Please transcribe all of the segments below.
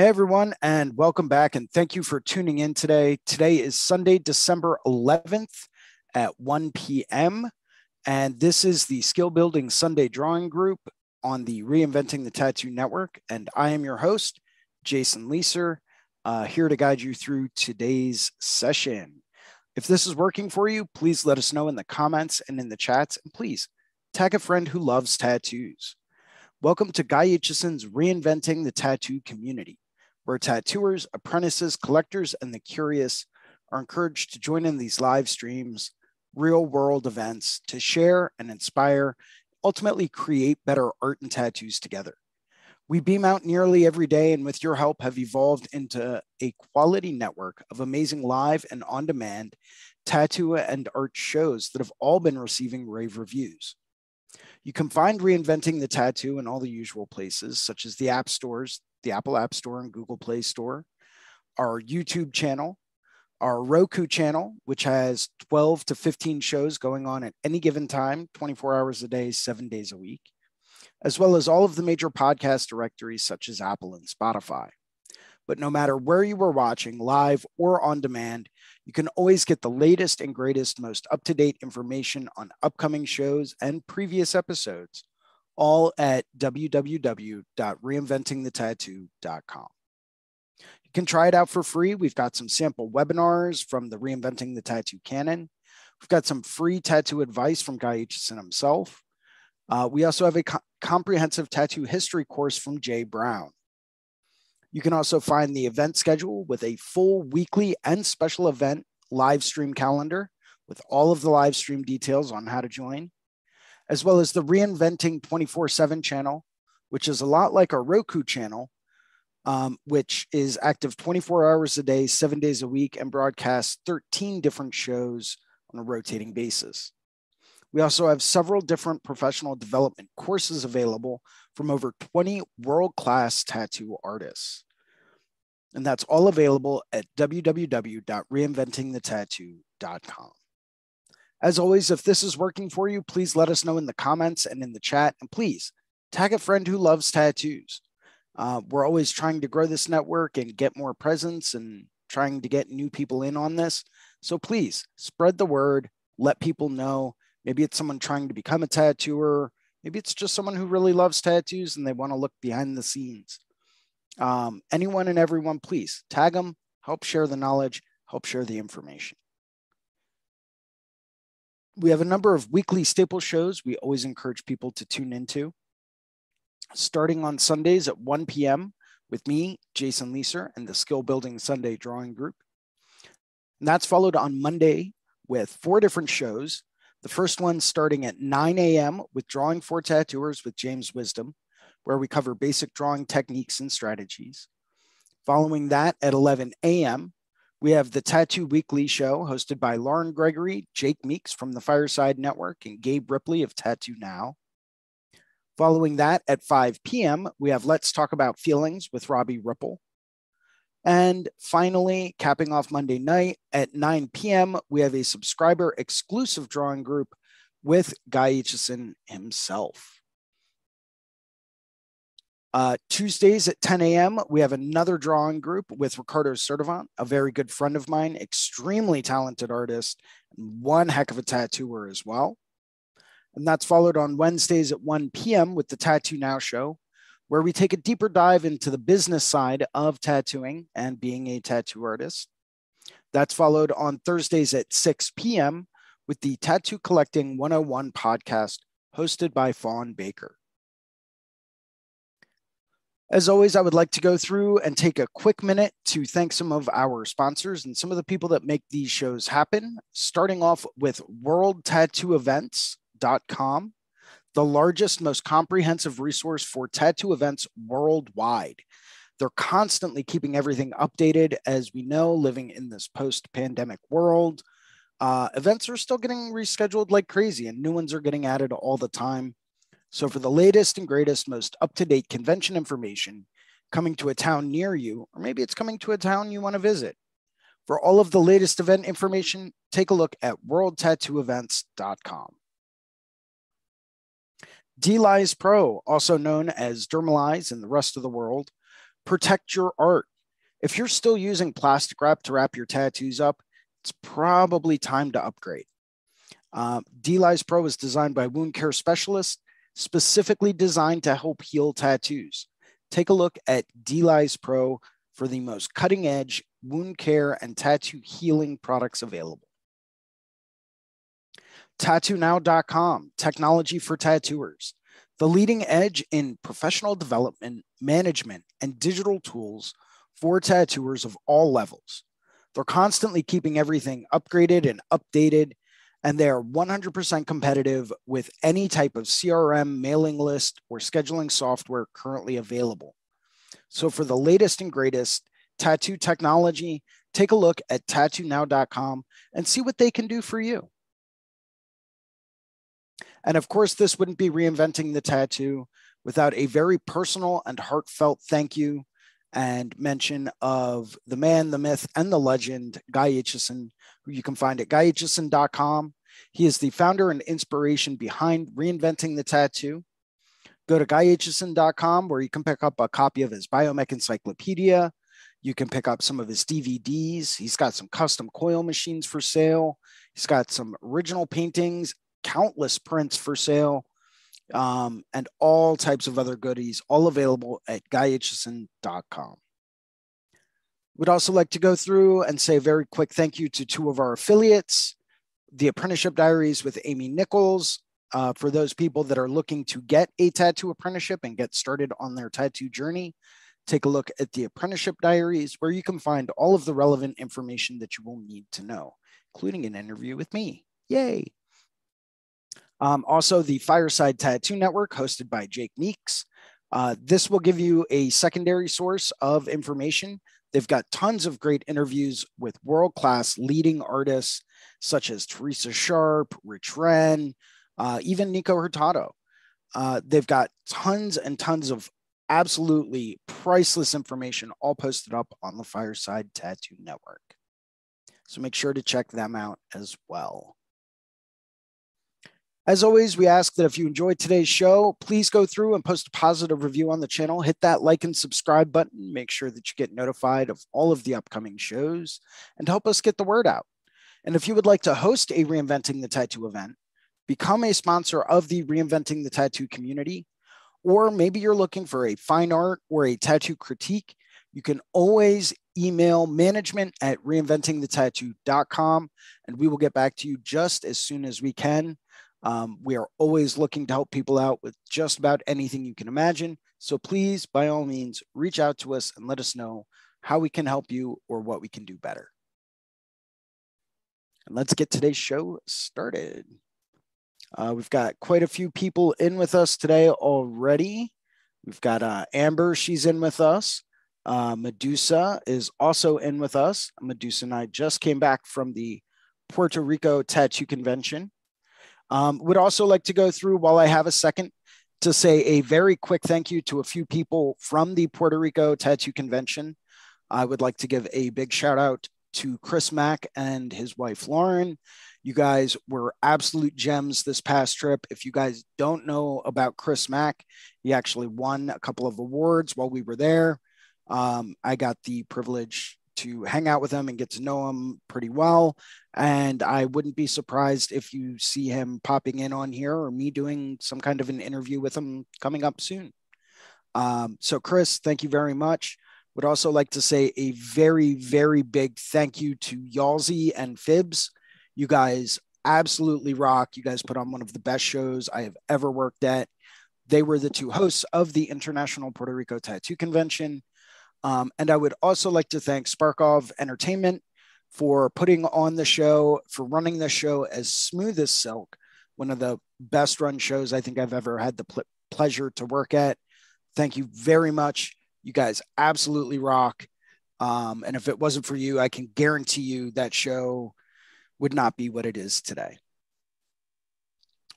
Hey, everyone, and welcome back. And thank you for tuning in today. Today is Sunday, December 11th at 1 p.m. And this is the Skill Building Sunday Drawing Group on the Reinventing the Tattoo Network. And I am your host, Jason Leeser, uh, here to guide you through today's session. If this is working for you, please let us know in the comments and in the chats. And please tag a friend who loves tattoos. Welcome to Guy Aitchison's Reinventing the Tattoo Community, where tattooers, apprentices, collectors, and the curious are encouraged to join in these live streams, real world events to share and inspire, ultimately create better art and tattoos together. We beam out nearly every day, and with your help, have evolved into a quality network of amazing live and on demand tattoo and art shows that have all been receiving rave reviews. You can find Reinventing the Tattoo in all the usual places, such as the app stores, the Apple App Store and Google Play Store, our YouTube channel, our Roku channel, which has 12 to 15 shows going on at any given time, 24 hours a day, seven days a week, as well as all of the major podcast directories such as Apple and Spotify. But no matter where you are watching, live or on demand, you can always get the latest and greatest, most up to date information on upcoming shows and previous episodes, all at www.reinventingthetattoo.com. You can try it out for free. We've got some sample webinars from the Reinventing the Tattoo Canon. We've got some free tattoo advice from Guy Aitchison himself. Uh, we also have a co- comprehensive tattoo history course from Jay Brown. You can also find the event schedule with a full weekly and special event live stream calendar with all of the live stream details on how to join, as well as the Reinventing 24 7 channel, which is a lot like our Roku channel, um, which is active 24 hours a day, seven days a week, and broadcasts 13 different shows on a rotating basis. We also have several different professional development courses available from over 20 world class tattoo artists. And that's all available at www.reinventingthetattoo.com. As always, if this is working for you, please let us know in the comments and in the chat. And please tag a friend who loves tattoos. Uh, we're always trying to grow this network and get more presence and trying to get new people in on this. So please spread the word, let people know. Maybe it's someone trying to become a tattooer. Maybe it's just someone who really loves tattoos and they want to look behind the scenes. Um, anyone and everyone, please tag them, help share the knowledge, help share the information. We have a number of weekly staple shows we always encourage people to tune into. Starting on Sundays at 1 p.m. with me, Jason Leeser, and the Skill Building Sunday Drawing Group. And that's followed on Monday with four different shows the first one starting at 9 a.m. with Drawing for Tattooers with James Wisdom, where we cover basic drawing techniques and strategies. Following that at 11 a.m., we have the Tattoo Weekly show hosted by Lauren Gregory, Jake Meeks from the Fireside Network, and Gabe Ripley of Tattoo Now. Following that at 5 p.m., we have Let's Talk About Feelings with Robbie Ripple. And finally, capping off Monday night at 9 p.m., we have a subscriber exclusive drawing group with Guy Aitchison himself. Uh, Tuesdays at 10 a.m., we have another drawing group with Ricardo Sertivant, a very good friend of mine, extremely talented artist, and one heck of a tattooer as well. And that's followed on Wednesdays at 1 p.m. with the Tattoo Now show, where we take a deeper dive into the business side of tattooing and being a tattoo artist. That's followed on Thursdays at 6 p.m. with the Tattoo Collecting 101 podcast hosted by Fawn Baker. As always, I would like to go through and take a quick minute to thank some of our sponsors and some of the people that make these shows happen, starting off with worldtattooevents.com the largest, most comprehensive resource for tattoo events worldwide. They're constantly keeping everything updated. As we know, living in this post pandemic world, uh, events are still getting rescheduled like crazy and new ones are getting added all the time. So, for the latest and greatest, most up to date convention information coming to a town near you, or maybe it's coming to a town you want to visit, for all of the latest event information, take a look at worldtattooevents.com. DLize Pro, also known as Dermalize in the rest of the world, Protect your art. If you're still using plastic wrap to wrap your tattoos up, it's probably time to upgrade. Uh, DLize Pro is designed by wound care specialists, specifically designed to help heal tattoos. Take a look at DLize Pro for the most cutting edge wound care and tattoo healing products available. TattooNow.com, technology for tattooers. The leading edge in professional development, management, and digital tools for tattooers of all levels. They're constantly keeping everything upgraded and updated, and they are 100% competitive with any type of CRM, mailing list, or scheduling software currently available. So, for the latest and greatest tattoo technology, take a look at tattoonow.com and see what they can do for you. And of course, this wouldn't be reinventing the tattoo without a very personal and heartfelt thank you and mention of the man, the myth, and the legend, Guy Aitchison, who you can find at guyaitchison.com. He is the founder and inspiration behind reinventing the tattoo. Go to guyaitchison.com where you can pick up a copy of his Biomech Encyclopedia. You can pick up some of his DVDs. He's got some custom coil machines for sale. He's got some original paintings, countless prints for sale um, and all types of other goodies, all available at guyaitchison.com. We'd also like to go through and say a very quick thank you to two of our affiliates, the Apprenticeship Diaries with Amy Nichols. Uh, for those people that are looking to get a tattoo apprenticeship and get started on their tattoo journey, take a look at the Apprenticeship Diaries, where you can find all of the relevant information that you will need to know, including an interview with me. Yay! Um, also, the Fireside Tattoo Network, hosted by Jake Meeks. Uh, this will give you a secondary source of information. They've got tons of great interviews with world class leading artists such as Teresa Sharp, Rich Wren, uh, even Nico Hurtado. Uh, they've got tons and tons of absolutely priceless information all posted up on the Fireside Tattoo Network. So make sure to check them out as well. As always, we ask that if you enjoyed today's show, please go through and post a positive review on the channel. Hit that like and subscribe button. Make sure that you get notified of all of the upcoming shows and help us get the word out. And if you would like to host a Reinventing the Tattoo event, become a sponsor of the Reinventing the Tattoo community, or maybe you're looking for a fine art or a tattoo critique, you can always email management at reinventingthetattoo.com and we will get back to you just as soon as we can. Um, we are always looking to help people out with just about anything you can imagine. So please, by all means, reach out to us and let us know how we can help you or what we can do better. And let's get today's show started. Uh, we've got quite a few people in with us today already. We've got uh, Amber, she's in with us. Uh, Medusa is also in with us. Medusa and I just came back from the Puerto Rico Tattoo Convention. Um, would also like to go through while I have a second to say a very quick thank you to a few people from the Puerto Rico Tattoo Convention. I would like to give a big shout out to Chris Mack and his wife Lauren. You guys were absolute gems this past trip. If you guys don't know about Chris Mack, he actually won a couple of awards while we were there. Um, I got the privilege to hang out with him and get to know him pretty well. And I wouldn't be surprised if you see him popping in on here or me doing some kind of an interview with him coming up soon. Um, so, Chris, thank you very much. Would also like to say a very, very big thank you to Yalzi and Fibs. You guys absolutely rock. You guys put on one of the best shows I have ever worked at. They were the two hosts of the International Puerto Rico Tattoo Convention. Um, and I would also like to thank Sparkov Entertainment for putting on the show, for running the show as smooth as silk. One of the best run shows I think I've ever had the pl- pleasure to work at. Thank you very much. You guys absolutely rock. Um, and if it wasn't for you, I can guarantee you that show would not be what it is today.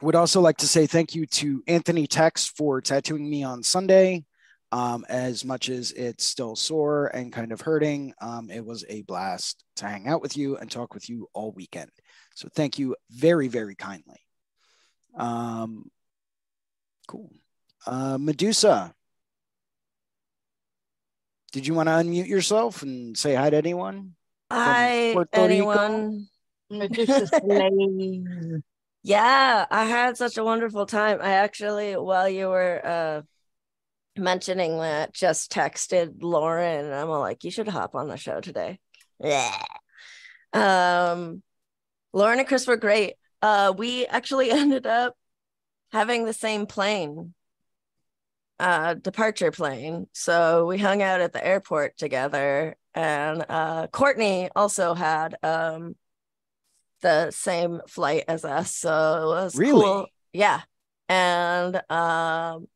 Would also like to say thank you to Anthony Tex for tattooing me on Sunday. Um, as much as it's still sore and kind of hurting, um, it was a blast to hang out with you and talk with you all weekend. So thank you very, very kindly. Um, cool. Uh, Medusa. did you want to unmute yourself and say hi to anyone? Hi, Puerto Rico? anyone. yeah, I had such a wonderful time. I actually, while you were uh, mentioning that, just texted Lauren, and I'm all like, "You should hop on the show today." Yeah. Um, Lauren and Chris were great. Uh, we actually ended up having the same plane, uh, departure plane. So we hung out at the airport together, and uh, Courtney also had um the same flight as us. So it was Really? cool. Yeah. And um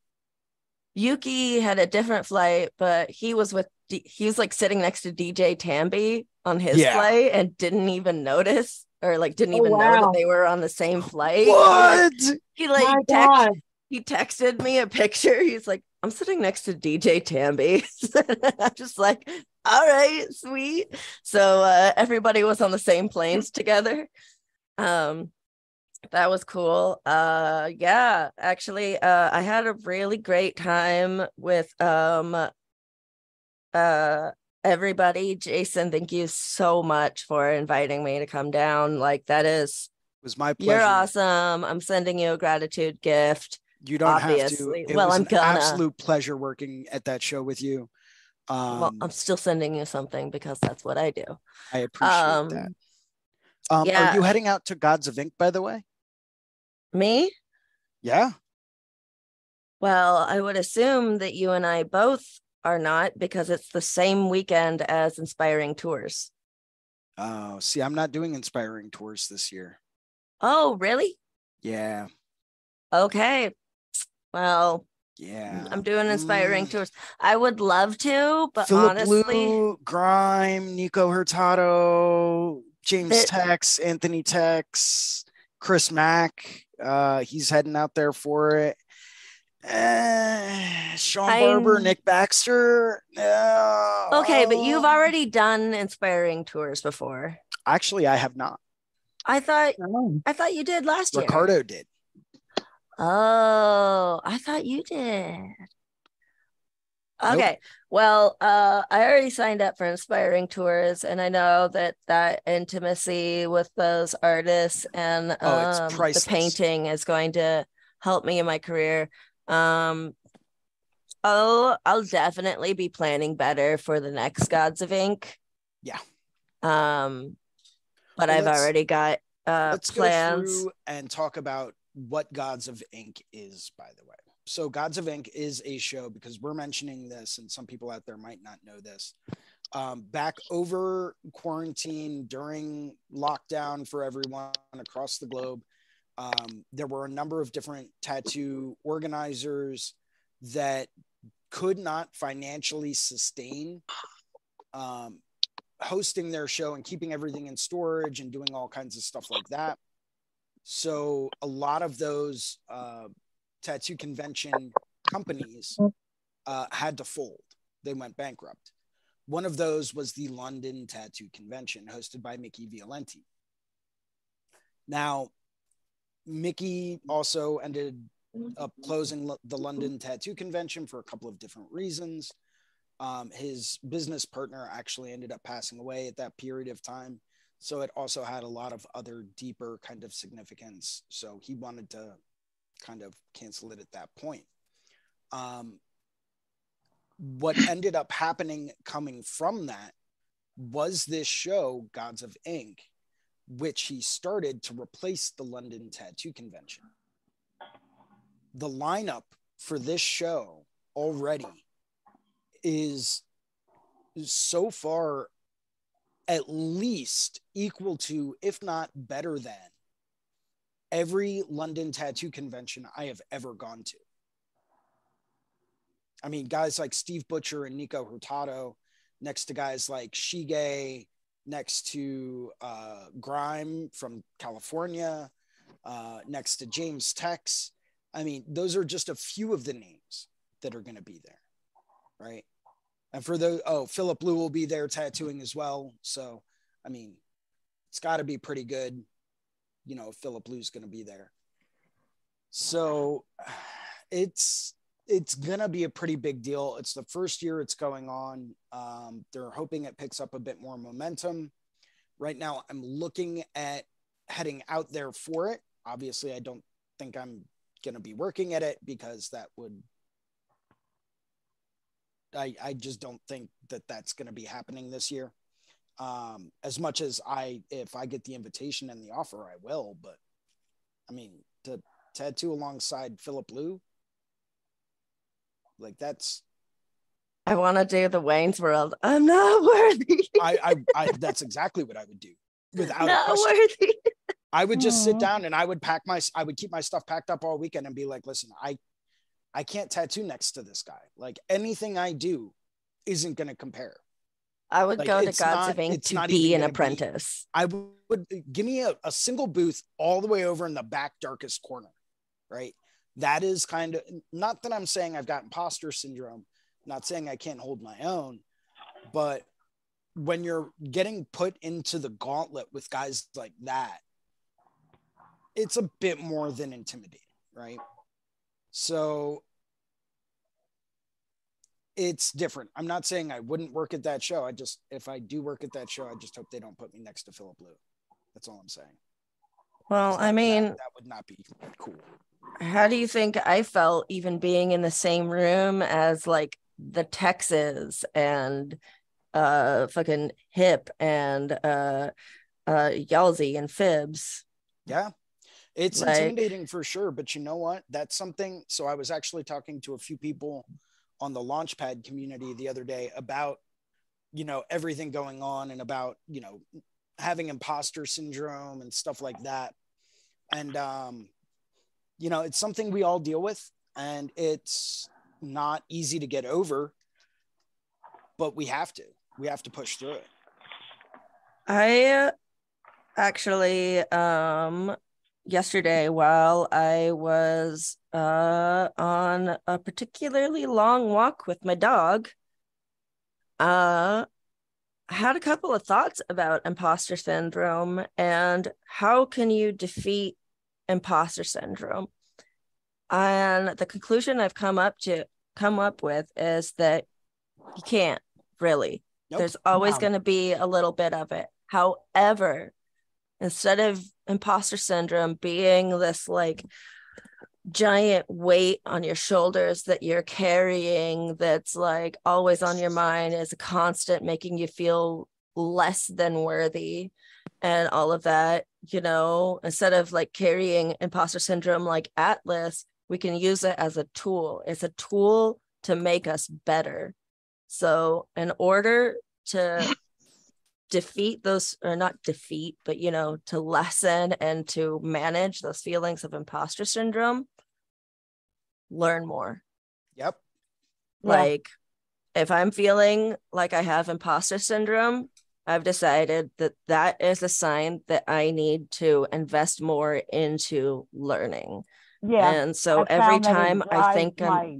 Yuki had a different flight, but he was with D- he was like sitting next to DJ Tambe on his Yeah. flight and didn't even notice or like didn't Oh, even know that they were on the same flight. What? He like My text, God. he texted me a picture. He's like, I'm sitting next to DJ Tambe. I'm just like, all right, sweet. So uh, everybody was on the same planes together. Um, that was cool. Uh, yeah, actually, uh, I had a really great time with um, uh, everybody. Jason, thank you so much for inviting me to come down. Like that is, It was my pleasure. you're awesome. I'm sending you a gratitude gift. You don't Obviously. have to. It Well, I'm an gonna. absolute pleasure working at that show with you. Um, well, I'm still sending you something because that's what I do. I appreciate um, that. Um, yeah. Are you heading out to Gods of Ink, by the way? Me? Yeah. Well, I would assume that you and I both are not because it's the same weekend as Inspiring Tours. Oh, see, I'm not doing inspiring tours this year. Oh, really? Yeah. Okay. Well, Yeah. I'm doing Inspiring Mm. Tours. I would love to, but Philip honestly, Blue, Grime, Nico Hurtado, James It- Tex, Anthony Tex, Chris Mack. Uh, he's heading out there for it. Eh, Sean Barber, I'm- Nick Baxter. No. okay, but you've already done Inspiring Tours before. actually I have not. I thought Oh. I thought you did last year. Ricardo did. Oh, I thought you did. Nope. Okay. Well, uh, I already signed up for Inspiring Tours, and I know that that intimacy with those artists and Oh, um, the painting is going to help me in my career. Um, oh, I'll definitely be planning better for the next Gods of Ink. Yeah. Um, but Well, I've already got uh Let's go plans. through and talk about what Gods of Ink is, by the way. So, Gods of Ink is a show because we're mentioning this, and some people out there might not know this. Um, back over quarantine during lockdown for everyone across the globe, um, there were a number of different tattoo organizers that could not financially sustain um, hosting their show and keeping everything in storage and doing all kinds of stuff like that. So a lot of those uh, tattoo convention companies uh, had to fold. They went bankrupt. One of those was the London Tattoo Convention, hosted by Miki Vialetto. Now, Miki also ended up closing the London Tattoo Convention for a couple of different reasons. Um, his business partner actually ended up passing away at that period of time. So it also had a lot of other deeper kind of significance. So he wanted to kind of cancel it at that point. Um, what ended up happening coming from that was this show, Gods of Ink, which he started to replace the London Tattoo Convention. The lineup for this show already is so far at least equal to, if not better than, every London tattoo convention I have ever gone to. I mean, guys like Steve Butcher and Nico Hurtado, next to guys like Shige, next to uh, Grime from California, uh, next to James Tex. I mean, those are just a few of the names that are going to be there, right? And for the oh, Filip Leu will be there tattooing as well. So, I mean, it's got to be pretty good. You know, Filip Leu's going to be there. So, it's it's gonna be a pretty big deal. It's the first year it's going on. Um, they're hoping it picks up a bit more momentum. Right now, I'm looking at heading out there for it. Obviously, I don't think I'm gonna be working at it because that would. I I just don't think that that's gonna be happening this year. Um, as much as I, if I get the invitation and the offer, I will. But I mean, to tattoo alongside Filip Leu like that's I want to do the Wayne's World. I'm not worthy. I, I, I that's exactly what I would do without not worthy. I would just sit down and I would pack my I would keep my stuff packed up all weekend and be like, listen, I I can't tattoo next to this guy. Like anything I do isn't gonna compare. I would like, go to Gods of Ink to be an apprentice. Be, I would uh, give me a, a single booth all the way over in the back darkest corner, right? that is kind of not that I'm saying I've got imposter syndrome, not saying I can't hold my own, but when you're getting put into the gauntlet with guys like that, it's a bit more than intimidating, right? So it's different. I'm not saying I wouldn't work at that show. I just, if I do work at that show, I just hope they don't put me next to Filip Leu. That's all I'm saying. Well, I mean, that, that would not be cool how do you think I felt even being in the same room as like the Texas and uh fucking hip and uh uh Yalzi and Fibs? Yeah. It's like, intimidating for sure, but you know what? That's something. So I was actually talking to a few people on the Launchpad community the other day about, you know, everything going on and about, you know, having imposter syndrome and stuff like that. And um, you know, it's something we all deal with and it's not easy to get over, but we have to. We have to push through it. I actually um yesterday while I was uh on a particularly long walk with my dog, uh I had a couple of thoughts about imposter syndrome and how can you defeat imposter syndrome. And the conclusion I've come up to come up with is that you can't really. Nope. There's always going to be a little bit of it. However, instead of imposter syndrome being this like giant weight on your shoulders that you're carrying that's like always on your mind is a constant making you feel less than worthy and all of that you know? Instead of like carrying imposter syndrome like atlas we can use it as a tool. It's a tool to make us better. So in order to defeat those or not defeat but you know to lessen and to manage those feelings of imposter syndrome learn more yep like yeah. if i'm feeling like i have imposter syndrome I've decided that that is a sign that I need to invest more into learning. Yeah. And so every time I think my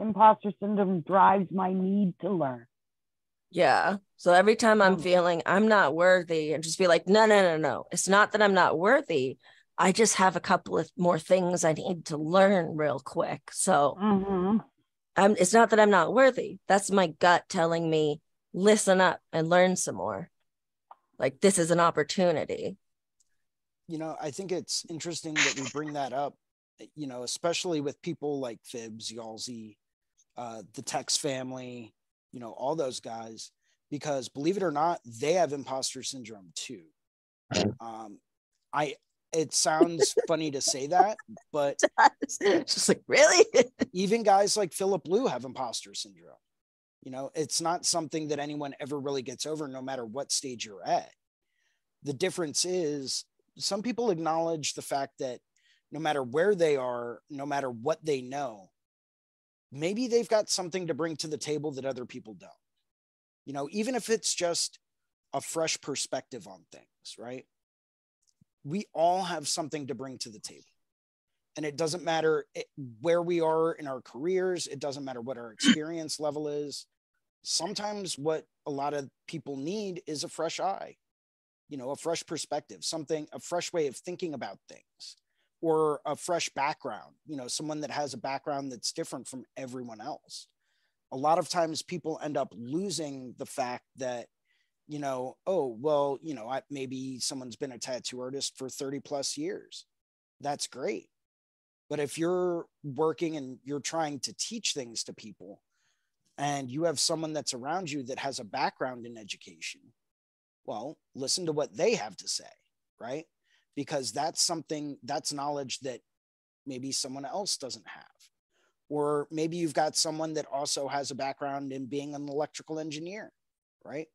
imposter syndrome drives my need to learn. Yeah. So every time I'm mm. feeling I'm not worthy, and just be like, no, no, no, no. It's not that I'm not worthy. I just have a couple of more things I need to learn real quick. So mm-hmm. I'm, it's not that I'm not worthy. That's my gut telling me listen up and learn some more. Like this is an opportunity. You know, I think it's interesting that we bring that up, you know, especially with people like Fibs, Yalzi, uh, the Tex family, you know, all those guys, because believe it or not, they have imposter syndrome too. Um, I it sounds funny to say that, but it's just like really, even guys like Filip Leu have imposter syndrome. You know, it's not something that anyone ever really gets over, no matter what stage you're at. The difference is some people acknowledge the fact that no matter where they are, no matter what they know, maybe they've got something to bring to the table that other people don't. You know, even if it's just a fresh perspective on things, right? We all have something to bring to the table and it doesn't matter eh, where we are in our careers it doesn't matter what our experience level is sometimes what a lot of people need is a fresh eye you know a fresh perspective something a fresh way of thinking about things or a fresh background, you know, someone that has a background that's different from everyone else. A lot of times people end up losing the fact that, you know, oh, well, you know, I, maybe someone's been a tattoo artist for 30 plus years. That's great. But if you're working and you're trying to teach things to people and you have someone that's around you that has a background in education, well, listen to what they have to say, right? Because that's something, that's knowledge that maybe someone else doesn't have. Or maybe you've got someone that also has a background in being an electrical engineer, right?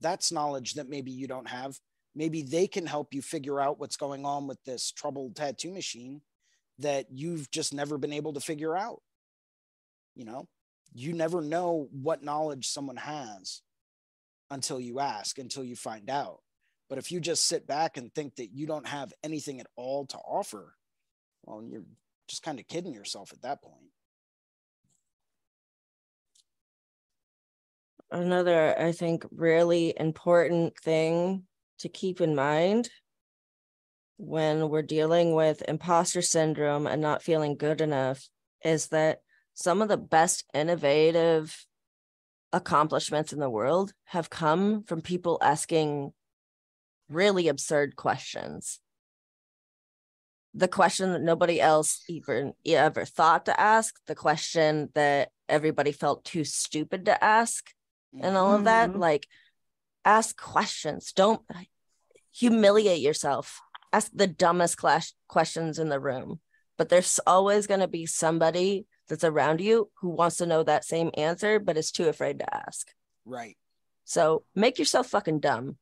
That's knowledge that maybe you don't have. Maybe they can help you figure out what's going on with this troubled tattoo machine that you've just never been able to figure out. You know, you never know what knowledge someone has until you ask, until you find out. But if you just sit back and think that you don't have anything at all to offer, well, you're just kind of kidding yourself at that point. Another, I think, really important thing to keep in mind when we're dealing with imposter syndrome and not feeling good enough is that some of the best innovative accomplishments in the world have come from people asking really absurd questions. The question that nobody else even ever thought to ask, the question that everybody felt too stupid to ask, and all of that. Mhm. Like, ask questions. Don't humiliate yourself. Ask the dumbest class questions in the room. But there's always going to be somebody that's around you who wants to know that same answer, but is too afraid to ask. Right. So make yourself fucking dumb.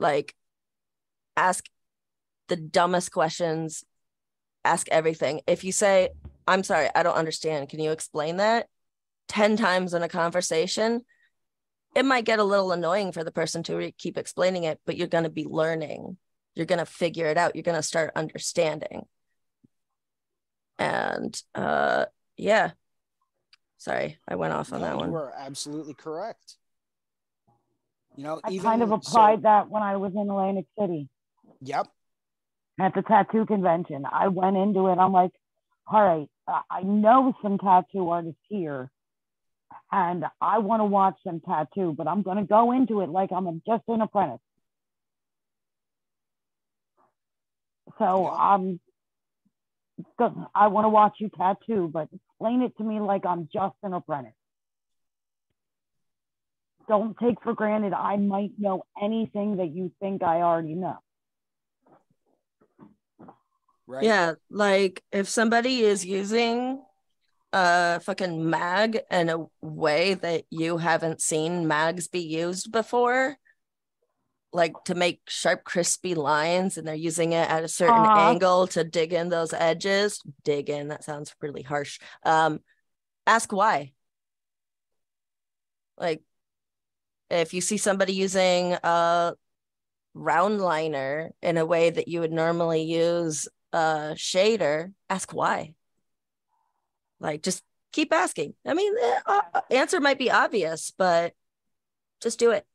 Like, ask the dumbest questions, ask everything. If you say, I'm sorry, I don't understand, can you explain that 10 times in a conversation? It might get a little annoying for the person to re- keep explaining it, but you're going to be learning. You're going to figure it out. You're going to start understanding. And uh, yeah. Sorry, I went off on No, that one. You are absolutely correct. You know, I kind of so- applied that when I was in Atlantic City Yep. at the tattoo convention. I went into it. I'm like, all right, I know some tattoo artists here, and I want to watch them tattoo, but I'm going to go into it like I'm just an apprentice. So. I'm, um, go- I want to watch you tattoo, but explain it to me like I'm just an apprentice. Don't take for granted I might know anything that you think I already know. Right. Yeah, like if somebody is using a fucking mag in a way that you haven't seen mags be used before, like to make sharp, crispy lines, and they're using it at a certain Uh-huh. angle to dig in those edges. Dig in, that sounds really harsh. Um, ask why. Like if you see somebody using a round liner in a way that you would normally use a shader, ask why. Like just keep asking. I mean, the uh, answer might be obvious, but just do it.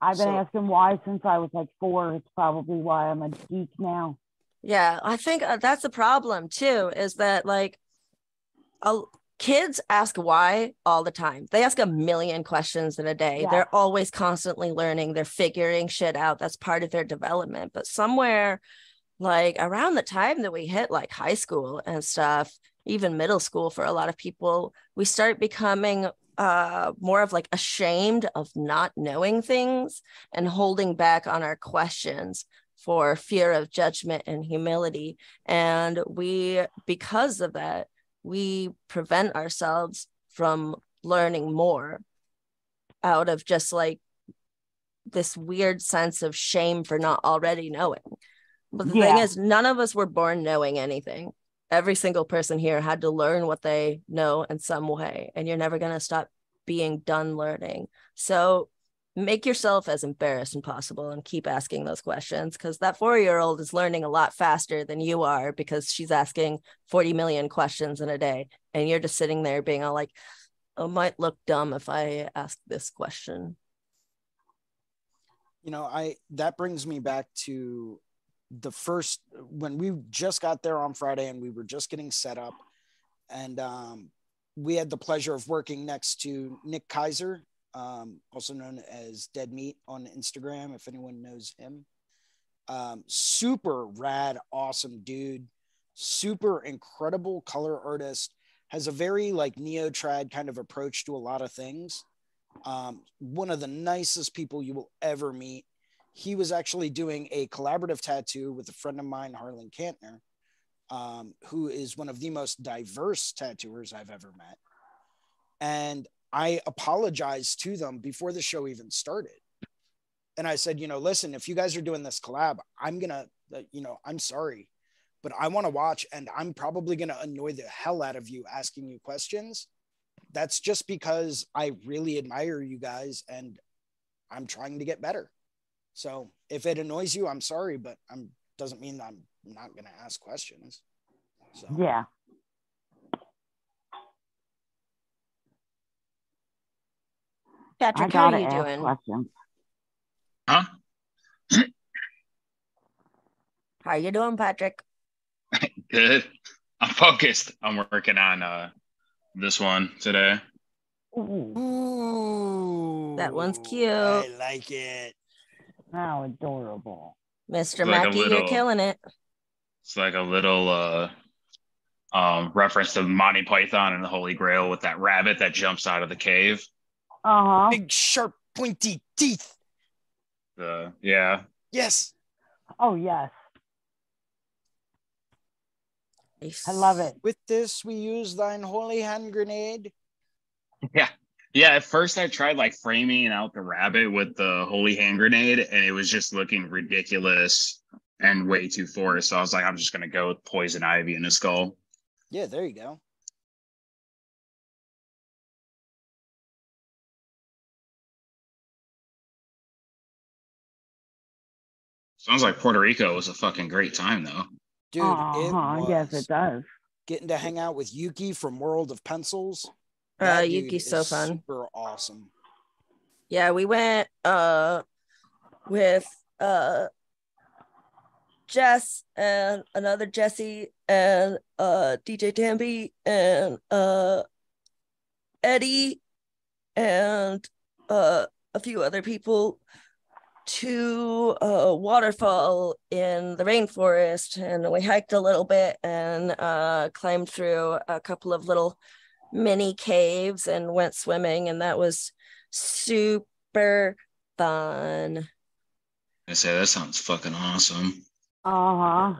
I've been So- asking why since I was like four. It's probably why I'm a geek now. Yeah, I think uh, that's the problem too. Is that like, a, kids ask why all the time. They ask a million questions in a day. Yeah. They're always constantly learning. They're figuring shit out. That's part of their development. But somewhere, like around the time that we hit like high school and stuff, even middle school for a lot of people, we start becoming uh more of like ashamed of not knowing things and holding back on our questions for fear of judgment and humility. And we, because of that, we prevent ourselves from learning more out of just like this weird sense of shame for not already knowing. But the thing is, none of us were born knowing anything. Every single person here had to learn what they know in some way, and you're never going to stop being done learning. So make yourself as embarrassed as possible and keep asking those questions because that four year old is learning a lot faster than you are because she's asking 40 million questions in a day. And you're just sitting there being all like, it might look dumb if I ask this question. you know i that brings me back to the first when we just got there on Friday and we were just getting set up, and um, we had the pleasure of working next to Nick Kaiser, um, also known as Dead Meat on Instagram, if anyone knows him. Um, super rad, awesome dude, super incredible color artist, has a very like neo trad kind of approach to a lot of things. Um, one of the nicest people you will ever meet. He was actually doing a collaborative tattoo with a friend of mine, Harlan Kantner, um, who is one of the most diverse tattooers I've ever met. And I apologized to them before the show even started. And I said, you know, listen, if you guys are doing this collab, I'm going to, uh, you know, I'm sorry, but I want to watch and I'm probably going to annoy the hell out of you asking you questions. That's just because I really admire you guys and I'm trying to get better. So if it annoys you, I'm sorry, but I'm doesn't mean I'm not going to ask questions. So. Yeah. Patrick, how are you doing? questions. Huh? How are you doing, Patrick? Good. I'm focused. I'm working on uh this one today. Ooh, Ooh, That one's cute. I like it. how adorable. Mr. Like a Mackey, you're killing it. It's like a little uh um reference to Monty Python and the Holy Grail with that rabbit that jumps out of the cave. Uh huh. Big, sharp, pointy teeth. The yeah. Yes. Oh yes, I love it. With this, we use thine holy hand grenade. Yeah. Yeah, at first I tried like framing out the rabbit with the holy hand grenade and it was just looking ridiculous and way too forced. So I was like, I'm just gonna go with poison ivy in a skull. Yeah, there you go. Sounds like Puerto Rico was a fucking great time though. Dude, uh-huh. it Yes, it does. Getting to hang out with Yuki from World of Pencils. Uh, That Yuki's so fun. Super awesome. Yeah, we went uh with uh Jess and another Jesse and uh DJ Tambe and uh Eddie and uh a few other people to a waterfall in the rainforest and we hiked a little bit and uh climbed through a couple of little mini caves and went swimming and that was super fun. I say that sounds fucking awesome. Uh huh.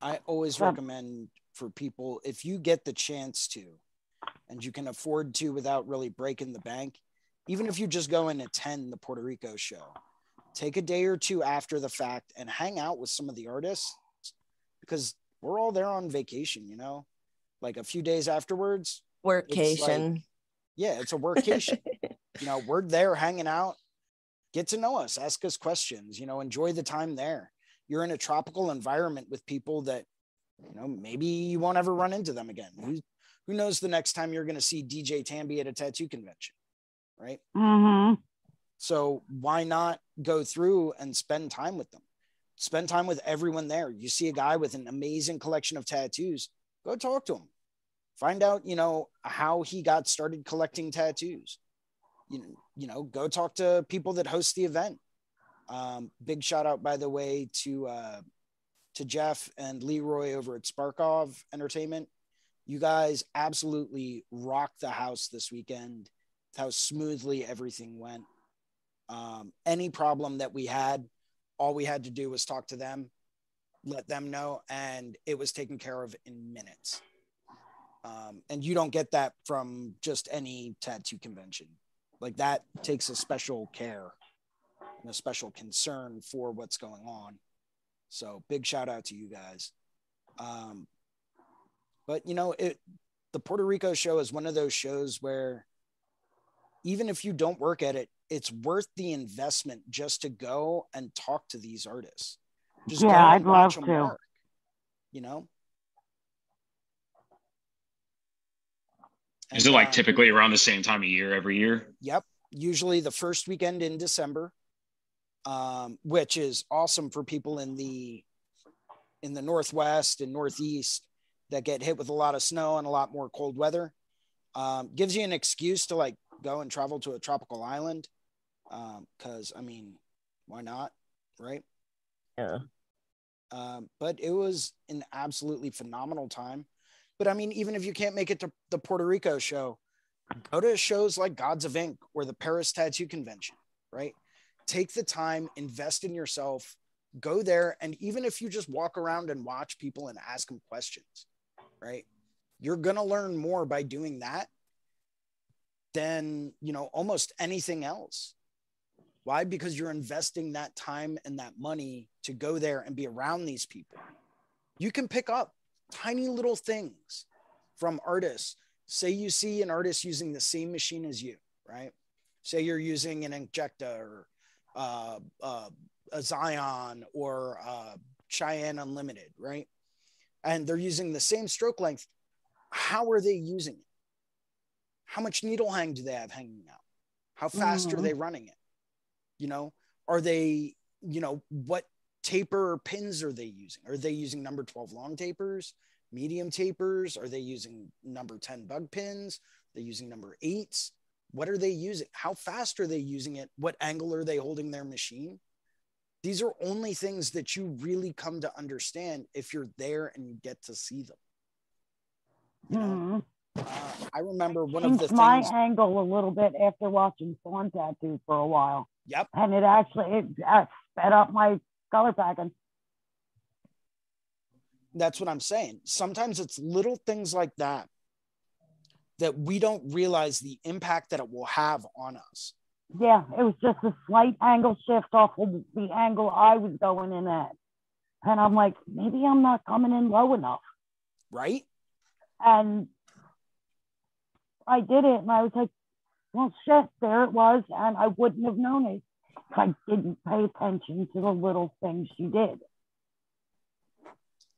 I always Yeah. recommend for people if you get the chance to and you can afford to without really breaking the bank, even if you just go and attend the Puerto Rico show, take a day or two after the fact and hang out with some of the artists because we're all there on vacation, you know, like a few days afterwards. Workation. Yeah, it's a workation. you know, we're there hanging out. Get to know us, ask us questions, you know, enjoy the time there. You're in a tropical environment with people that, you know, maybe you won't ever run into them again. Who, who knows the next time you're going to see DJ Tambe at a tattoo convention, right? Mm-hmm. So why not go through and spend time with them? Spend time with everyone there. You see a guy with an amazing collection of tattoos, go talk to him. Find out, you know, how he got started collecting tattoos. You know, you know, go talk to people that host the event. Um, big shout out, by the way, to uh, to Jeff and Leroy over at Sparkov Entertainment. You guys absolutely rocked the house this weekend. How smoothly everything went. Um, any problem that we had, all we had to do was talk to them, let them know, and it was taken care of in minutes. Um, and you don't get that from just any tattoo convention. Like that takes a special care and a special concern for what's going on. So big shout out to you guys. Um, but you know, it the Puerto Rico show is one of those shows where even if you don't work at it, it's worth the investment just to go and talk to these artists. Just Yeah, I'd watch love them to. work, you know? Is And, it like uh, typically around the same time of year every year? Yep. Usually the first weekend in December. um, which is awesome for people in the in the northwest and northeast that get hit with a lot of snow and a lot more cold weather. Um, gives you an excuse to like go and travel to a tropical island. Because um, I mean, why not, right? Yeah. Um, but it was an absolutely phenomenal time. But I mean, even if you can't make it to the Puerto Rico show, go to shows like Gods of Ink or the Paris Tattoo Convention, right? Take the time, invest in yourself, go there. And even if you just walk around and watch people and ask them questions, right? You're going to learn more by doing that than, you know, almost anything else. Why? Because you're investing that time and that money to go there and be around these people. You can pick up tiny little things from artists. Say you see an artist using the same machine as you, right? Say you're using an Inkjecta or uh, uh, a Zion or uh, Cheyenne Unlimited, right? And they're using the same stroke length. How are they using it? How much needle hang do they have hanging out? How fast mm-hmm. are they running it? You know, are they, you know, what taper or pins are they using? Are they using number 12 long tapers, medium tapers? Are they using number 10 bug pins? Are they using number eights? What are they using? How fast are they using it? What angle are they holding their machine? These are only things that you really come to understand if you're there and you get to see them. You know? mm-hmm. Uh, I remember one of the my things... angle a little bit after watching Fawn Tattoo for a while. Yep. And it actually it uh, sped up my color packing. That's what I'm saying. Sometimes it's little things like that that we don't realize the impact that it will have on us. Yeah, it was just a slight angle shift off of the angle I was going in at. And I'm like, maybe I'm not coming in low enough. Right. And I did it and I was like, well, shit, there it was. And I wouldn't have known it if I didn't pay attention to the little things you did.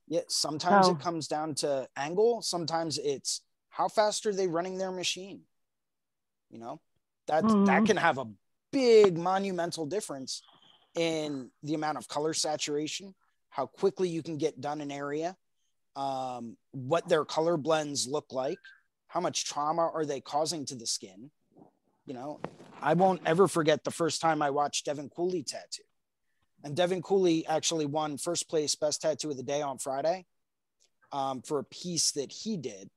Yeah, sometimes so, it comes down to angle. Sometimes it's how fast are they running their machine? You know, that mm-hmm. that can have a big monumental difference in the amount of color saturation, how quickly you can get done an area, um, what their color blends look like, how much trauma are they causing to the skin. You know, I won't ever forget the first time I watched Devin Cooley tattoo. And Devin Cooley actually won first place best tattoo of the day on Friday um, for a piece that he did.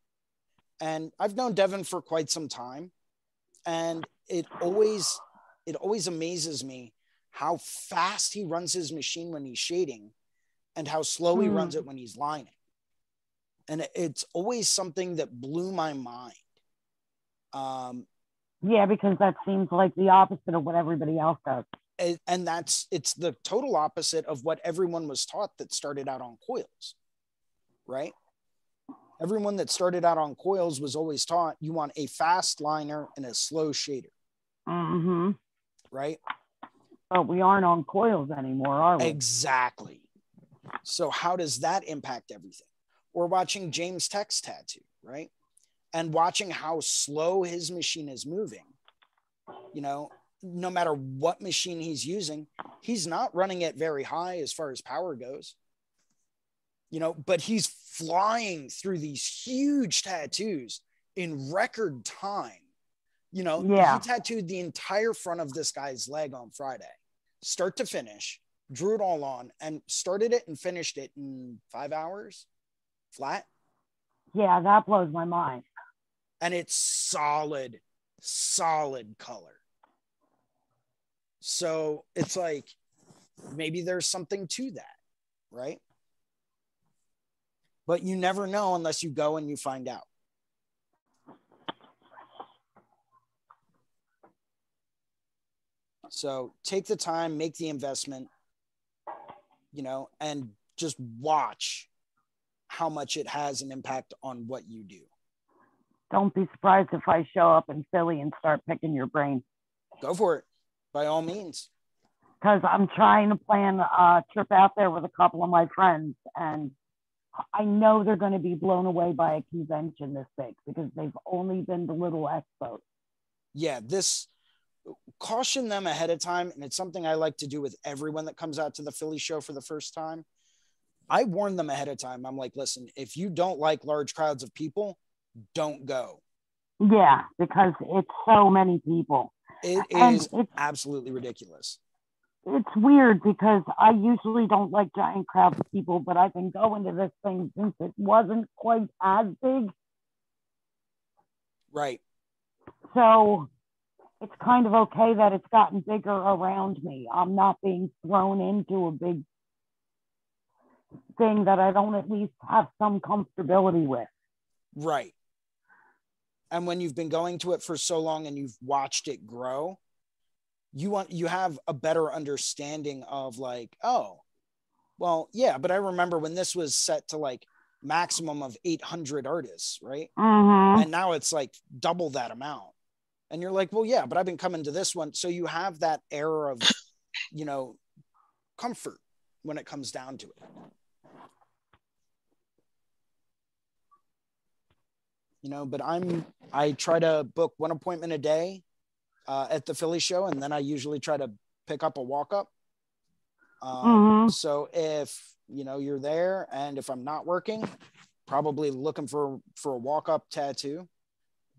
And I've known Devin for quite some time. And it always it always amazes me how fast he runs his machine when he's shading and how slow he runs it hmm. when he's lining. And it's always something that blew my mind. Um, yeah, because that seems like the opposite of what everybody else does. And, and that's it's the total opposite of what everyone was taught that started out on coils, right? Everyone that started out on coils was always taught you want a fast liner and a slow shader. Mm-hmm. Right? But we aren't on coils anymore, are we? Exactly. So how does that impact everything? We're watching James Tech's tattoo, right? and watching how slow his machine is moving, you know, no matter what machine he's using, he's not running it very high as far as power goes. You know, but he's flying through these huge tattoos in record time. You know, yeah. he tattooed the entire front of this guy's leg on Friday, start to finish, drew it all on, and started it and finished it in five hours flat. Yeah, that blows my mind and it's solid, solid color. So it's like maybe there's something to that, right? But you never know unless you go and you find out. So take the time, make the investment, you know, and just watch how much it has an impact on what you do don't be surprised if I show up in Philly and start picking your brain. Go for it, by all means. Because I'm trying to plan a trip out there with a couple of my friends, and I know they're going to be blown away by a convention this big because they've only been to little expos. Yeah, this caution them ahead of time. And it's something I like to do with everyone that comes out to the Philly show for the first time. I warned them ahead of time. I'm like, listen, if you don't like large crowds of people, don't go. Yeah, because it's so many people. It And is it's absolutely ridiculous. it's weird because I usually don't like giant crowds of people, but I've been going to this thing since it wasn't quite as big. Right. So it's kind of okay that it's gotten bigger around me. I'm not being thrown into a big thing that I don't at least have some comfortability with. Right. And when you've been going to it for so long and you've watched it grow, you want you have a better understanding of like, oh, well, yeah, but I remember when this was set to like maximum of 800 artists, right? Mm-hmm. And now it's like double that amount. And you're like, well, yeah, but I've been coming to this one. So you have that air of, you know, comfort when it comes down to it. You know, but I'm, I try to book one appointment a day uh, at the Philly show, and then I usually try to pick up a walk up. Um, Mhm. So if, you know, you're there and if I'm not working, probably looking for for a walk up tattoo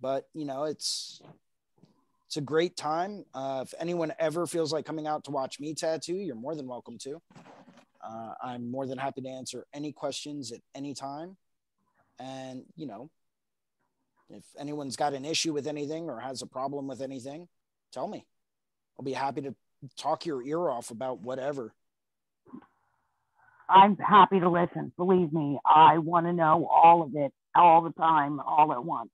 but you know it's it's a great time uh, if anyone ever feels like coming out to watch me tattoo you're more than welcome to uh, i'm more than happy to answer any questions at any time and you know if anyone's got an issue with anything or has a problem with anything tell me i'll be happy to talk your ear off about whatever I'm happy to listen. Believe me, I want to know all of it all the time, all at once.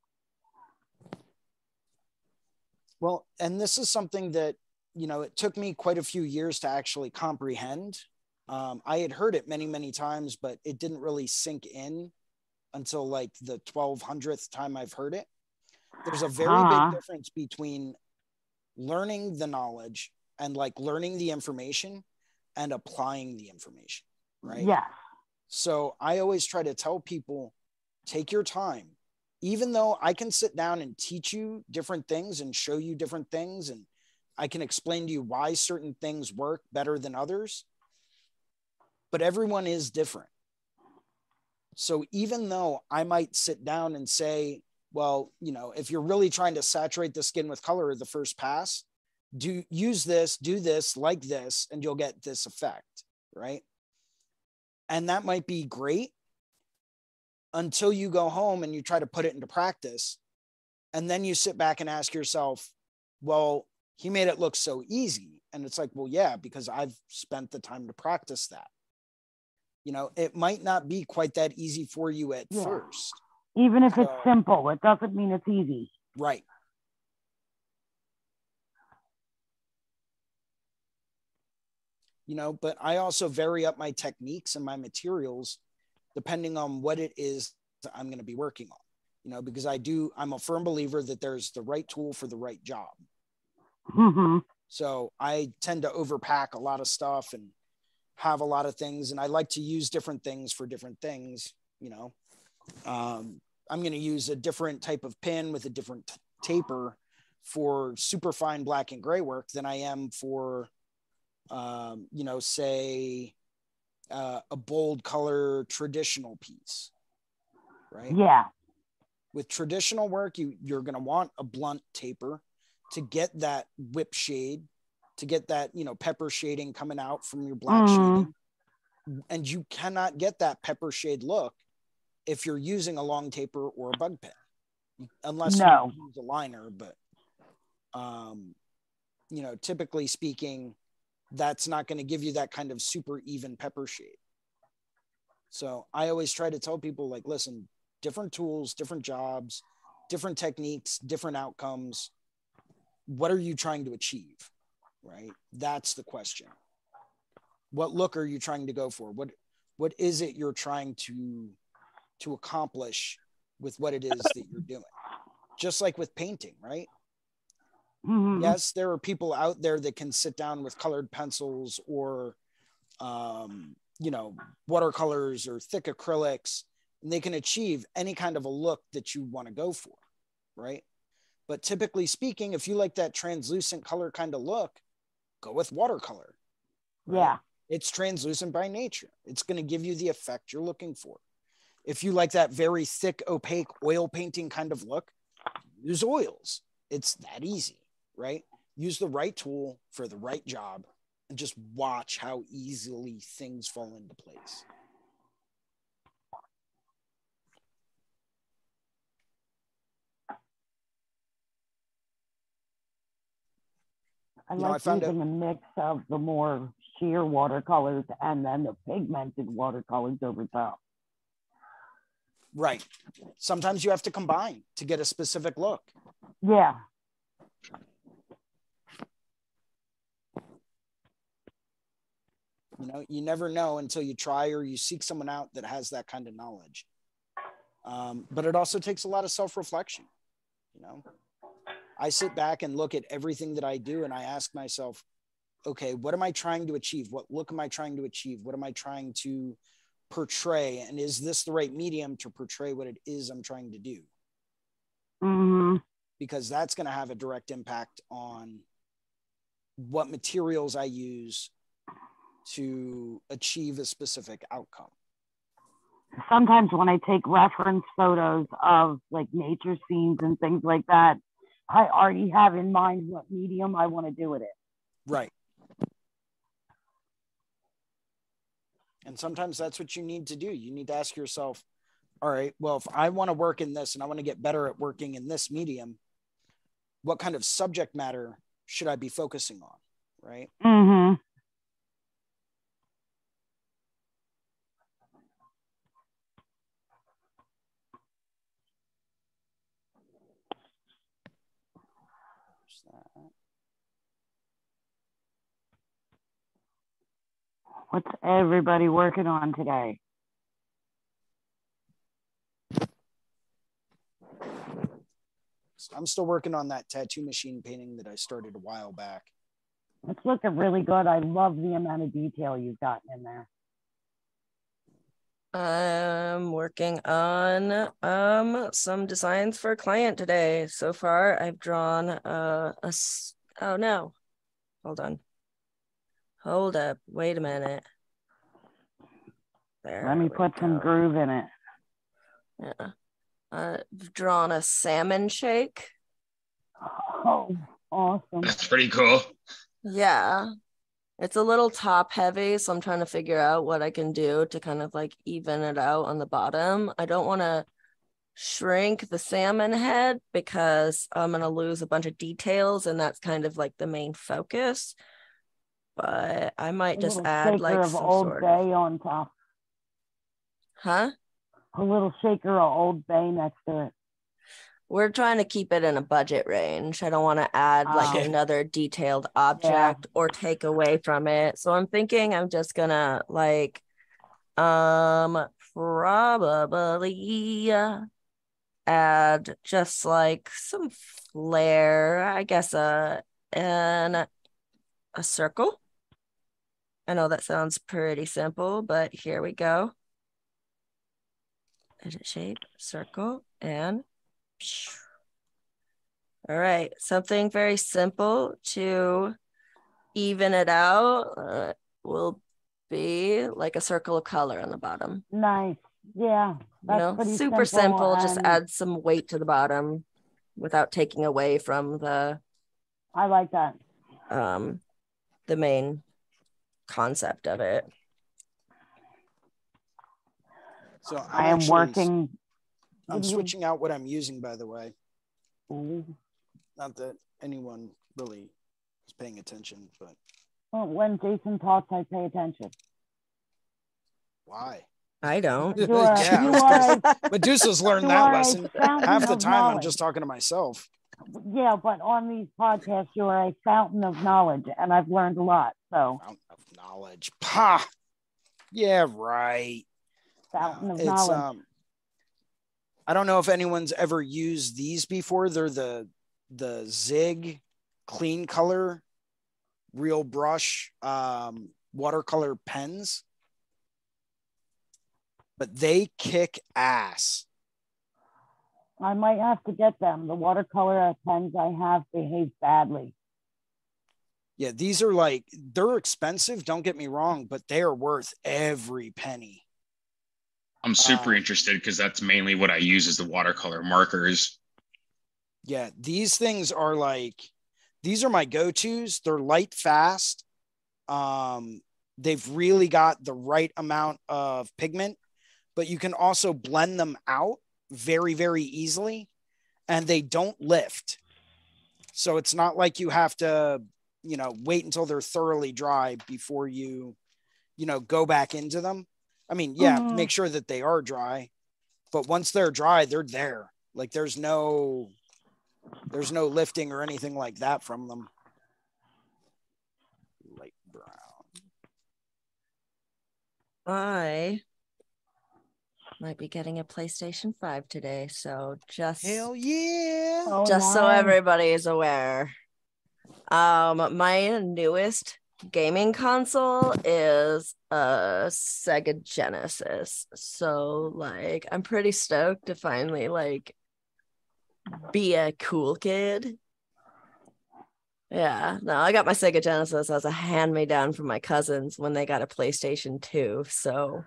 Well, and this is something that, you know, it took me quite a few years to actually comprehend. Um, I had heard it many, many times, but it didn't really sink in until like the 1200th time I've heard it. There's a very Uh-huh. big difference between learning the knowledge and like learning the information and applying the information, right? Yeah. So I always try to tell people take your time. Even though I can sit down and teach you different things and show you different things, and I can explain to you why certain things work better than others, but everyone is different. So even though I might sit down and say, well, you know, if you're really trying to saturate the skin with color the first pass, do use this, do this, like this, and you'll get this effect, right? and that might be great until you go home and you try to put it into practice. And then you sit back and ask yourself well he made it look so easy. And it's like well yeah because i've spent the time to practice that you know it might not be quite that easy for you at Yeah. first. Even if it's simple, it doesn't mean it's easy. right. You know but i also vary up my techniques and my materials depending on what it is that i'm going to be working on. You know because i do i'm a firm believer that there's the right tool for the right job. Hmm so i tend to overpack a lot of stuff and have a lot of things and i like to use different things for different things you know um, i'm going to use a different type of pin with a different t- taper for super fine black and gray work than i am for um, you know say uh, a bold color traditional piece right Yeah. with traditional work you you're going to want a blunt taper to get that whip shade to get that you know pepper shading coming out from your black Mhm. shading and you cannot get that pepper shade look if you're using a long taper or a bug pen unless No. you use a liner but um you know typically speaking that's not going to give you that kind of super even pepper shade so i always try to tell people like listen different tools different jobs different techniques different outcomes what are you trying to achieve right? That's the question. What look are you trying to go for? What what is it you're trying to to accomplish with what it is that you're doing? Just like with painting right? Mhm. yes there are people out there that can sit down with colored pencils or um, you know watercolors or thick acrylics and they can achieve any kind of a look that you want to go for right? But typically speaking, if you like that translucent color kind of look, go with watercolor. right? Yeah. It's translucent by nature. It's going to give you the effect you're looking for. If you like that very thick, opaque oil painting kind of look, use oils. It's that easy, right? Use the right tool for the right job and just watch how easily things fall into place. I You know, I like found using a mix of the more sheer watercolors and then the pigmented watercolors over top. Right. Sometimes you have to combine to get a specific look. Yeah. You know, you never know until you try or you seek someone out that has that kind of knowledge. Um, but it also takes a lot of self reflection. You know, I sit back and look at everything that I do and I ask myself, okay, what am I trying to achieve? What look am I trying to achieve? What am I trying to portray? And is this the right medium to portray what it is I'm trying to do? hmm because that's going to have a direct impact on what materials I use to achieve a specific outcome. Sometimes when I take reference photos of like nature scenes and things like that, I already have in mind what medium I want to do with it. Right. And sometimes that's what you need to do. You need to ask yourself, all right, well, if I want to work in this and I want to get better at working in this medium, what kind of subject matter should I be focusing on? Right. hmm that. What's everybody working on today? I'm still working on that tattoo machine painting that I started a while back. It's looking really good. I love the amount of detail you've gotten in there. I'm working on um some designs for a client today. So far, I've drawn uh, a s- oh no. Hold on. Hold up. Wait a minute. There. Let me we put some groove in it. Yeah. I've drawn a salmon shake. Oh, awesome. That's pretty cool. Yeah. It's a little top heavy, so I'm trying to figure out what I can do to kind of like even it out on the bottom. I don't want to shrink the salmon head because I'm going to lose a bunch of details and that's kind of like the main focus. But I might just add like of some Old sort Bay of, on top. huh? A little shaker of Old Bay next to it. We're trying to keep it in a budget range. I don't want to add like Oh. another detailed object or take away from it. So I'm thinking I'm just gonna like um probably uh, add just like some flair, I guess a and a circle. I know that sounds pretty simple, but here we go. Edit shape, circle, and all right, something very simple to even it out uh, will be like a circle of color on the bottom. Nice. Yeah. You know, super simple. Just and add some weight to the bottom without taking away from the I like that. um the main concept of it. So I'm I am actually- working. I'm Did you- switching out what I'm using, by the way. Ooh. Not that anyone really is paying attention, but Well, when Jason talks, I pay attention. why? I don't. You are, Yeah, you are a, Medusa's learned you that lesson. Half the of time, I'm just talking to myself. Yeah, but on these podcasts, you are a fountain of knowledge, and I've learned a lot. So, Fountain of knowledge. Pa. Yeah, right. fountain of It's knowledge. um. I don't know if anyone's ever used these before. They're the the Zig clean color real brush um, watercolor pens, but they kick ass. I might have to get them. The watercolor pens I have behave badly. Yeah, these are like they're expensive, don't get me wrong, but they are worth every penny. I'm super Uh, interested because that's mainly what I use as the watercolor markers. Yeah, these things are like these are my go-tos. They're light fast. Um they've really got the right amount of pigment, but you can also blend them out very very easily and they don't lift. So it's not like you have to, you know, wait until they're thoroughly dry before you, you know, go back into them. I mean, yeah, make sure that they are dry, but once they're dry, they're there. Like there's no there's no lifting or anything like that from them. Light brown. I might be getting a PlayStation 5 today. So just Hell yeah. Oh, just so nice. everybody is aware. Um, my newest gaming console is a Sega Genesis. So like I'm pretty stoked to finally like be a cool kid. Yeah, no, I got my Sega Genesis as a hand me down from my cousins when they got a PlayStation 2. So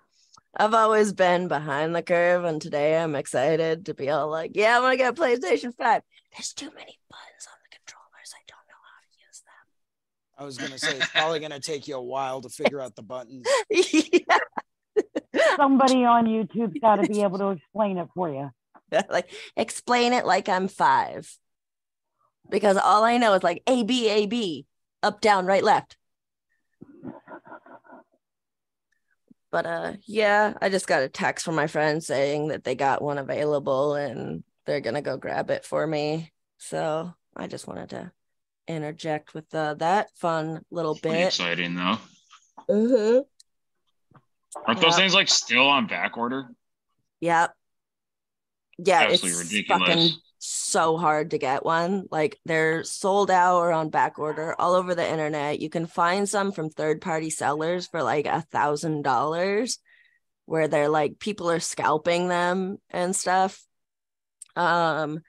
I've always been behind the curve, and today I'm excited to be all like, yeah, I'm gonna get a PlayStation 5. There's too many buttons on the controllers. I don't know how to use them. I was gonna say it's probably gonna take you a while to figure out the buttons. yeah. Somebody on YouTube's got to be able to explain it for you. like explain it like I'm five. Because all I know is like A B A B, up, down, right, left. But uh yeah, I just got a text from my friend saying that they got one available and they're gonna go grab it for me. So I just wanted to interject with uh, that fun little Pretty bit. exciting though. Mhm. Aren't those things like still on back order? Yep. Yeah, Absolutely it's ridiculous. fucking so hard to get one. Like they're sold out or on back order all over the internet. You can find some from third party sellers for like a thousand dollars, where they're like people are scalping them and stuff. Um,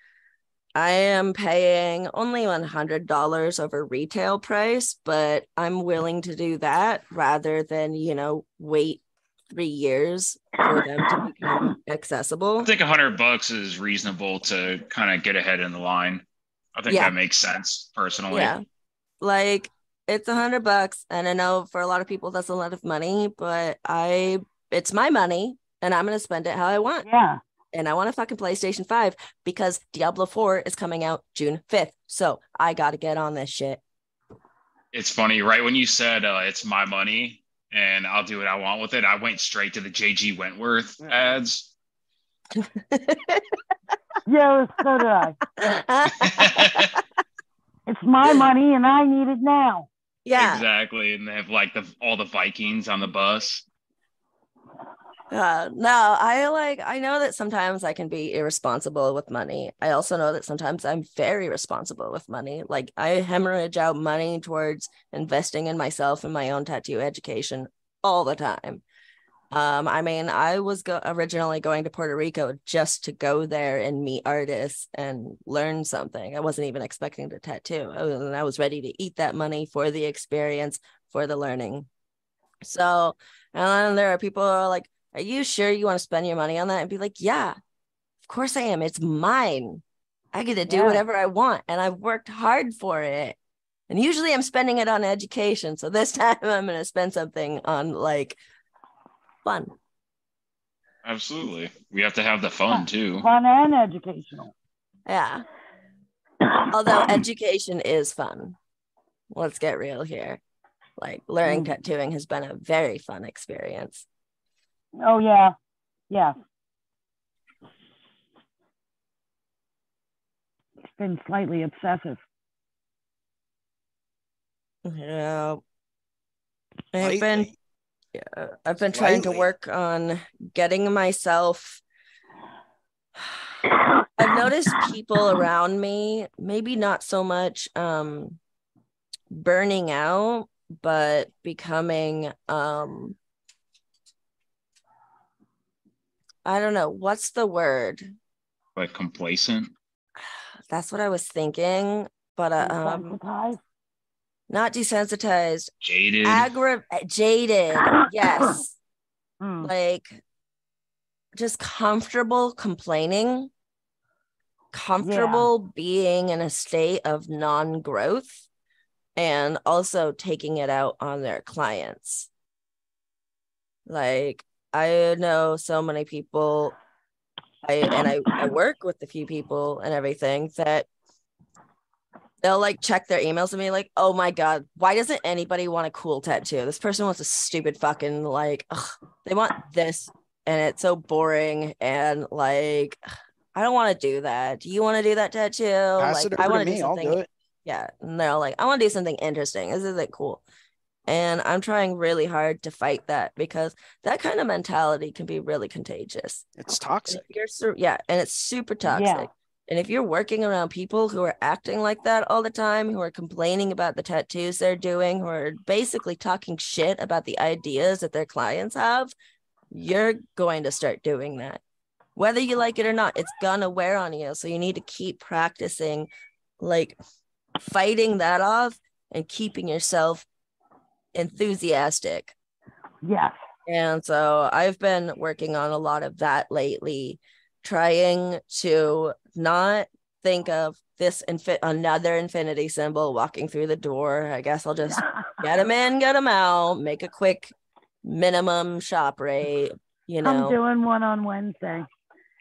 I am paying only one hundred dollars over retail price, but I'm willing to do that rather than you know wait three years for them to become accessible. I think a hundred bucks is reasonable to kind of get ahead in the line. I think Yeah. that makes sense personally. Yeah. Like it's a hundred bucks. And I know for a lot of people that's a lot of money, but I it's my money and I'm gonna spend it how I want. Yeah. And I want a fucking PlayStation 5 because Diablo 4 is coming out June 5th. So I gotta get on this shit. It's funny, right when you said uh, it's my money and I'll do what I want with it, I went straight to the JG Wentworth ads. Yeah, so did I. It's my money and I need it now. yeah. Exactly. And they have like the all the Vikings on the bus. Uh, no, I like, I know that sometimes I can be irresponsible with money. I also know that sometimes I'm very responsible with money. Like, I hemorrhage out money towards investing in myself and my own tattoo education all the time. Um, I mean, I was go- originally going to Puerto Rico just to go there and meet artists and learn something. I wasn't even expecting to tattoo, I was- and I was ready to eat that money for the experience, for the learning. So, and then there are people are like, are you sure you want to spend your money on that? And be like, yeah, of course I am. It's mine. I get to do Yeah. whatever I want. And I've worked hard for it. And usually I'm spending it on education. So this time I'm going to spend something on like fun. Absolutely. We have to have the fun too. Fun and educational. Yeah. Although education is fun. Let's get real here. Like learning Mm. tattooing has been a very fun experience. Oh yeah. Yeah. It's been slightly obsessive. Yeah. I've been Yeah, I've been trying to work on getting myself. I've noticed people around me, maybe not so much um burning out, but becoming um I don't know, what's the word? Like complacent. That's what I was thinking, but uh, um, not desensitized, Jaded. aggra- jaded. Yes, Hmm. like just comfortable complaining, comfortable being in a state of non-growth, and also taking it out on their clients. Like I know so many people I and I, I work with a few people and everything that they'll like check their emails and be like, oh my god, why doesn't anybody want a cool tattoo? This person wants a stupid fucking like ugh, they want this and it's so boring and like I don't want to do that. Do you want to do that tattoo? Pass like I want to do something do it. yeah and they're all like i want to do something interesting this is like cool and i'm trying really hard to fight that because that kind of mentality can be really contagious It's toxic. if you're sur- yeah and it's super toxic Yeah. and if you're working around people who are acting like that all the time who are complaining about the tattoos they're doing who are basically talking shit about the ideas that their clients have you're going to start doing that whether you like it or not it's gonna wear on you so you need to keep practicing like fighting that off and keeping yourself enthusiastic Yes. and so I've been working on a lot of that lately, trying to not think of this infi- another infinity symbol walking through the door. I guess I'll just get them in, get them out, make a quick minimum shop rate, you know, I'm doing one on Wednesday.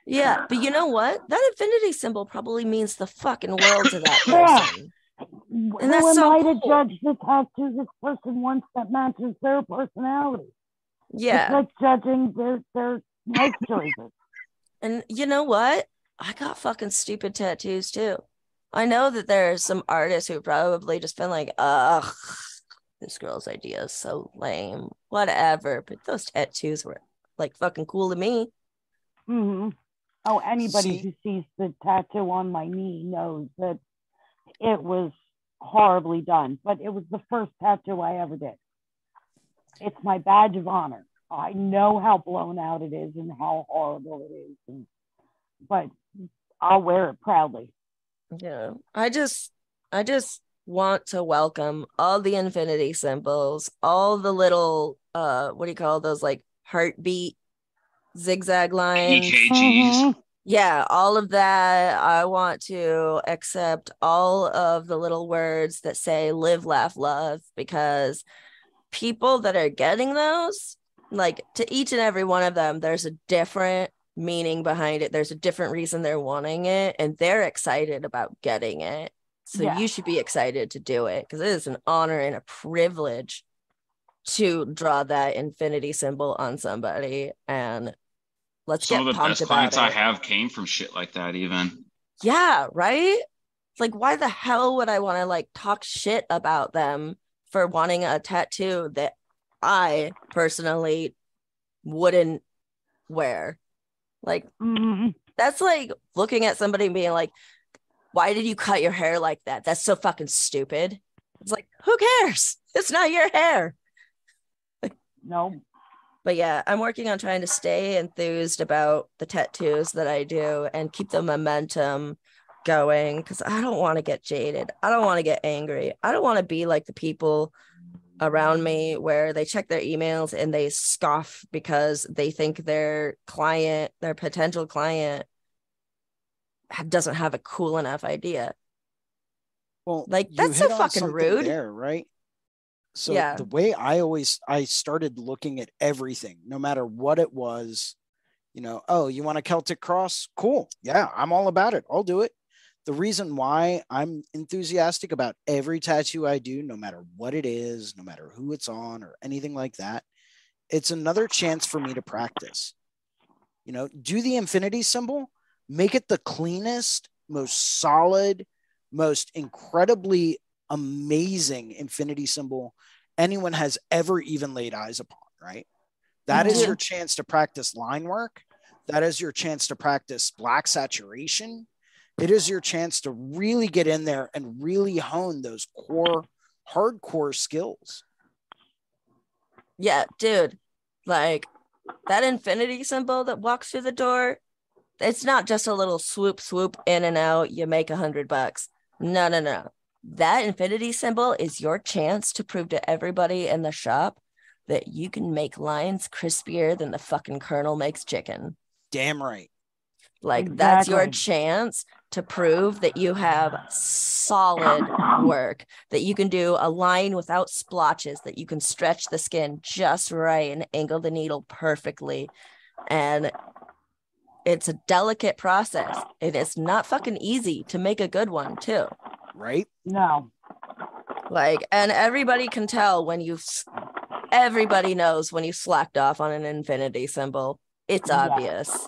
Yeah, but you know what? That infinity symbol probably means the fucking world to that Yeah. Who And that's am so I to cool. judge the tattoo this person wants that matches their personality? Yeah. It's like judging their their life choices. And you know what? I got fucking stupid tattoos too. I know that there are some artists who probably just been like, ugh, this girl's idea is so lame. Whatever. But those tattoos were like fucking cool to me. Mm-hmm. Oh, anybody See- who sees the tattoo on my knee knows that it was horribly done, but it was the first tattoo I ever did. It's my badge of honor. I know how blown out it is and how horrible it is, and, but I'll wear it proudly. Yeah. I just I just want to welcome all the infinity symbols, all the little uh what do you call those like heartbeat zigzag lines. EKGs. Yeah all of that i want to accept all of the little words that say live laugh love because people that are getting those like to each and every one of them there's a different meaning behind it there's a different reason they're wanting it and they're excited about getting it so Yeah. you should be excited to do it because it is an honor and a privilege to draw that infinity symbol on somebody and let's Some get of the pumped best about clients it. I have came from shit like that, even. Yeah, right? Like, why the hell would I want to like talk shit about them for wanting a tattoo that I personally wouldn't wear? Like, Mhm. that's like looking at somebody and being like, why did you cut your hair like that? That's so fucking stupid. It's like, who cares? It's not your hair. No, But yeah, I'm working on trying to stay enthused about the tattoos that I do and keep the momentum going because I don't want to get jaded. I don't want to get angry. I don't want to be like the people around me where they check their emails and they scoff because they think their client, their potential client, doesn't have a cool enough idea. Well, Like, that's so fucking rude. there, right? So Yeah. the way I always I started looking at everything, no matter what it was, you know, oh, you want a Celtic cross? Cool. Yeah, I'm all about it. I'll do it. The reason why I'm enthusiastic about every tattoo I do, no matter what it is, no matter who it's on or anything like that, it's another chance for me to practice. You know, do the infinity symbol, make it the cleanest, most solid, most incredibly amazing infinity symbol anyone has ever even laid eyes upon, right? That is Mhm. your chance to practice line work. That is your chance to practice black saturation. It is your chance to really get in there and really hone those core, hardcore skills. Yeah, dude. Like that infinity symbol that walks through the door, it's not just a little swoop swoop in and out you make a hundred bucks no no no that infinity symbol is your chance to prove to everybody in the shop that you can make lines crispier than the fucking colonel makes chicken. Damn right. like that's your chance to prove that you have solid work that you can do a line without splotches that you can stretch the skin just right and angle the needle perfectly. And it's a delicate process. It is not fucking easy to make a good one too Right. No. like and everybody can tell when you s- everybody knows when you slacked off on an infinity symbol it's Yeah. obvious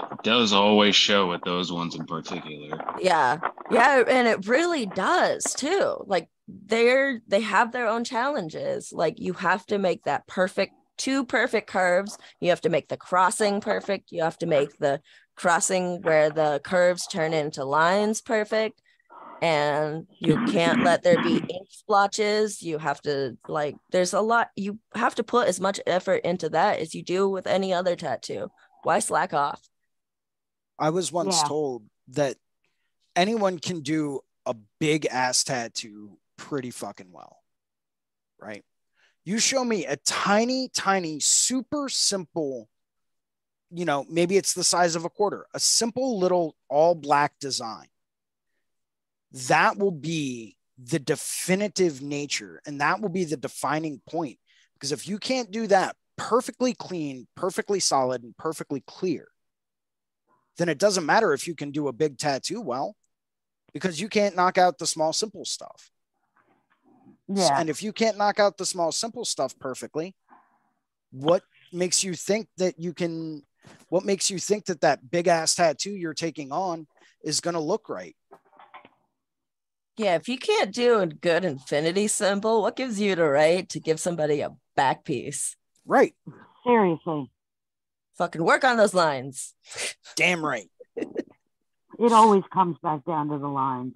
It does always show with those ones in particular. yeah yeah and it really does too like they're they have their own challenges like you have to make that perfect two perfect curves you have to make the crossing perfect you have to make the crossing where the curves turn into lines perfect and you can't let there be ink splotches you have to like there's a lot you have to put as much effort into that as you do with any other tattoo why slack off I was once Yeah. told that anyone can do a big ass tattoo pretty fucking well. Right. You show me a tiny, tiny, super simple, you know, maybe it's the size of a quarter, a simple little all black design. That will be the definitive nature and that will be the defining point. Because if you can't do that perfectly clean, perfectly solid, and perfectly clear, then it doesn't matter if you can do a big tattoo well because you can't knock out the small simple stuff. Yeah. And if you can't knock out the small simple stuff perfectly, what makes you think that you can what makes you think that that big ass tattoo you're taking on is going to look right? Yeah, if you can't do a good infinity symbol, what gives you the right to give somebody a back piece? Right. Seriously. Fucking work on those lines. Damn right. It always comes back down to the lines.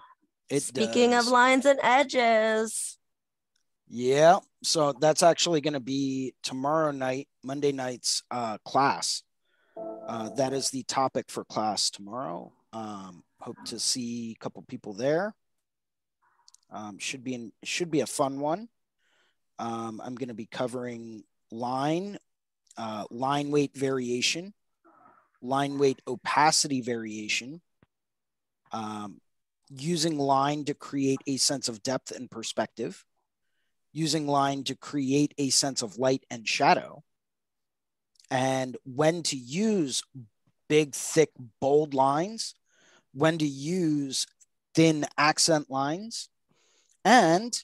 It Speaking does. of lines and edges, Yeah. So that's actually going to be tomorrow night, Monday night's uh, class. Uh, that is the topic for class tomorrow. Um, hope to see a couple people there. Um, should be in, should be a fun one. Um, I'm going to be covering line, uh, line weight variation, line weight opacity variation, um, using line to create a sense of depth and perspective using line to create a sense of light and shadow, and when to use big, thick, bold lines, when to use thin accent lines, and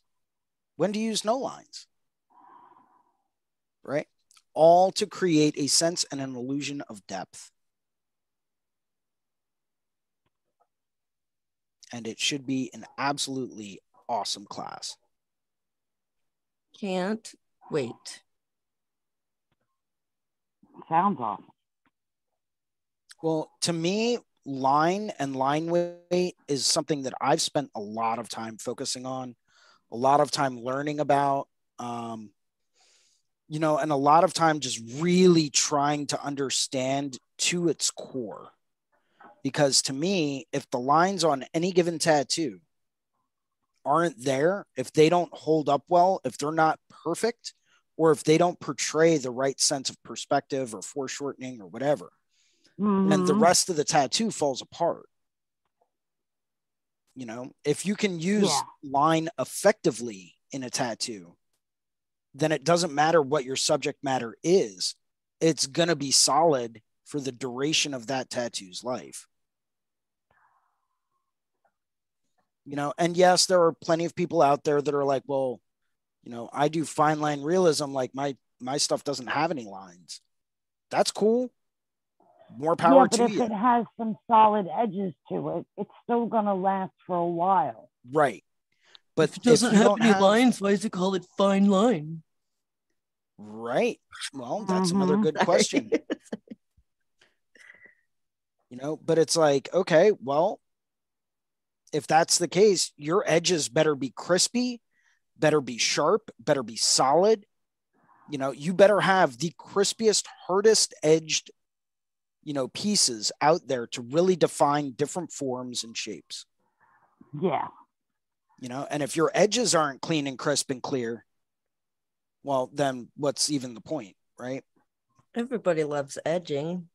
when to use no lines. Right? All to create a sense and an illusion of depth. And it should be an absolutely awesome class. can't wait. Sounds awesome. Well, to me, line and line weight is something that I've spent a lot of time focusing on, a lot of time learning about, um, you know, and a lot of time just really trying to understand to its core. Because to me, if the lines on any given tattoo aren't there, if they don't hold up well, if they're not perfect, or if they don't portray the right sense of perspective or foreshortening or whatever, and the mm-hmm. rest of the tattoo falls apart. You know, if you can use Yeah. line effectively in a tattoo, then it doesn't matter what your subject matter is, it's going to be solid for the duration of that tattoo's life. You know, and yes, there are plenty of people out there that are like, well, you know, I do fine line realism, like my my stuff doesn't have any lines. That's cool. More power yeah, but to if you. it has some solid edges to it, it's still gonna last for a while. Right. But if it doesn't you have don't any lines, why is it called it fine line? Right. Well, that's another Mhm. good question. You know, but it's like, okay, well, if that's the case, your edges better be crispy, better be sharp, better be solid, You know, you better have the crispiest, hardest edged, you know, pieces out there to really define different forms and shapes. Yeah. You know, and if your edges aren't clean and crisp and clear, well, then what's even the point, right? Everybody loves edging.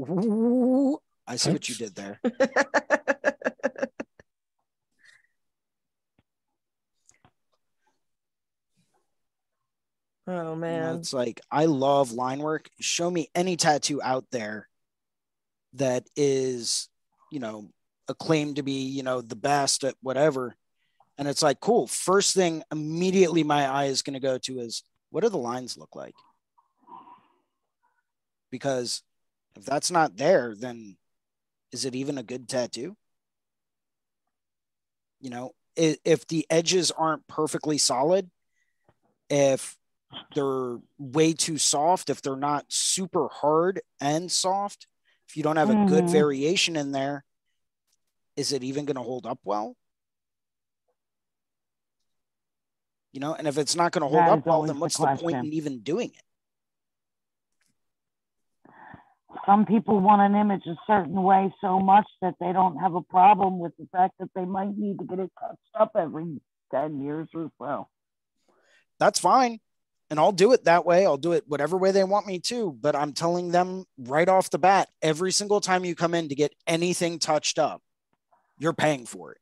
Ooh, I see what you did there. oh You know, man. it's like I love line work. Show me any tattoo out there that is, you know, acclaimed to be, you know, the best at whatever. And it's like, cool. First thing immediately my eye is going to go to is what do the lines look like? Because if that's not there, then is it even a good tattoo? You know, if the edges aren't perfectly solid, if they're way too soft, if they're not super hard and soft, if you don't have a good Mhm. variation in there, is it even going to hold up well? You know, and if it's not going to hold That up well, then what's the point in even doing it? Some people want an image a certain way so much that they don't have a problem with the fact that they might need to get it touched up every 10 years or so. That's fine. And I'll do it that way. I'll do it whatever way they want me to. But I'm telling them right off the bat every single time you come in to get anything touched up, you're paying for it,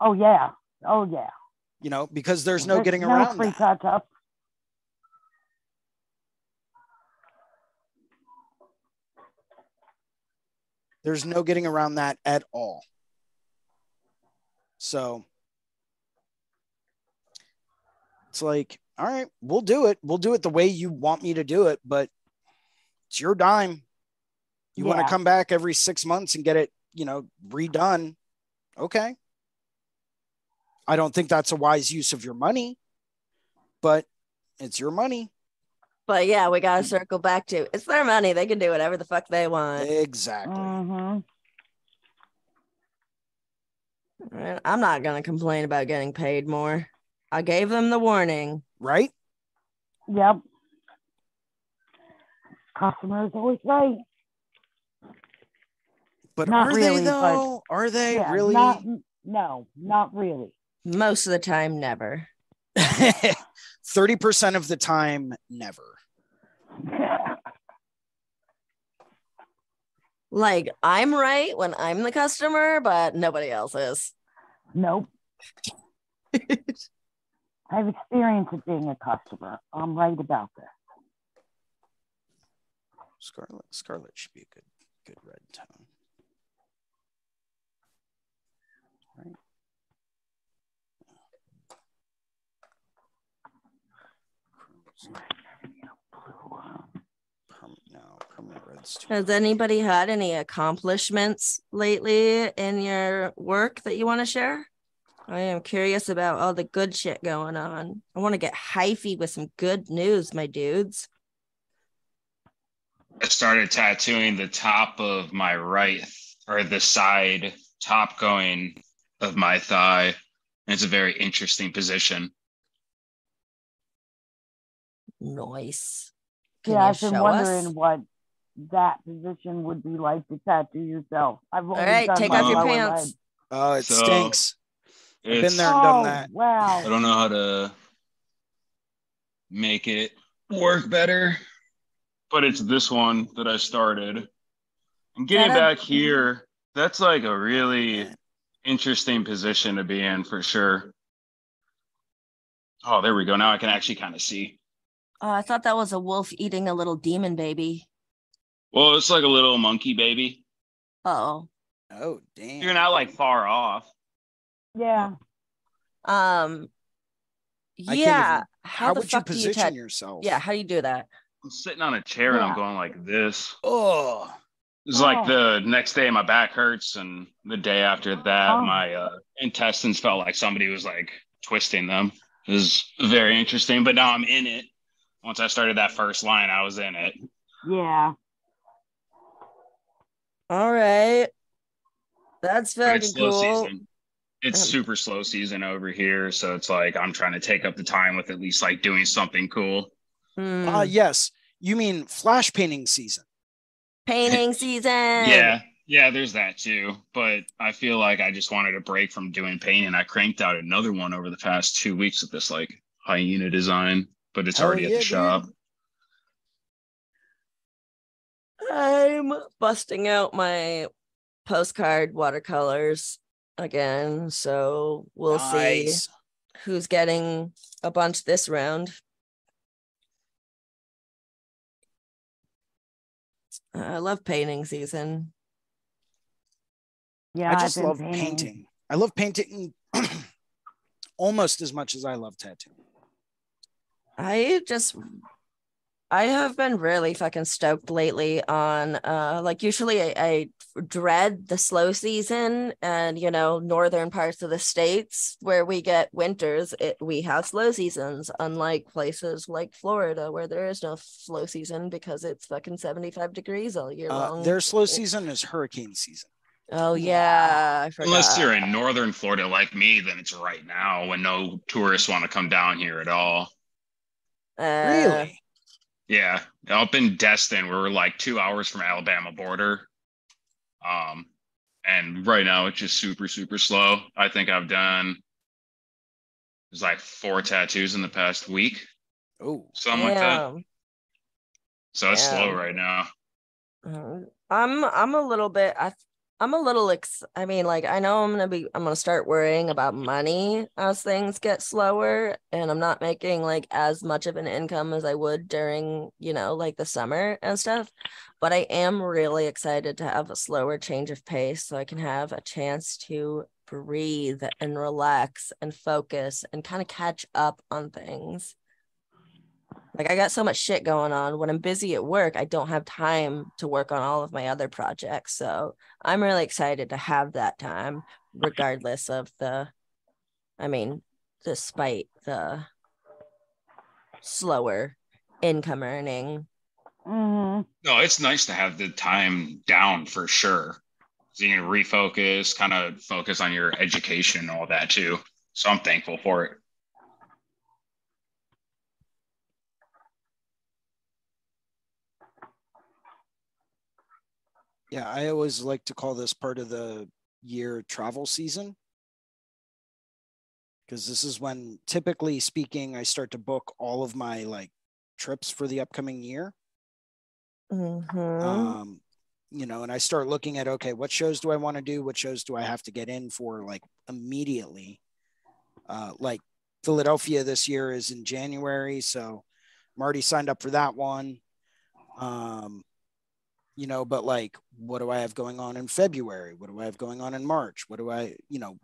Oh, yeah. Oh, yeah. you know, because there's no getting around free that. touch up. There's no getting around that at all. So it's like, all right, we'll do it. We'll do it the way you want me to do it, but it's your dime. You want to come back every six months and get it, you know, redone. Okay. I don't think that's a wise use of your money, but it's your money. But yeah, we gotta circle back to it's their money. They can do whatever the fuck they want. Exactly. hmm I'm not gonna complain about getting paid more. I gave them the warning. Right? Yep. Customer is always right. But Not are really, they though? Are they Yeah, really? Not, no, not really. Most of the time, never. 30% of the time, never. Like I'm right when I'm the customer, but nobody else is. nope. I've experience of being a customer. I'm right about this. Scarlet, scarlet should be a good, good red tone. Right. Perm- no, permanent red's too. Has anybody had any accomplishments lately in your work that you want to share? I am curious about all the good shit going on. I want to get hyphy with some good news, my dudes. I started tattooing the top of my right or the side top going of my thigh. And it's a very interesting position. Nice. Can yeah, I've been wondering us? what that position would be like to tattoo yourself. I've All only right, done take off your pants. Oh, it So, stinks. I've been there and done Oh, that. I don't know how to make it work better, but it's this one that I started. And getting That a- back here, that's like a really interesting position to be in for sure. Oh, there we go. Now I can actually kind of see. Oh, I thought that was a wolf eating a little demon baby. Well, it's like a little monkey baby. Oh. Oh, damn. You're not like far off. Yeah. Um yeah. how, How the would you fuck do you position tat- yourself? Yeah, how do you do that? I'm sitting on a chair and I'm going like this. Oh, It's like Oh. the next day my back hurts, and the day after that Oh. my uh, intestines felt like somebody was like twisting them. It was very interesting, but now I'm in it. Once I started that first line, I was in it. Yeah. All right. That's But fucking it's slow cool. season. It's super slow season over here, so it's like I'm trying to take up the time with at least like doing something cool. Mm. Uh, yes. You mean flash painting season? Painting season. Yeah, yeah, there's that too. But I feel like I just wanted a break from doing painting. I cranked out another one over the past two weeks with this like hyena design, but it's Hell already yeah, at the dude. shop. I'm busting out my postcard watercolors again. So we'll see who's getting a bunch this round. I love painting season. Yeah, I just been love painting. I love painting almost as much as I love tattooing. I just I have been really fucking stoked lately on uh like usually I, I dread the slow season and you know northern parts of the states where we get winters it we have slow seasons unlike places like Florida where there is no slow season because it's fucking 75 degrees all year Uh, long. their slow season is hurricane season. Oh yeah, I forgot. Unless you're in northern Florida like me, then it's right now when no tourists want to come down here at all. Uh, Really? Yeah, up in Destin, we're like two hours from Alabama border. Um, and right now it's just super, super slow. I think I've done there's like four tattoos in the past week, Oh, something like that. So it's Yeah. slow right now. Uh, I'm I'm a little bit I I'm a little ex I mean like I know I'm gonna be I'm gonna start worrying about money as things get slower and I'm not making like as much of an income as I would during you know like the summer and stuff but I am really excited to have a slower change of pace so I can have a chance to breathe and relax and focus and kind of catch up on things like I got so much shit going on. When I'm busy at work, I don't have time to work on all of my other projects. So I'm really excited to have that time, regardless of the, I mean, despite the slower income earning. hmm No, it's nice to have the time down for sure. So you can refocus, kind of focus on your education and all that too. So I'm thankful for it. Yeah. I always like to call this part of the year travel season. Because this is when, typically speaking, I start to book all of my like trips for the upcoming year. Mhm. um you know and i start looking at okay what shows do i want to do what shows do i have to get in for like immediately uh like philadelphia this year is in january so i'm already signed up for that one um you know but like what do i have going on in february? What do i have going on in march? What do i you know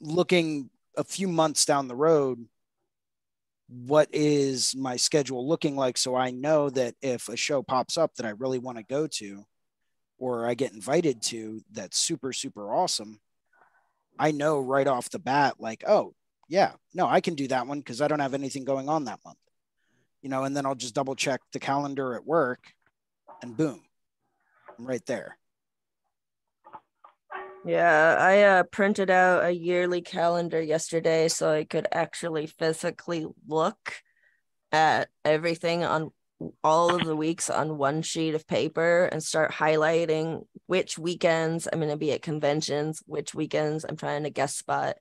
looking a few months down the road what is my schedule looking like so I know that if a show pops up that I really want to go to or I get invited to that's super super awesome I know right off the bat like oh yeah no I can do that one cuz I don't have anything going on that month. You know and then I'll just double check the calendar at work and boom right there Yeah, I uh, printed out a yearly calendar yesterday so I could actually physically look at everything on all of the weeks on one sheet of paper and start highlighting which weekends I'm going to be at conventions, which weekends I'm trying to guest spot,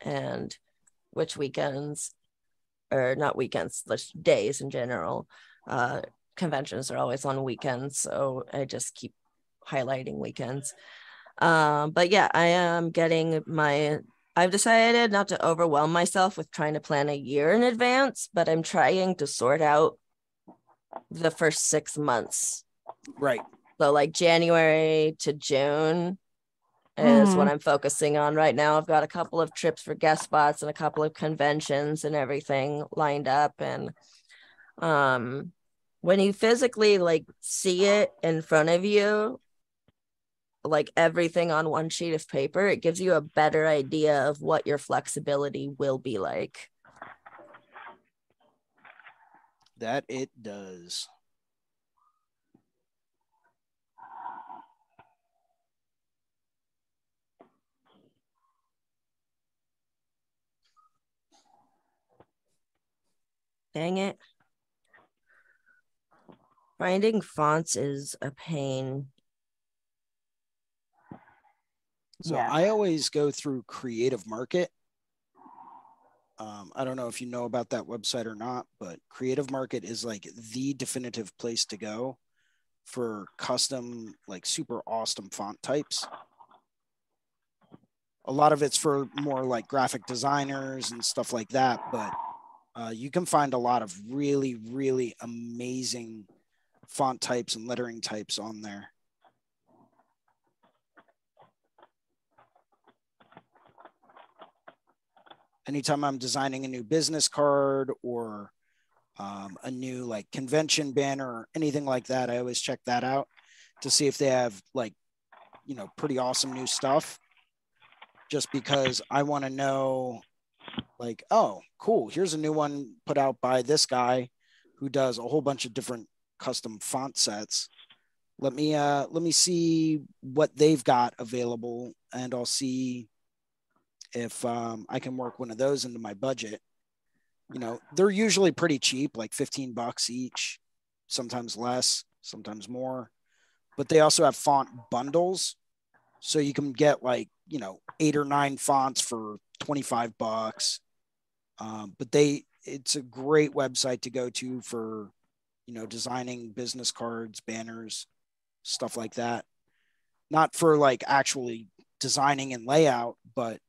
and which weekends, or not weekends, just days in general. Uh, conventions are always on weekends, so I just keep highlighting weekends. Um, but yeah, I am getting my. I've decided not to overwhelm myself with trying to plan a year in advance, but I'm trying to sort out the first six months. right So, like January to June is what Mhm. I'm focusing on right now. I've got a couple of trips for guest spots and a couple of conventions and everything lined up. And um, when you physically like see it in front of you, like everything on one sheet of paper, it gives you a better idea of what your flexibility will be like. that it does Dang it. Finding fonts is a pain. So Yeah. I always go through Creative Market. Um, I don't know if you know about that website or not, but Creative Market is like the definitive place to go for custom, like super awesome font types. A lot of it's for more like graphic designers and stuff like that, but uh, you can find a lot of really, really amazing font types and lettering types on there. anytime I'm designing a new business card or um, a new like convention banner or anything like that, I always check that out to see if they have like, you know, pretty awesome new stuff. Just because I want to know, like, oh, cool, here's a new one put out by this guy who does a whole bunch of different custom font sets. Let me uh let me see what they've got available and I'll see if um, I can work one of those into my budget. You know, they're usually pretty cheap, like 15 bucks each, sometimes less, sometimes more. But they also have font bundles. So you can get like, you know, eight or nine fonts for 25 bucks. Um, but they, it's a great website to go to for, you know, designing business cards, banners, stuff like that. Not for like actually designing and layout, but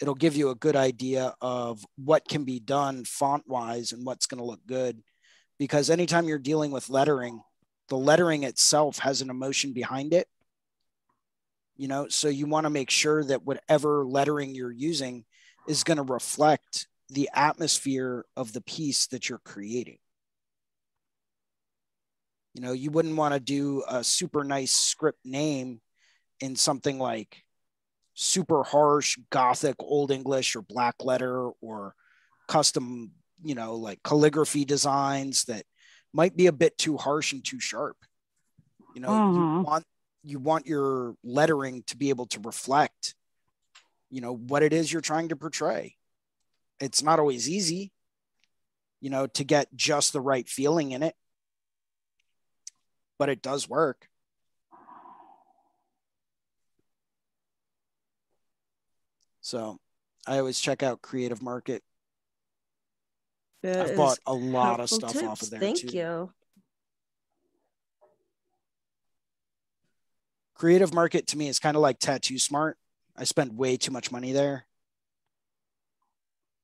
it'll give you a good idea of what can be done font wise and what's going to look good. Because anytime you're dealing with lettering, the lettering itself has an emotion behind it. You know, so you want to make sure that whatever lettering you're using is going to reflect the atmosphere of the piece that you're creating. You know, you wouldn't want to do a super nice script name in something like super harsh gothic old english or black letter or custom you know like calligraphy designs that might be a bit too harsh and too sharp. You know you Mhm. want you want your lettering to be able to reflect you know what it is you're trying to portray. It's not always easy you know to get just the right feeling in it but it does work. So i always check out creative market. That i've bought a lot of helpful stuff off of there Thank too. you. creative market to me is kind of like tattoo smart. I spend way too much money there.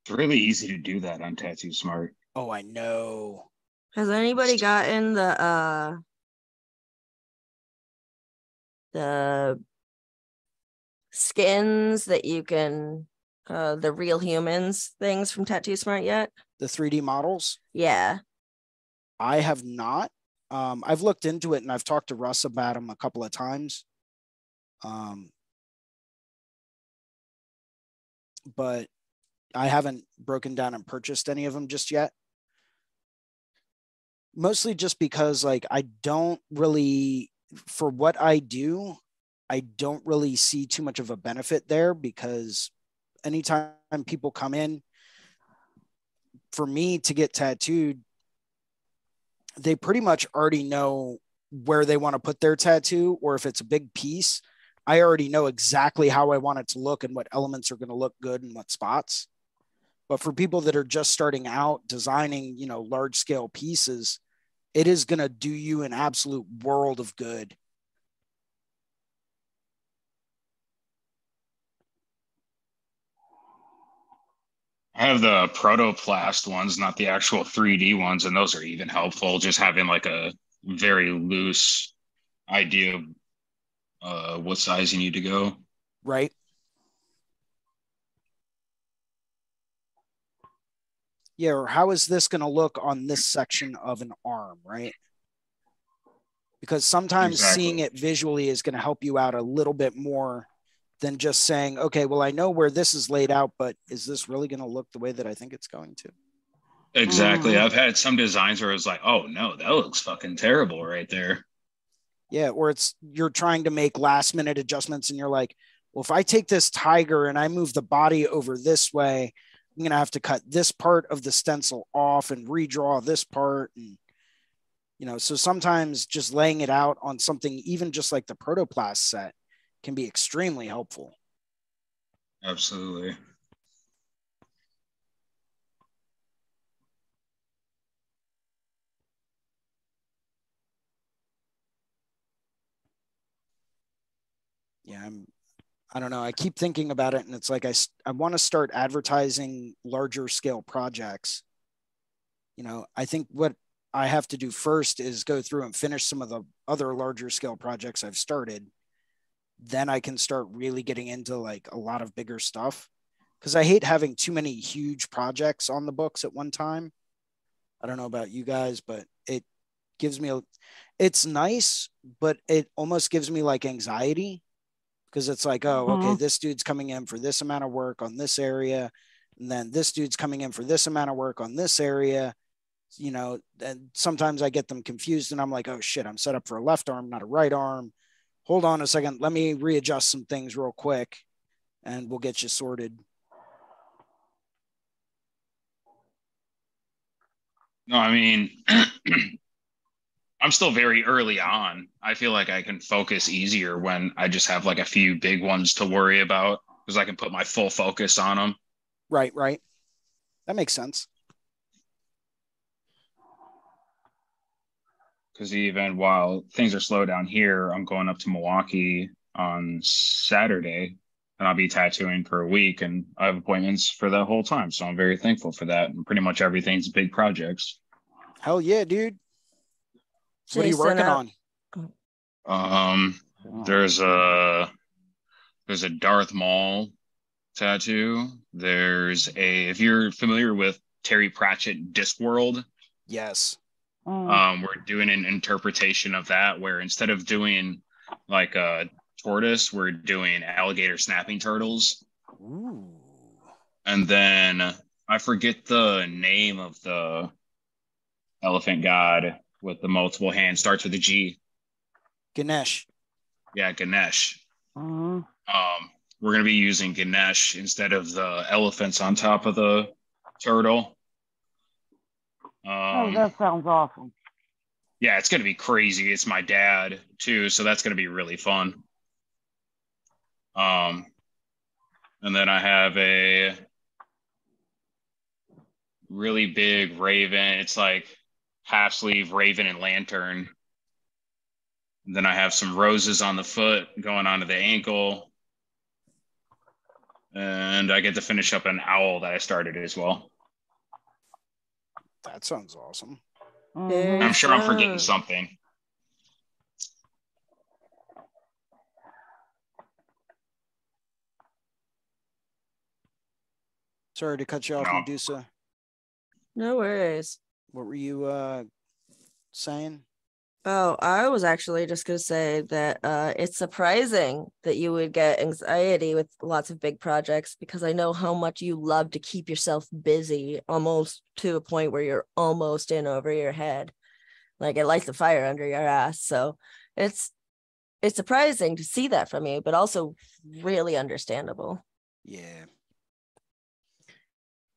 It's really easy to do that on Tattoo Smart. oh i know. Has anybody gotten the uh the skins that you can uh the real humans things from Tattoo Smart yet? the 3d models Yeah. i have not um, i've looked into it and i've talked to russ about them a couple of times um, but i haven't broken down and purchased any of them just yet mostly just because like i don't really for what i do i don't really see too much of a benefit there because anytime people come in for me to get tattooed they pretty much already know where they want to put their tattoo or if it's a big piece i already know exactly how i want it to look and what elements are going to look good in what spots. But for people that are just starting out designing you know large scale pieces it is going to do you an absolute world of good I have the protoplast ones, not the actual 3D ones, and those are even helpful. Just having like a very loose idea of uh, what size you need to go. right yeah or how is this going to look on this section of an arm right because sometimes Exactly. seeing it visually is going to help you out a little bit more than just saying okay well i know where this is laid out but is this really going to look the way that i think it's going to Exactly. Mhm. I've had some designs where it's like, oh no, that looks fucking terrible right there. yeah or it's you're trying to make last minute adjustments and you're like well if i take this tiger and i move the body over this way i'm going to have to cut this part of the stencil off and redraw this part and You know, so sometimes just laying it out on something, even just like the protoplast set, can be extremely helpful. Absolutely. Yeah, I'm I don't know. I keep thinking about it and it's like I I want to start advertising larger scale projects. You know, I think what I have to do first is go through and finish some of the other larger scale projects I've started. Then I can start really getting into like a lot of bigger stuff because I hate having too many huge projects on the books at one time. I don't know about you guys, but it gives me a it's nice, but it almost gives me like anxiety because it's like, oh, okay, mm-hmm. this dude's coming in for this amount of work on this area, and then this dude's coming in for this amount of work on this area. You know, and sometimes I get them confused, and I'm like, oh shit, I'm set up for a left arm, not a right arm. Hold on a second, let me readjust some things real quick, and we'll get you sorted. No, I mean, I'm still very early on. I feel like I can focus easier when I just have like a few big ones to worry about because I can put my full focus on them. Right, right. That makes sense. Because even while things are slow down here, I'm going up to Milwaukee on Saturday and I'll be tattooing for a week and I have appointments for that whole time. So I'm very thankful for that. And pretty much everything's big projects. Hell yeah, dude. What are you working on? Um, there's a there's a Darth Maul tattoo. There's a if you're familiar with Terry Pratchett Discworld. Yes. Mm. Um, we're doing an interpretation of that where instead of doing like a tortoise, we're doing alligator snapping turtles. Ooh. And then I forget the name of the elephant god with the multiple hands starts with a G. Ganesh. Yeah, Ganesh. Mm-hmm. Um, we're going to be using Ganesh instead of the elephants on top of the turtle. Oh, um, oh, that sounds awesome. Yeah, it's going to be crazy. It's my dad too, so that's going to be really fun. Um, and then I have a really big raven. It's like half sleeve raven and lantern. And then I have some roses on the foot going onto the ankle. And I get to finish up an owl that I started as well. That sounds awesome. I'm sure I'm forgetting something. Sorry to cut you off, no. Medusa. No worries. What were you uh, saying? Oh, I was actually just going to say that uh, it's surprising that you would get anxiety with lots of big projects because I know how much you love to keep yourself busy almost to a point where you're almost in over your head. Like it lights the fire under your ass. So it's it's surprising to see that from you, but also really understandable. Yeah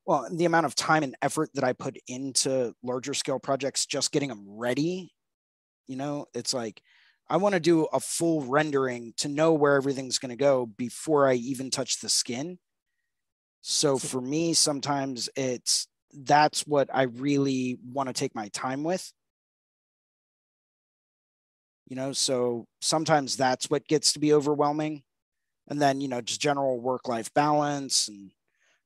well the amount of time and effort that i put into larger scale projects just getting them ready you know it's like i want to do a full rendering to know where everything's going to go before i even touch the skin. So for me sometimes it's that's what i really want to take my time with. You know so sometimes that's what gets to be overwhelming. And then you know just general work life balance and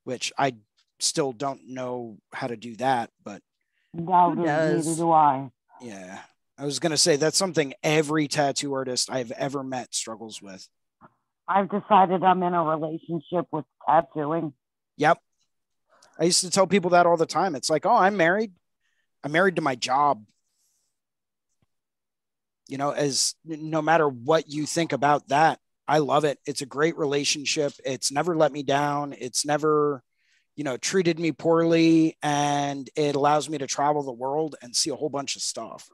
which i still don't know how to do that, but no, neither do I. Yeah. I was going to say that's something every tattoo artist I've ever met struggles with. I've decided I'm in a relationship with tattooing. Yep. I used to tell people that all the time. It's like, oh, I'm married. I'm married to my job. You know, as no matter what you think about that, I love it. It's a great relationship. It's never let me down. It's never you know, treated me poorly and it allows me to travel the world and see a whole bunch of stuff.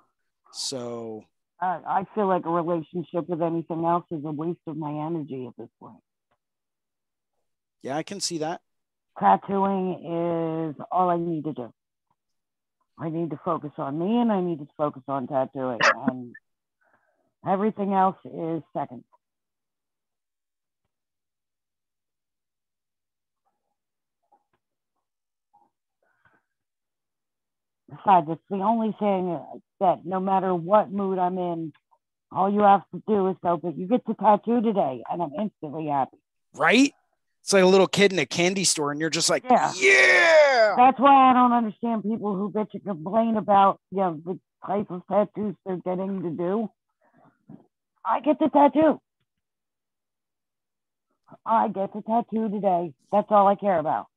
So uh, I feel like a relationship with anything else is a waste of my energy at this point. Yeah, I can see that. Tattooing is all I need to do. I need to focus on me and I need to focus on tattooing. and everything else is second. Besides, it's the only thing that no matter what mood I'm in, all you have to do is go, but you get to tattoo today, and I'm instantly happy. Right? It's like a little kid in a candy store, and you're just like, Yeah. yeah. That's why I don't understand people who bitch and complain about you know the type of tattoos they're getting to do. I get the tattoo. I get the tattoo today. That's all I care about.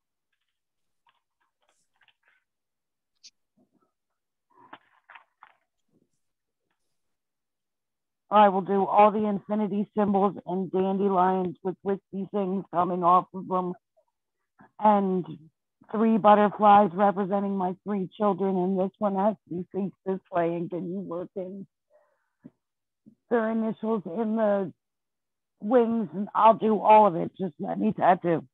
I will do all the infinity symbols and dandelions with wispy things coming off of them, and three butterflies representing my three children. And this one has to be this way. And can you work in their initials in the wings? And I'll do all of it. Just let me tattoo.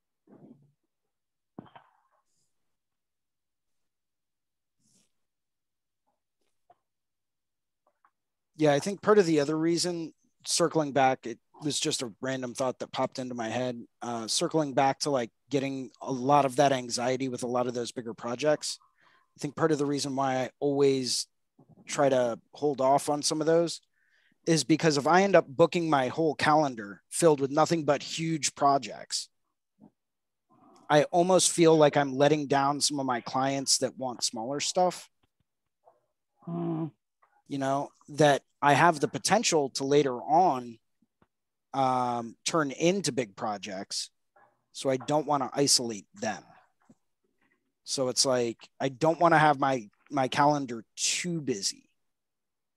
Yeah, I think part of the other reason, circling back, it was just a random thought that popped into my head. Uh, circling back to like getting a lot of that anxiety with a lot of those bigger projects. I think part of the reason why I always try to hold off on some of those is because if I end up booking my whole calendar filled with nothing but huge projects, I almost feel like I'm letting down some of my clients that want smaller stuff Hmm. You know that i have the potential to later on um, turn into big projects. So i don't want to isolate them. So it's like i don't want to have my my calendar too busy.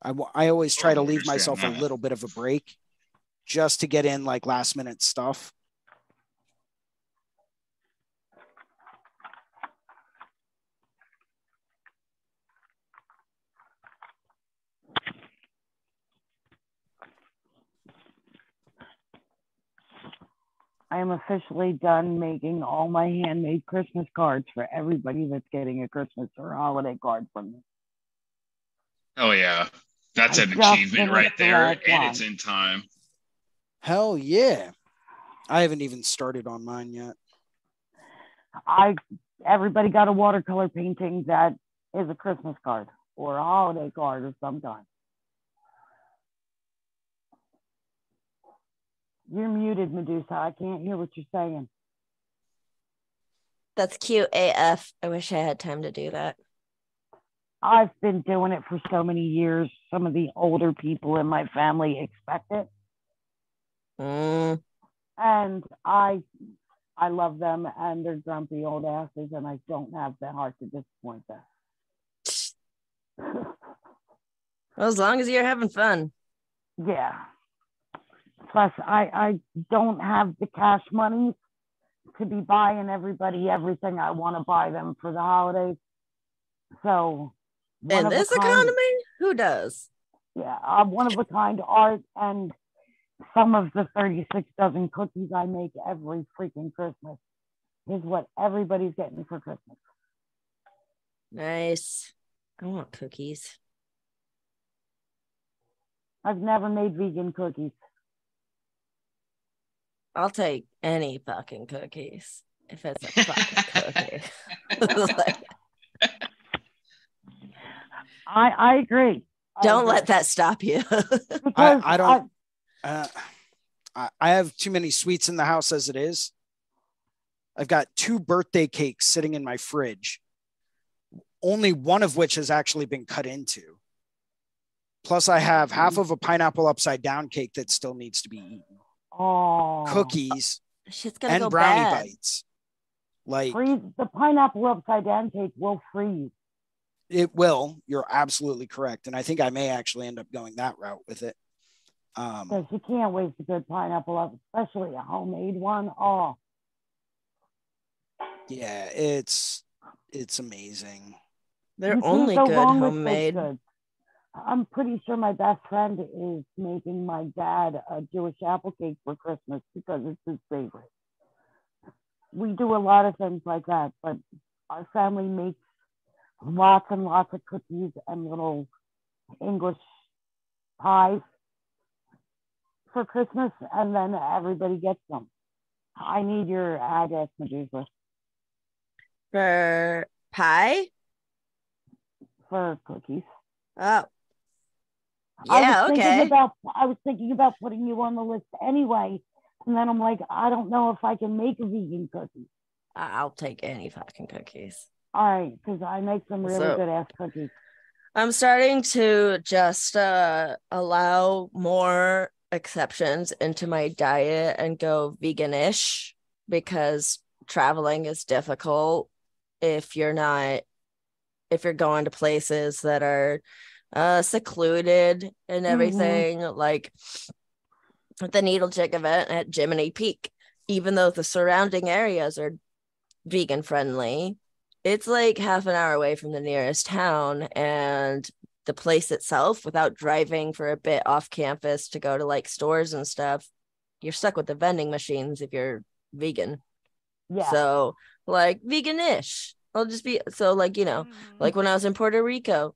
I I always try to leave myself a little bit of a break just to get in like last minute stuff I am officially done making all my handmade Christmas cards for everybody that's getting a Christmas or holiday card from me. Oh yeah, that's I an achievement right there, last and one. it's in time. hell yeah i haven't even started on mine yet I everybody got a watercolor painting that is a Christmas card or a holiday card of some kind. You're muted, Medusa. I can't hear what you're saying. That's cute AF. I wish I had time to do that. I've been doing it for so many years. Some of the older people in my family expect it, Mm, and I, I love them, and they're grumpy old asses, and I don't have the heart to disappoint them. well, as long as you're having fun. yeah. Plus, I I don't have the cash money to be buying everybody everything I want to buy them for the holidays. So In this kind- economy, who does? yeah, uh, one of a kind art and some of the 36 dozen cookies I make every freaking Christmas is what everybody's getting for Christmas. Nice. I want cookies. I've never made vegan cookies. I'll take any fucking cookies if it's a fucking cookie. Like, I I agree. Don't agree. let that stop you. because I don't- uh, I, I have too many sweets in the house as it is. I've got two birthday cakes sitting in my fridge, only one of which has actually been cut into. Plus, I have half of a pineapple upside down cake that still needs to be eaten, oh, cookies, Shit's gonna and go brownie bad. bites. Like freeze the pineapple upside down cake will freeze. it will. You're absolutely correct. And I think I may actually end up going that route with it. Um, Because you can't waste a good pineapple up, especially a homemade one. Oh, yeah, it's it's amazing. They're you only go good wrong with baked homemade. I'm pretty sure my best friend is making my dad a Jewish apple cake for Christmas because it's his favorite. We do a lot of things like that, but our family makes lots and lots of cookies and little English pies for Christmas, and then everybody gets them. I need your address, Medusa, For pie? for cookies. Oh. I Yeah, was thinking about I was thinking about putting you on the list anyway, and then I'm like, I don't know if I can make a vegan cookie. I- I'll take any fucking cookies. All right, because I make some really So- good ass cookies. I'm starting to just uh, allow more exceptions into my diet and go veganish because traveling is difficult if you're not if you're going to places that are uh secluded and everything like the needle chick event at Jiminy Peak even though the surrounding areas are vegan friendly it's like half an hour away from the nearest town and the place itself without driving for a bit off campus to go to like stores and stuff you're stuck with the vending machines if you're vegan. Yeah. so like veganish. I'll just be so like you know like when i was in puerto rico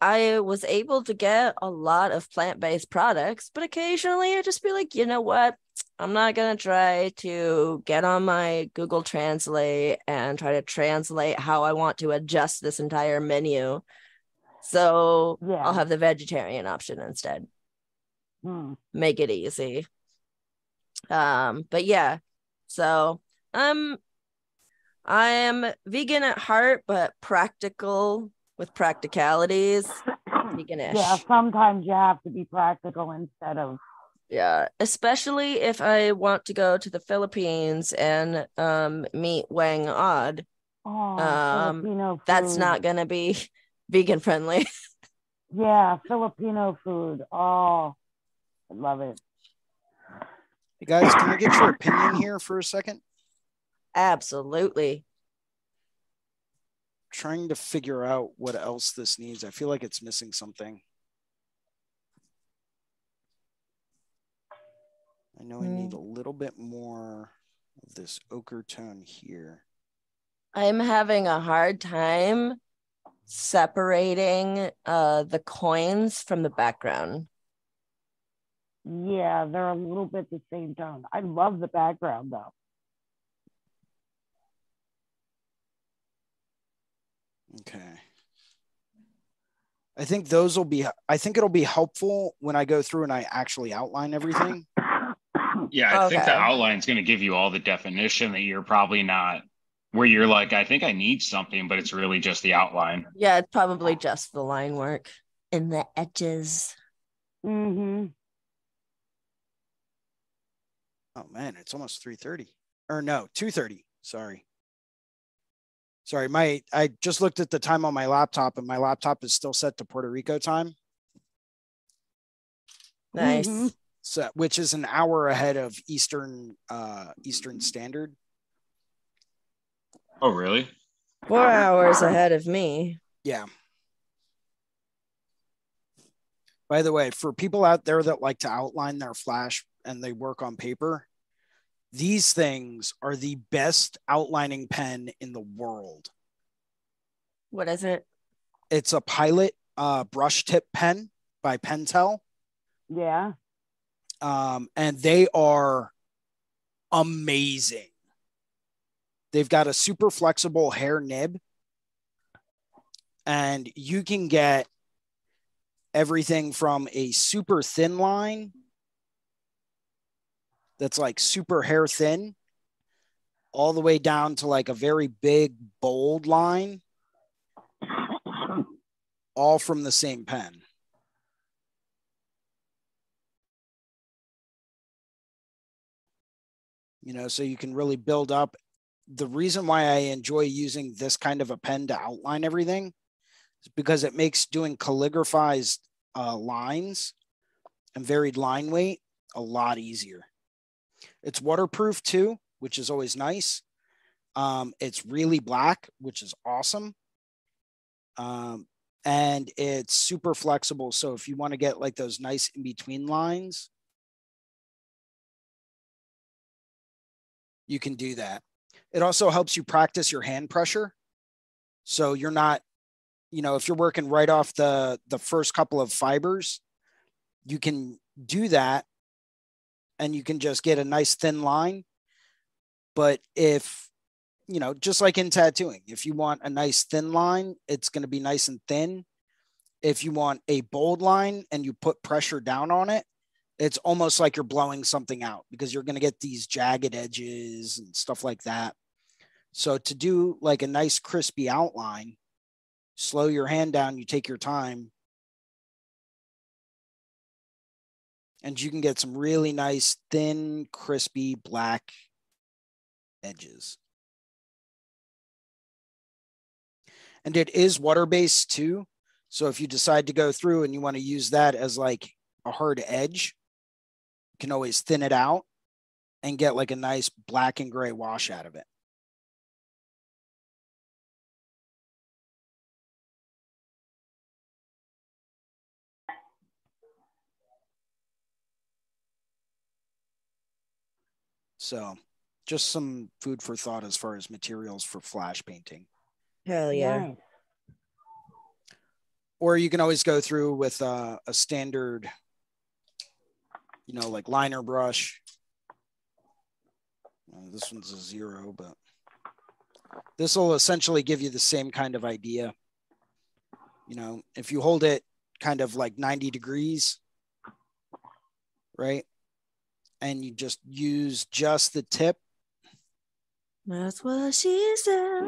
i was able to get a lot of plant-based products but occasionally i just be like you know what i'm not going to try to get on my google translate and try to translate how i want to adjust this entire menu so Yeah. i'll have the vegetarian option instead Hmm. make it easy. Um, but yeah, so um I am vegan at heart, but practical with practicalities. Veganish. Yeah, sometimes you have to be practical instead of Yeah, especially if I want to go to the Philippines and um meet Whang-Od. oh Um, Filipino That's not gonna be vegan friendly. yeah, Filipino food. Oh I love it. Hey guys, can I get your opinion here for a second? Absolutely. Trying to figure out what else this needs. I feel like it's missing something. I know I need a little bit more of this ochre tone here. I'm having a hard time separating uh the coins from the background. Yeah, they're a little bit the same tone. I love the background though. Okay. I think those will be I think it'll be helpful when I go through and I actually outline everything. Yeah, I think the outline is going to give you all the definition that you're probably not where you're like, I think I need something, but it's really just the outline. Yeah, it's probably just the line work and the edges. Mm-hmm. Oh man, it's almost 3:30. Or no, 2:30. Sorry. Sorry, my I just looked at the time on my laptop and my laptop is still set to Puerto Rico time, Nice. Mhm. so which is an hour ahead of Eastern uh Eastern Standard. Oh, really? Four hours ahead of me. Yeah. By the way, for people out there that like to outline their flash and they work on paper, these things are the best outlining pen in the world. What is it? It's a Pilot uh, brush tip pen by Pentel, Yeah. um, and they are amazing. They've got a super flexible hair nib, and you can get everything from a super thin line that's like super hair thin all the way down to like a very big bold line all from the same pen. You know so you can really build up. The reason why i enjoy using this kind of a pen to outline everything is because it makes doing calligraphized uh, lines and varied line weight a lot easier it's waterproof too which is always nice um, it's really black which is awesome um, and it's super flexible so if you want to get like those nice in between lines you can do that. It also helps you practice your hand pressure. So you're not you know, if you're working right off the the first couple of fibers, you can do that and you can just get a nice thin line. But if you know, just like in tattooing, if you want a nice thin line, it's going to be nice and thin. If you want a bold line and you put pressure down on it, it's almost like you're blowing something out because you're going to get these jagged edges and stuff like that. So to do like a nice crispy outline, slow your hand down, you take your time, and you can get some really nice, thin, crispy black edges. And it is water based too. So if you decide to go through and you want to use that as like a hard edge, you can always thin it out and get like a nice black and gray wash out of it. So just some food for thought as far as materials for flash painting. Hell yeah. Nice. Or you can always go through with uh, a standard, you know, like liner brush. Uh, this one's a zero, but this will essentially give you the same kind of idea. You know, if you hold it kind of like 90 degrees, right? And you just use just the tip. That's what she said.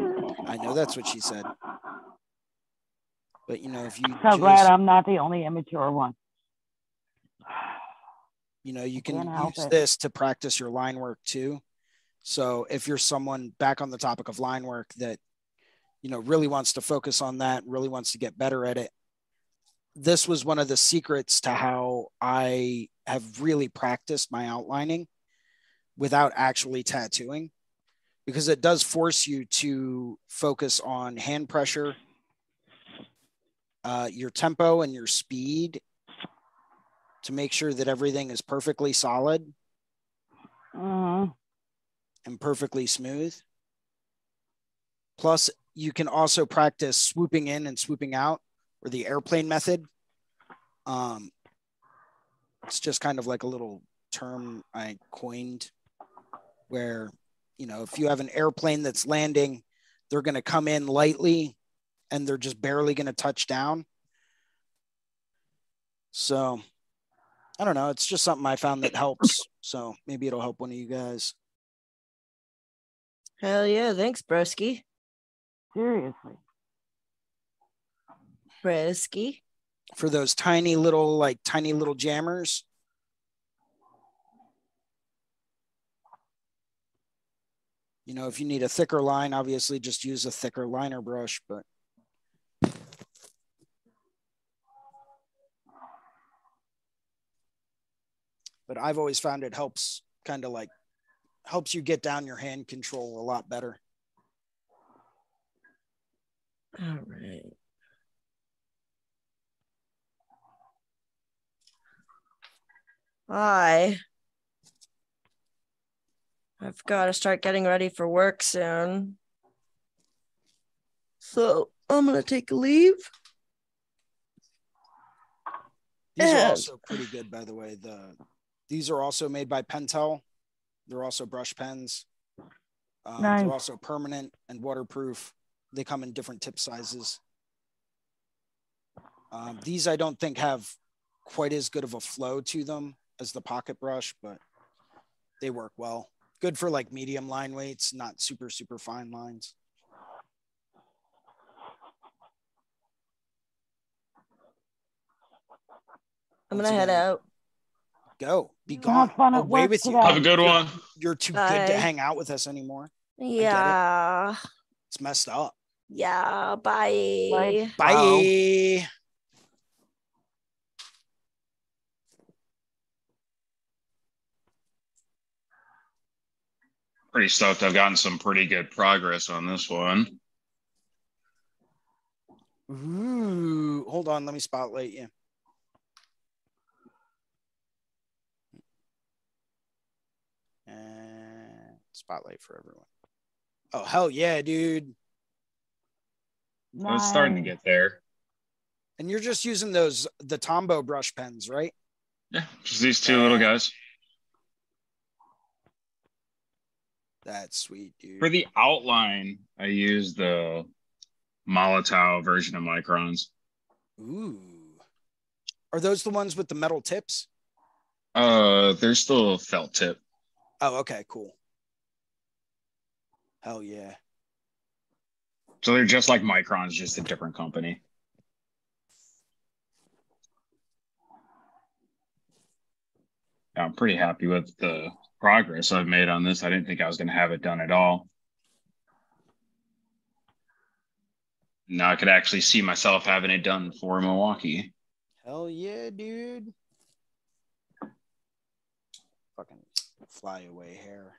I know that's what she said. But you know, if you So just, glad I'm not the only immature one. you know, you can use it. this to practice your line work too. So if you're someone back on the topic of line work that, you know, really wants to focus on that, really wants to get better at it, this was one of the secrets to how I have really practiced my outlining without actually tattooing because it does force you to focus on hand pressure, uh, your tempo, and your speed to make sure that everything is perfectly solid Mhm. and perfectly smooth. Plus, you can also practice swooping in and swooping out or the airplane method. Um, it's just kind of like a little term I coined where, you know, if you have an airplane that's landing, they're going to come in lightly and they're just barely going to touch down. So, I don't know. It's just something I found that helps. So maybe it'll help one of you guys. Hell yeah. Thanks, broski. Seriously. For those tiny little like tiny little jammers. You know if you need a thicker line obviously just use a thicker liner brush but. But i've always found it helps kind of like helps you get down your hand control a lot better. All right. I I've got to start getting ready for work soon. So I'm gonna take a leave. These are also pretty good, by the way. The these are also made by Pentel. They're also brush pens. Um, Nice. They're also permanent and waterproof. They come in different tip sizes. Um, these I don't think have quite as good of a flow to them as the pocket brush, but they work well. Good for like medium line weights, not super super fine lines. I'm gonna head out. Go, be Have gone. fun Away with you. Have a good one. You're too good to hang out with us anymore. Yeah. It's messed up. Yeah. Bye. Bye. Bye. Pretty stoked. I've gotten some pretty good progress on this one. Ooh, hold on. Let me spotlight you. And spotlight for everyone. Oh, hell yeah, dude. I was starting to get there. And you're just using those the Tombow brush pens, right? Yeah, just these two little guys. That's sweet, dude. For the outline, I use the Molotow version of Microns. Ooh. Are those the ones with the metal tips? Uh, there's still a felt tip. Oh, okay, cool. Hell yeah. So they're just like Microns, just a different company. Yeah, I'm pretty happy with the progress I've made on this. I didn't think I was going to have it done at all. Now I could actually see myself having it done for Milwaukee. Hell yeah, dude. Fucking fly away hair.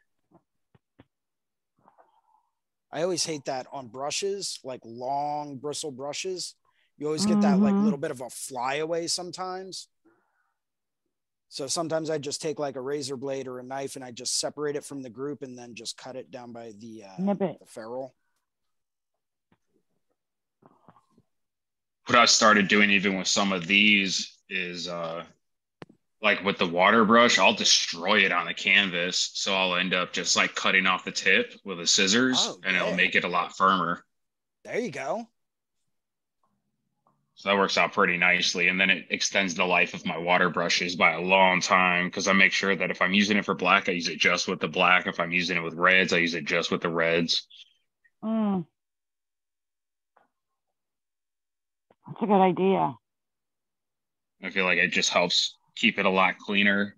I always hate that on brushes, like long bristle brushes. You always get that like Mhm. little bit of a flyaway sometimes. So sometimes I just take like a razor blade or a knife and I just separate it from the group and then just cut it down by the uh, the ferrule. what I started doing even with some of these is uh like with the water brush, I'll destroy it on the canvas. So I'll end up just like cutting off the tip with a scissors Oh, and yeah. it'll make it a lot firmer. There you go. So that works out pretty nicely. And then it extends the life of my water brushes by a long time because I make sure that if I'm using it for black, I use it just with the black. If I'm using it with reds, I use it just with the reds. Mm. That's a good idea. I feel like it just helps keep it a lot cleaner.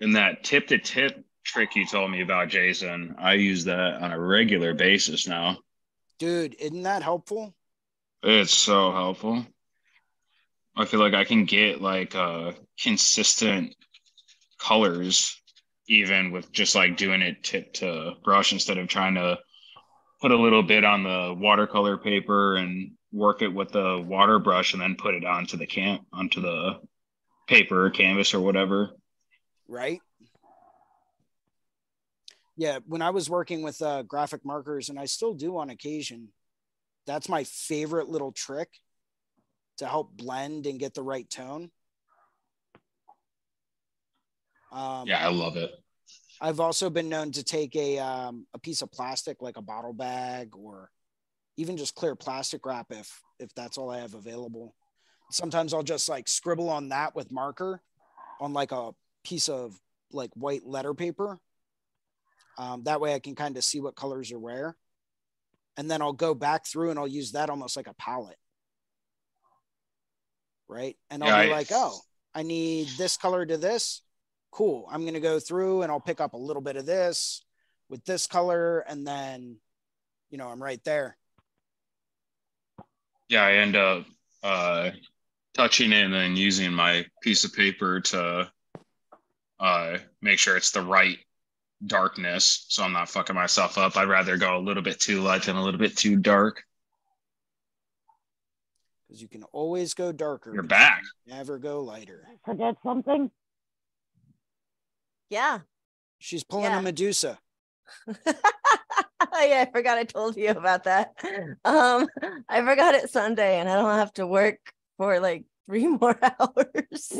And that tip to tip trick you told me about, Jason, I use that on a regular basis now. Dude, isn't that helpful? It's so helpful. I feel like I can get like uh consistent colors even with just like doing it tip to brush instead of trying to put a little bit on the watercolor paper and work it with the water brush and then put it onto the can onto the paper or canvas or whatever. right? Yeah, when I was working with uh, graphic markers, and I still do on occasion, that's my favorite little trick to help blend and get the right tone. Um, Yeah, I love it. I've also been known to take a um, a piece of plastic, like a bottle bag, or even just clear plastic wrap if if that's all I have available. Sometimes I'll just like scribble on that with marker on like a piece of like white letter paper. Um, that way I can kind of see what colors are where, and then I'll go back through and I'll use that almost like a palette, right? And I'll Yeah, be I- like, oh, I need this color to this. Cool. I'm going to go through and i'll pick up a little bit of this with this color and then you know i'm right there. Yeah, I end up uh, touching it and then using my piece of paper to uh, make sure it's the right darkness, so I'm not fucking myself up. I'd rather go a little bit too light than a little bit too dark. because you can always go darker You're back. you never go lighter Forget something? Yeah. she's pulling Yeah. a medusa yeah, I forgot I told you about that. Um, I forgot it's Sunday and I don't have to work for like three more hours.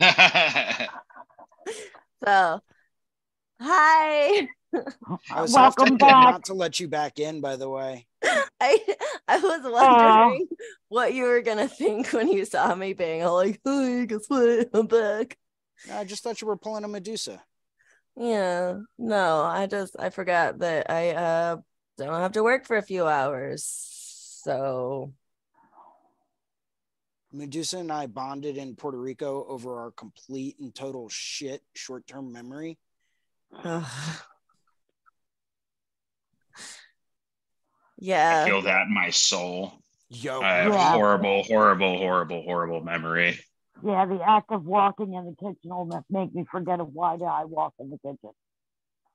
So, hi. i was half Welcome back. not to let you back in by the way I I was wondering what you were gonna think when you saw me being all like, "Hey, guess what? I'm back." i just thought you were pulling a medusa Yeah, no, I just I forgot that I uh don't have to work for a few hours. So medusa and i bonded in puerto rico over our complete and total shit short-term memory ugh. I feel that in my soul. yo I have Yeah. horrible, horrible, horrible, horrible memory. Yeah, the act of walking in the kitchen will ma- make me forget of why did I walk in the kitchen.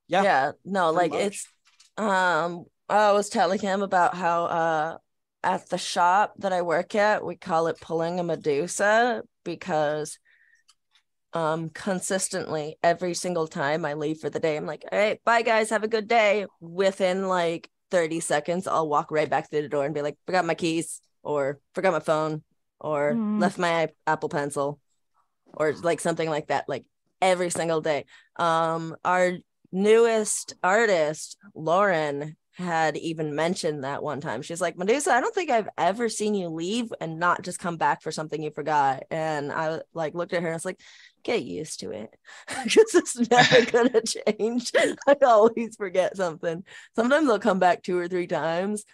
yeah, yeah, no, pretty like it's um I was telling him about how uh at the shop that I work at, we call it pulling a Medusa because um consistently every single time I leave for the day, I'm like, all right, bye guys, have a good day. Within like 30 seconds, I'll walk right back through the door and be like, forgot my keys or forgot my phone or Mhm. left my Apple pencil or like something like that, like every single day. Um, our newest artist, Lauren, had even mentioned that one time. She's like, Medusa, I don't think I've ever seen you leave and not just come back for something you forgot. And I like looked at her and I was like, get used to it because it's never gonna change. I always forget something. Sometimes I'll come back two or three times.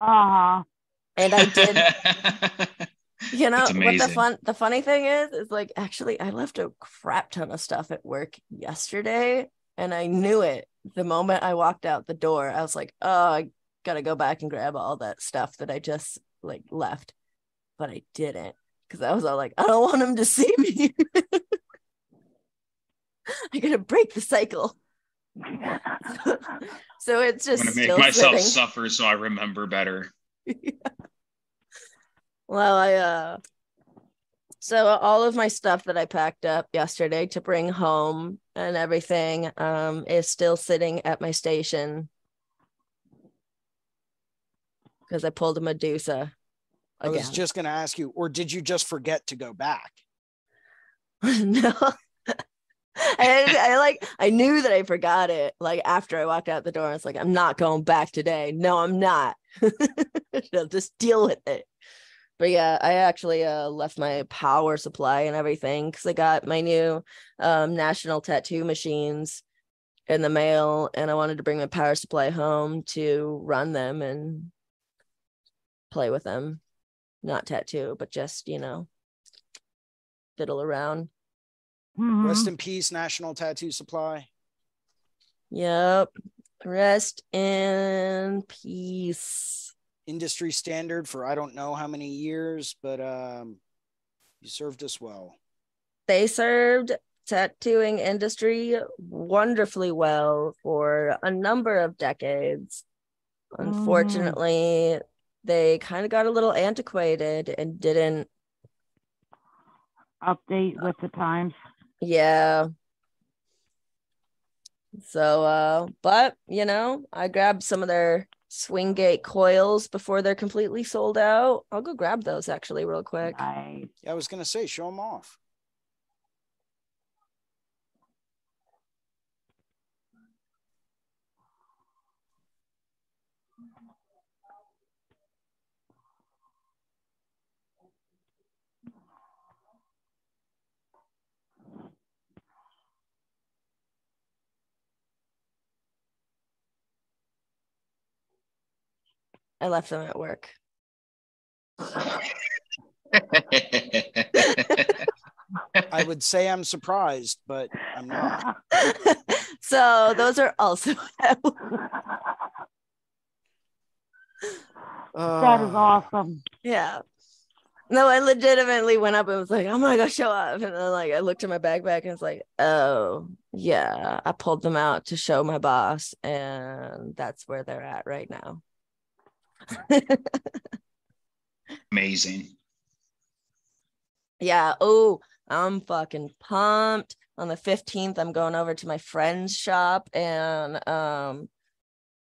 Uh-huh. And I did you know It's what the fun the funny thing is is like actually i left a crap ton of stuff at work yesterday and i knew it the moment i walked out the door i was like oh i gotta go back and grab all that stuff that i just like left but i didn't because i was all like i don't want him to see me. I gotta break the cycle. So it's just I'm gonna make myself sitting. suffer so I remember better. Well, I uh so all of my stuff that I packed up yesterday to bring home and everything um is still sitting at my station. Because I pulled a Medusa I was just going to ask you, or did you just forget to go back? no. I, I like I knew that I forgot it like after I walked out the door. I was like, I'm not going back today. No, I'm not. I'll just deal with it. But yeah, I actually uh left my power supply and everything because I got my new um national tattoo machines in the mail and I wanted to bring my power supply home to run them and play with them. Not tattoo, but just, you know, fiddle around. Mhm. Rest in peace, National Tattoo Supply. Yep. Rest in peace. Industry standard for I don't know how many years, but um, you served us well. They served tattooing industry wonderfully well for a number of decades. Unfortunately, they kind of got a little antiquated and didn't Update with the times. Yeah. So uh but you know, I grabbed some of their swing gate coils before they're completely sold out. I'll go grab those actually real quick. Nice. Yeah, I was going to say, show them off. I left them at work. I would say I'm surprised, but I'm not. so those are also that is awesome. yeah. No, I legitimately went up and was like, "I'm gonna go show up," and then like I looked at my backpack and it's like, "Oh, yeah." I pulled them out to show my boss, and that's where they're at right now. Amazing. Yeah. Oh, I'm fucking pumped. On the 15th, I'm going over to my friend's shop and um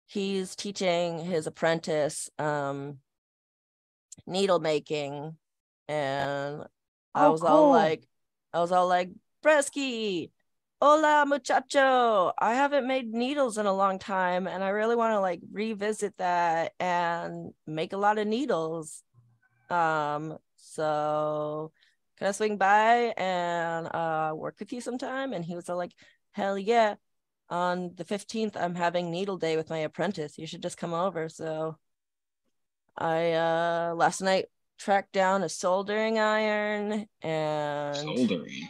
he's teaching his apprentice um needle making and I Oh, was all like I was all like Bresky, hola muchacho. I haven't made needles in a long time and I really want to like revisit that and make a lot of needles. Um so can I swing by and uh work with you sometime? And he was like, hell yeah. On the 15th, I'm having needle day with my apprentice. You should just come over. So I uh last night tracked down a soldering iron and Soldering.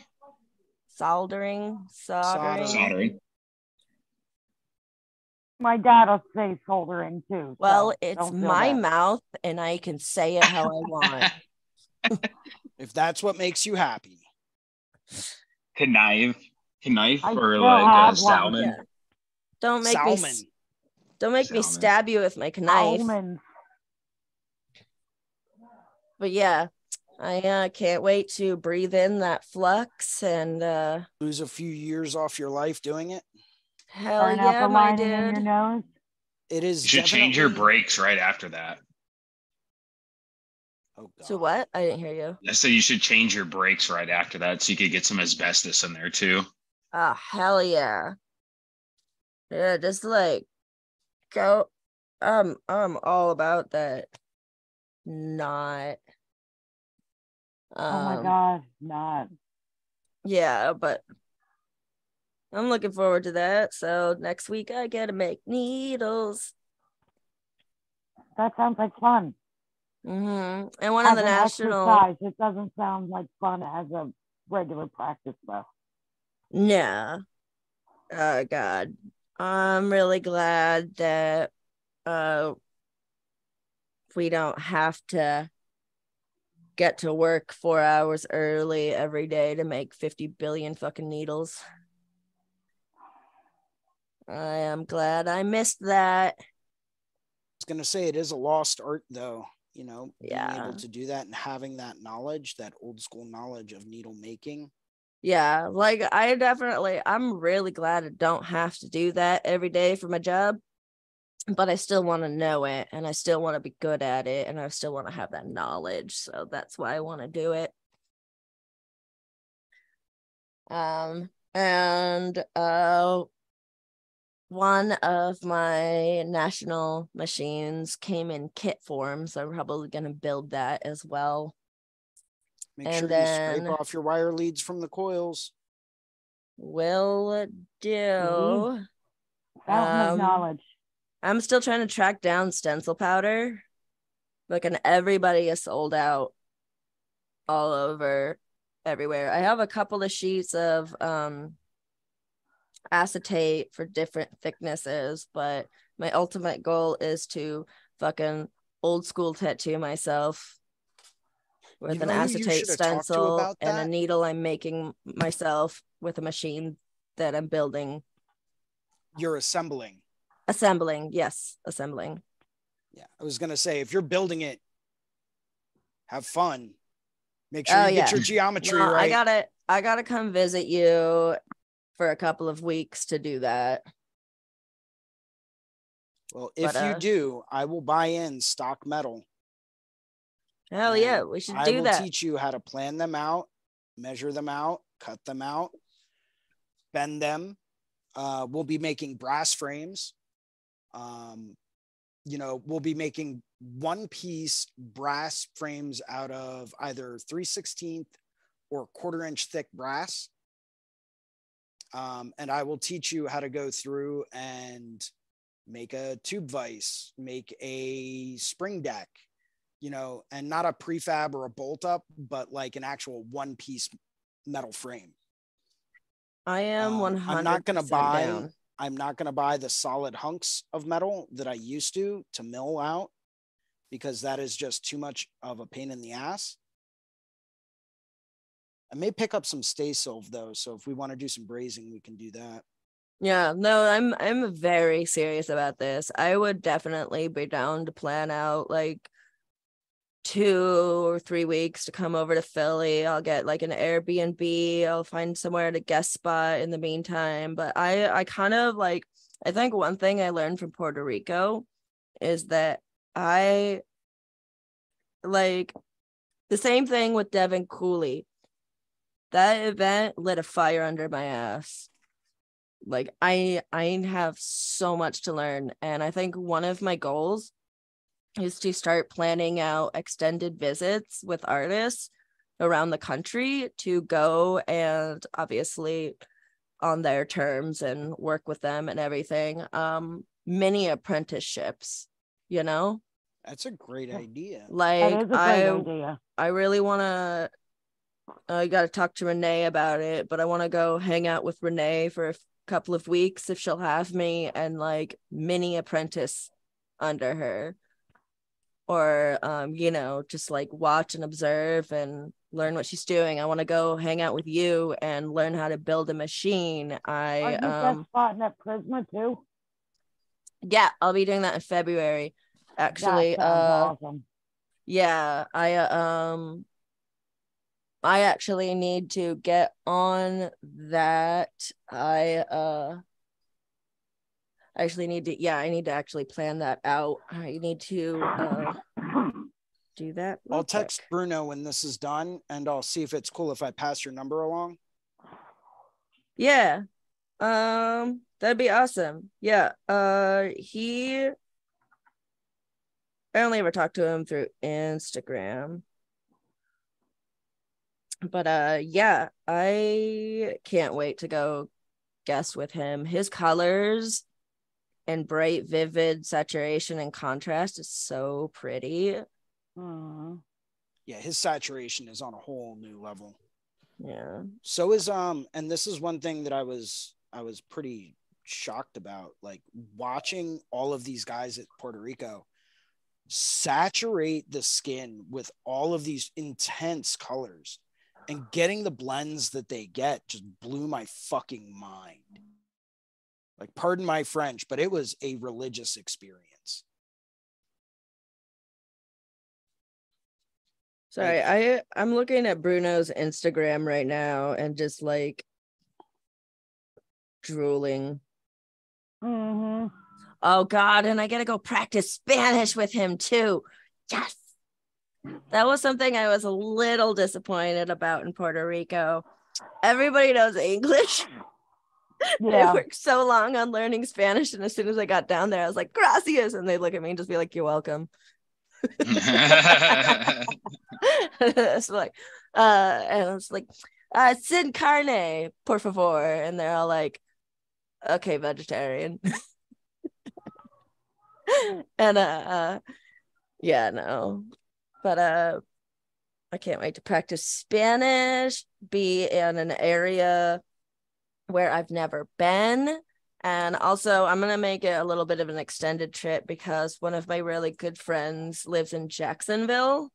Soldering, soldering. Soldering. Soldering. My dad'll say soldering too. Well, so it's my bad. mouth and I can say it how I want. if that's what makes you happy. Knife. Knife I or like have a one. salmon. Yeah. Don't make me Salmon. s- don't make me stab you with my knife. Almonds. but yeah i uh, can't wait to breathe in that flux and uh Lose a few years off your life doing it. hell Burn yeah my lining in your dude nose. It is. You should change your brakes right after that. Oh, God. So what? I didn't hear you. I said you should change your brakes right after that so you could get some asbestos in there too. Oh hell yeah. Yeah, just like go um I'm all about that. Not oh my um, god, not. Yeah, but I'm looking forward to that. So next week I gotta make needles. That sounds like fun. Mm-hmm. And one of the national exercise, it doesn't sound like fun as a regular practice though. Yeah. Oh God. I'm really glad that uh we don't have to get to work four hours early every day to make 50 billion fucking needles. I am glad I missed that. I was gonna say it is a lost art though. You know, being Yeah. able to do that and having that knowledge, that old school knowledge of needle making. Yeah, like I definitely, I'm really glad I don't have to do that every day for my job, but I still want to know it and I still want to be good at it and I still want to have that knowledge. So that's why I want to do it. Um, and uh, one of my national machines came in kit form, so I'm probably gonna build that as well. Make And sure then- you scrape off your wire leads from the coils. Will do. Fountain of Um, knowledge. I'm still trying to track down stencil powder. Like, and everybody is sold out all over everywhere. I have a couple of sheets of um acetate for different thicknesses, but my ultimate goal is to fucking old school tattoo myself with You an know who you acetate should have talked to stencil and a needle I'm making myself with a machine that I'm building. You're assembling. Assembling, yes, assembling. Yeah. I was gonna say if you're building it, have fun. Make sure Oh, you get your geometry No, right. I gotta I gotta come visit you for a couple of weeks to do that. well, if but, you uh, do, I will buy in stock metal. Hell yeah, we should I do will that. teach you how to plan them out, measure them out, cut them out, bend them. Uh, we'll be making brass frames. Um, you know, we'll be making one piece brass frames out of either 316th or quarter inch thick brass. Um, and I will teach you how to go through and make a tube vise, make a spring deck, you know, and not a prefab or a bolt up, but like an actual one piece metal frame. I am um, one I'm not gonna buy- I'm not going to buy the solid hunks of metal that I used to to mill out because that is just too much of a pain in the ass. I may pick up some Stay-Silv though, so if we want to do some brazing, we can do that. Yeah, no, I'm I'm very serious about this. I would definitely be down to plan out like two or three weeks to come over to Philly. I'll get like an Airbnb. I'll find somewhere to guest spot in the meantime. But I I kind of like I think one thing I learned from Puerto Rico is that I like the same thing with Devin Cooley. That event lit a fire under my ass like i i have so much to learn and i think one of my goals is to start planning out extended visits with artists around the country to go and obviously on their terms and work with them and everything um mini apprenticeships you know That's a great idea. Like is great i idea. I really want to. I got to talk to Renee about it, but I want to go hang out with Renee for a f- couple of weeks if she'll have me and like mini apprentice under her. Or, um, you know, just like watch and observe and learn what she's doing. I want to go hang out with you and learn how to build a machine. I, Are you um, guest spotting at Prisma too? yeah, I'll be doing that in February. Actually, that uh, awesome. yeah i uh, um i actually need to get on that i uh I actually need to, yeah, I need to actually plan that out. I need to uh, do that. I'll text quick. Bruno when this is done, and I'll see if it's cool if I pass your number along. Yeah. Um, that'd be awesome. Yeah. Uh, he, I only ever talked to him through Instagram. But uh, yeah, I can't wait to go guest with him. His colors and bright, vivid saturation and contrast is so pretty. Mhm. Yeah, his saturation is on a whole new level. Yeah. So is um, and this is one thing that I was I was pretty shocked about, like watching all of these guys at Puerto Rico saturate the skin with all of these intense colors and getting the blends that they get just blew my fucking mind. Like, pardon my French, but it was a religious experience. Sorry, I I'm looking at Bruno's Instagram right now and just like drooling. Mhm. Oh God, and I gotta go practice Spanish with him too. Yes. That was something I was a little disappointed about in Puerto Rico. Everybody knows English. Yeah. I worked so long on learning Spanish, and as soon as I got down there, I was like, gracias. And they look at me and just be like, You're welcome. it's like, uh, and I was like, uh, sin carne, por favor. And they're all like, okay, vegetarian. and uh, uh, yeah, no, but uh, I can't wait to practice Spanish, be in an area where I've never been. And also, I'm going to make it a little bit of an extended trip because one of my really good friends lives in Jacksonville.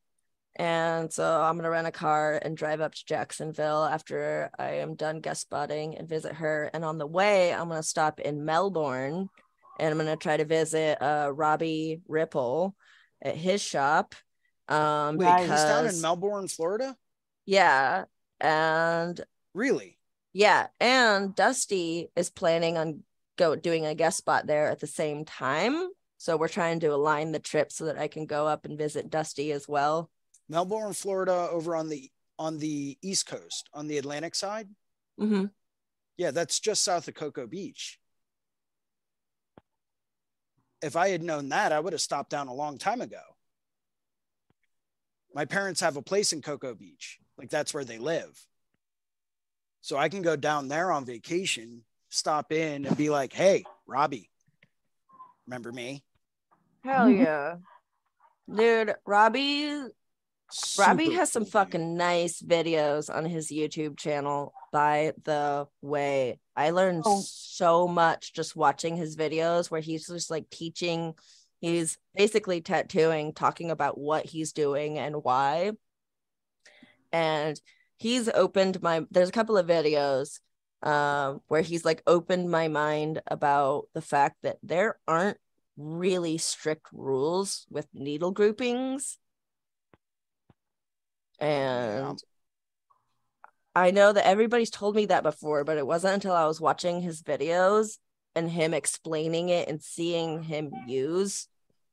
And so I'm going to rent a car and drive up to Jacksonville after I am done guest spotting and visit her. And on the way, I'm going to stop in Melbourne and I'm going to try to visit uh, Robbie Ripple at his shop. Um, because, he's down in Melbourne, Florida? yeah. And Really? Yeah, and Dusty is planning on go doing a guest spot there at the same time. So we're trying to align the trip so that I can go up and visit Dusty as well. Melbourne, Florida, over on the on the East Coast, on the Atlantic side. Mm-hmm. Yeah, that's just south of Cocoa Beach. If I had known that, I would have stopped down a long time ago. My parents have a place in Cocoa Beach. Like that's where they live. So I can go down there on vacation, stop in and be like, "Hey, Robbie, remember me?" Hell mm-hmm. yeah. Dude, Robbie Robbie has some cool dude. fucking nice videos on his YouTube channel. By the way, I learned Oh. so much just watching his videos where he's just like teaching, he's basically tattooing, talking about what he's doing and why. And he's opened my there's a couple of videos um where he's like opened my mind about the fact that there aren't really strict rules with needle groupings. And I know that everybody's told me that before, but it wasn't until I was watching his videos and him explaining it and seeing him use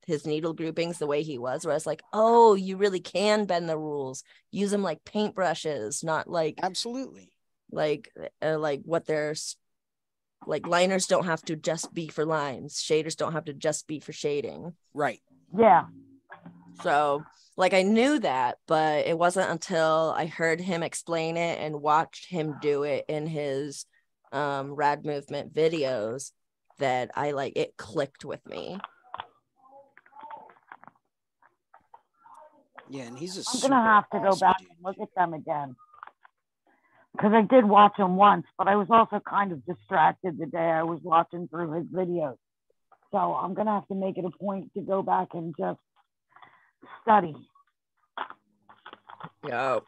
his needle groupings the way he was, where I was like, oh, you really can bend the rules. Use them like paintbrushes, not like Absolutely. like uh, like what they're like liners don't have to just be for lines shaders don't have to just be for shading Right. Yeah. so like i knew that but it wasn't until i heard him explain it and watched him do it in his um rad movement videos that i like it clicked with me Yeah, and he's a I'm gonna have to go back dude. and look at them again. Because I did watch him once, but I was also kind of distracted the day I was watching through his videos. So I'm gonna have to make it a point to go back and just study. Yeah.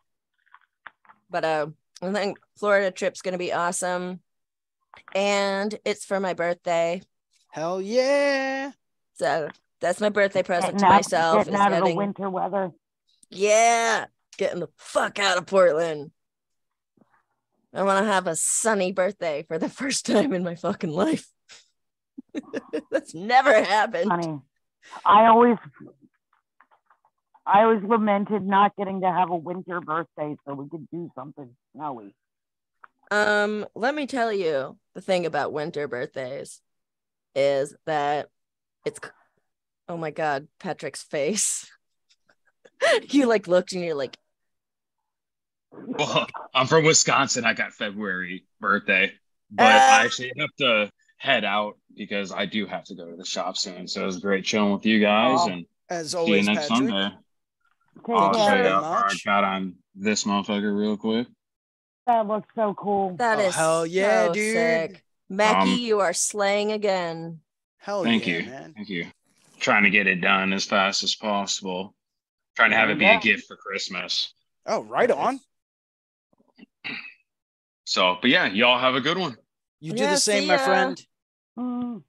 but uh i think florida trip's gonna be awesome and it's for my birthday Hell yeah. so that's my birthday present Getting to out, myself getting is out of the winter weather. Yeah, getting the fuck out of Portland. I want to have a sunny birthday for the first time in my fucking life. That's never happened. Honey, I always, I always lamented not getting to have a winter birthday so we could do something snowy. Um, let me tell you the thing about winter birthdays is that it's oh my god, Patrick's face. you like looked and you're like, Well, I'm from Wisconsin. I got February birthday, but Uh. I actually have to head out because I do have to go to the shop soon. So it was great chilling with you guys and As see you next Patrick. Sunday. Take I'll you show very you how I got on this motherfucker real quick. That looks so cool. that Oh, is hell yeah, so dude. sick. Mackie, Um, you are slaying again. Hell Thank yeah, you. man. Thank you. Trying to get it done as fast as possible. Trying to have it be Yeah. a gift for Christmas. Oh, right on. So, but yeah, y'all have a good one. You do Yeah, the same, my friend. Mm.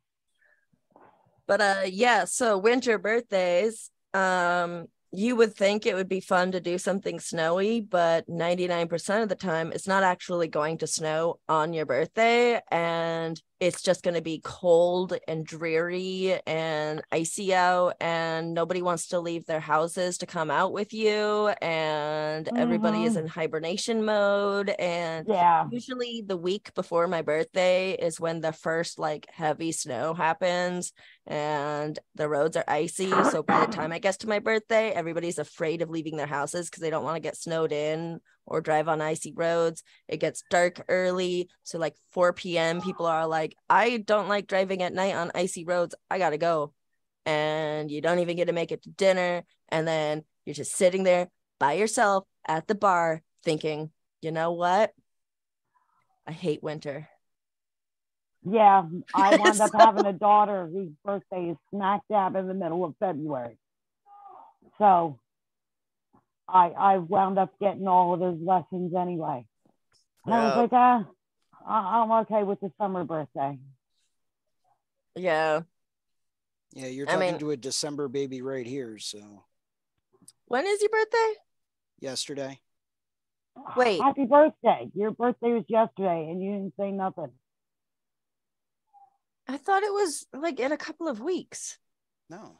But uh yeah, so winter birthdays, um you would think it would be fun to do something snowy, but 99% of the time it's not actually going to snow on your birthday and it's just going to be cold and dreary and icy out and nobody wants to leave their houses to come out with you and everybody is Mhm. in hibernation mode and Yeah. usually the week before my birthday is when the first like heavy snow happens and the roads are icy so by the time i get to my birthday everybody's afraid of leaving their houses because they don't want to get snowed in or drive on icy roads it gets dark early so like 4 p.m people are like i don't like driving at night on icy roads i gotta go and you don't even get to make it to dinner and then you're just sitting there by yourself at the bar thinking you know what I hate winter. Yeah. I wound up having a daughter whose birthday is smack dab in the middle of February. So I I wound up getting all of those lessons anyway. I was like, ah, I- I'm okay with the summer birthday. Yeah. Yeah, you're I talking mean- to a December baby right here. So When is your birthday? yesterday. Wait. Happy birthday. Your birthday was yesterday and you didn't say nothing. I thought it was like in a couple of weeks. No,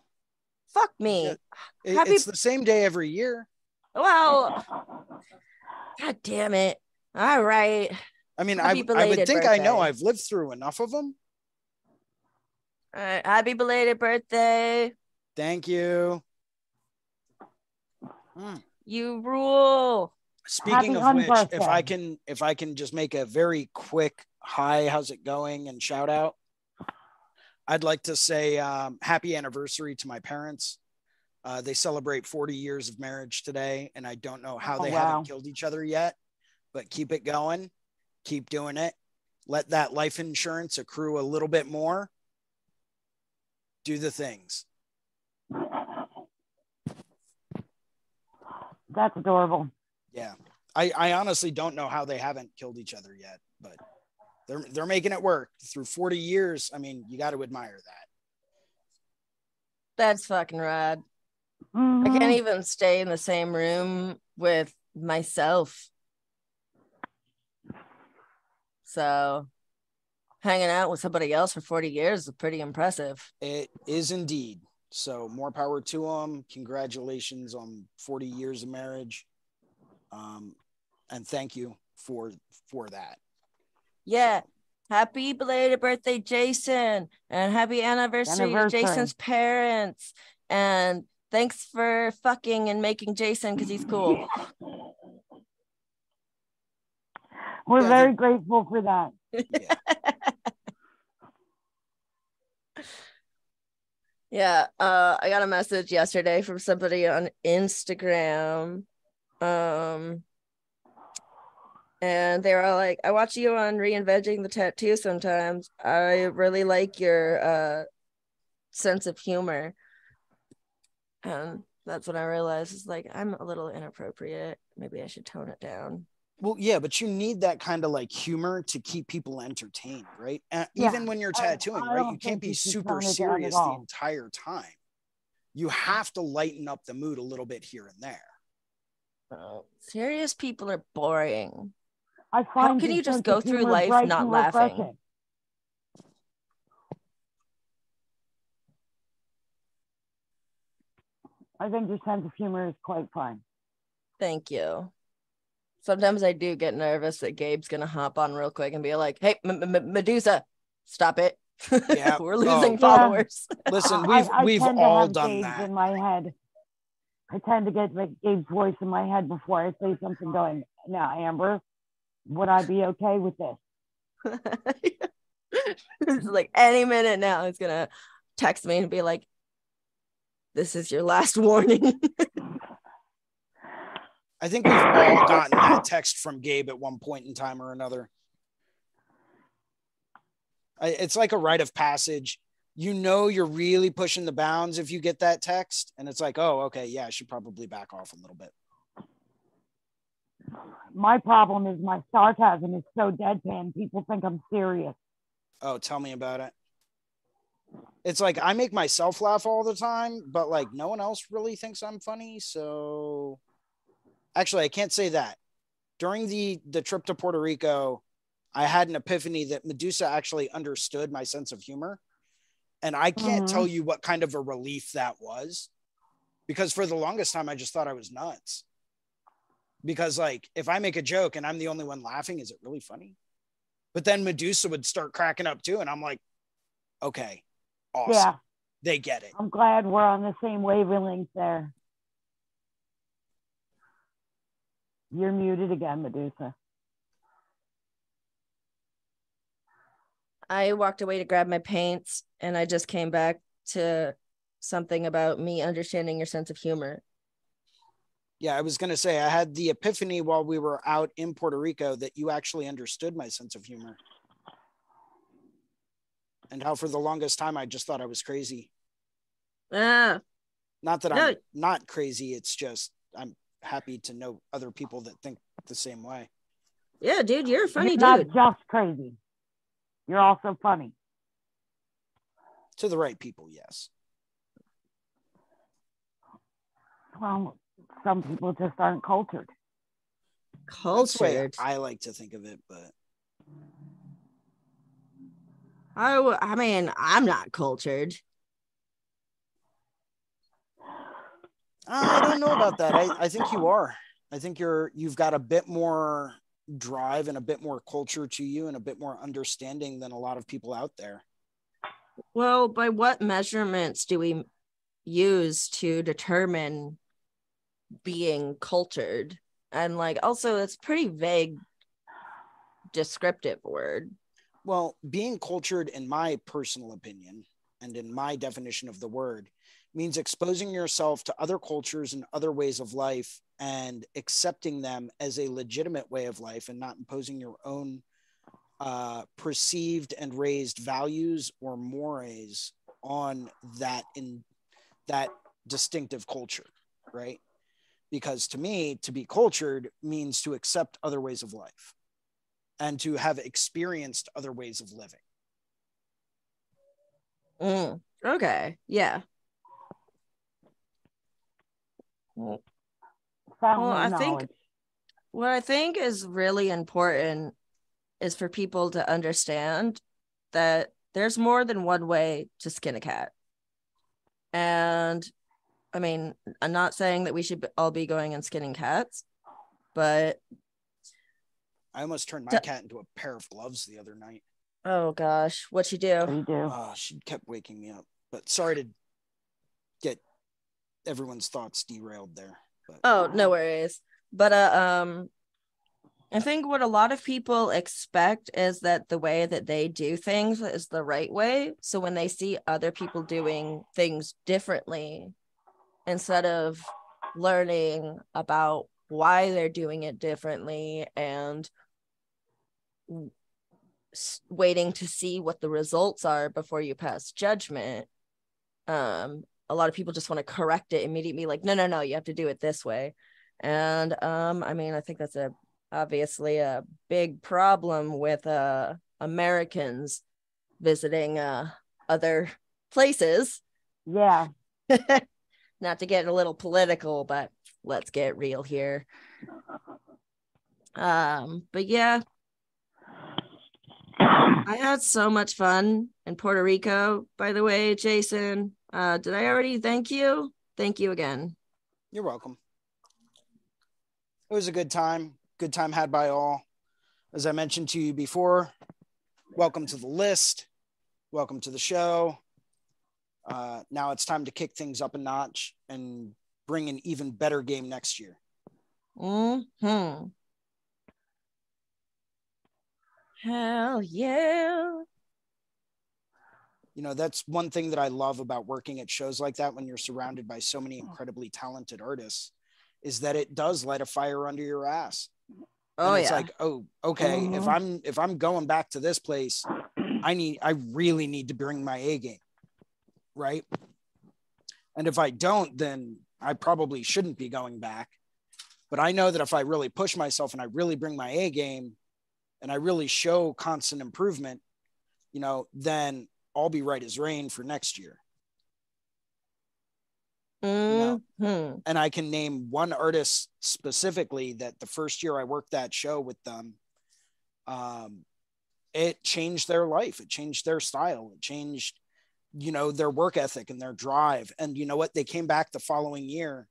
Fuck me. Yeah. It- Happy- it's the same day every year. Well, god damn it. All right. I mean, I, I would belated think I know. I've lived through enough of them. All right. Happy belated birthday. Thank you. Hmm. You rule. Speaking Happy of which, if. I can, if I can just make a very quick hi, how's it going, and shout out, I'd like to say um, happy anniversary to my parents. Uh, they celebrate 40 years of marriage today, and I don't know how Oh, they wow. haven't killed each other yet, but keep it going, keep doing it. Let that life insurance accrue a little bit more. Do the things. That's adorable. Yeah. I, I honestly don't know how they haven't killed each other yet, but they're they're making it work through 40 years. I mean, you got to admire that. That's fucking rad. I Mhm. can't even stay in the same room with myself. So hanging out with somebody else for 40 years is pretty impressive. It is indeed. So more power to them. Congratulations on 40 years of marriage. Um, and thank you for for that. Yeah. Happy belated birthday, Jason, and happy anniversary, Anniversary. to Jason's parents. And thanks for fucking and making Jason because he's cool. We're Yeah, very grateful for that. Yeah. Yeah, uh, I got a message yesterday from somebody on Instagram. Um, and they were all like, I watch you on reinventing the tattoo sometimes. I really like your uh sense of humor. And that's when I realized it's like I'm a little inappropriate. Maybe I should tone it down. Well, yeah, but you need that kind of like humor to keep people entertained, right? And Yeah, even when you're tattooing, I right? You can't be you super tone it down at serious the entire time. You have to lighten up the mood a little bit here and there. Oh, serious people are boring. I find how can you just go through life not laughing? refreshing. I think your sense of humor is quite fine. Thank you. Sometimes I do get nervous that Gabe's gonna hop on real quick and be like, "Hey, M- M- Medusa, stop it! Yeah. We're losing Oh. followers." Listen, we've I we've tend to all have done Gabe's that. in my head. I tend to get like Gabe's voice in my head before I say something. Going now, Amber, would I be okay with this? it's like any minute now, he's gonna text me and be like, "This is your last warning." I think we've all gotten that text from Gabe at one point in time or another. I, it's like a rite of passage. You know you're really pushing the bounds if you get that text, and it's like, oh, okay, yeah, I should probably back off a little bit. My problem is my sarcasm is so deadpan. People think I'm serious. Oh, tell me about it. It's like I make myself laugh all the time, but like no one else really thinks I'm funny. So actually, I can't say that. During the the trip to Puerto Rico, I had an epiphany that Medusa actually understood my sense of humor. And I can't Mhm. tell you what kind of a relief that was because for the longest time I just thought I was nuts. Because like if I make a joke and I'm the only one laughing, is it really funny? But then Medusa would start cracking up too. And I'm like, okay, awesome. Yeah, They get it. I'm glad we're on the same wavelength there. You're muted again, Medusa. I walked away to grab my paints, and I just came back to something about me understanding your sense of humor. Yeah, I was going to say, I had the epiphany while we were out in Puerto Rico that you actually understood my sense of humor. And how for the longest time I just thought I was crazy. Ah, Not that No. I'm not crazy, it's just I'm happy to know other people that think the same way. yeah, dude, you're a funny You're not just crazy. You're also funny. To the right people, yes. Well, some people just aren't cultured. That's the way Cultured. I like to think of it, but I, w- I mean, I'm not cultured. I don't know about that. I, I think you are. I think you're you've got a bit more drive and a bit more culture to you and a bit more understanding than a lot of people out there. Well, by what measurements do we use to determine being cultured? And like, also, it's pretty vague, descriptive word. Well, being cultured, in my personal opinion, and in my definition of the word, means exposing yourself to other cultures and other ways of life and accepting them as a legitimate way of life and not imposing your own uh, perceived and raised values or mores on that in that distinctive culture, right? Because to me, to be cultured means to accept other ways of life and to have experienced other ways of living. Mm, okay. Yeah. Well, of I think- What I think is really important is for people to understand that there's more than one way to skin a cat. And I mean, I'm not saying that we should all be going and skinning cats, but I almost turned my So- cat into a pair of gloves the other night. oh gosh, what you do? We do. Oh, she kept waking me up. But sorry to get everyone's thoughts derailed there. But Oh, no worries. But uh, um, I think what a lot of people expect is that the way that they do things is the right way. So when they see other people doing things differently, instead of learning about why they're doing it differently and w- s- waiting to see what the results are before you pass judgment, um, a lot of people just want to correct it immediately, like, no, no, no, you have to do it this way. And um, I mean, I think that's a obviously a big problem with uh Americans visiting uh other places. Yeah. Not to get a little political, but let's get real here. Um, but yeah, I had so much fun in Puerto Rico. By the way, Jason, uh, did I already thank you? Thank you again. You're welcome. It was a good time. Good time had by all. As I mentioned to you before, welcome to the list. Welcome to the show. Uh, now it's time to kick things up a notch and bring an even better game next year. Hmm. Hell yeah. You know, that's one thing that I love about working at shows like that when you're surrounded by so many incredibly talented artists is that it does light a fire under your ass. Oh and it's yeah. like, oh, okay, if Mhm. I'm if I'm going back to this place, I need I really need to bring my A game. Right. And if I don't, then I probably shouldn't be going back. But I know that if I really push myself and I really bring my A game and I really show constant improvement, you know, then I'll be right as rain for next year. know. Mhm. and I can name one artist specifically that the first year I worked that show with them, um, it changed their life. It changed their style. It changed, you know, their work ethic and their drive. And you know what? They came back the following year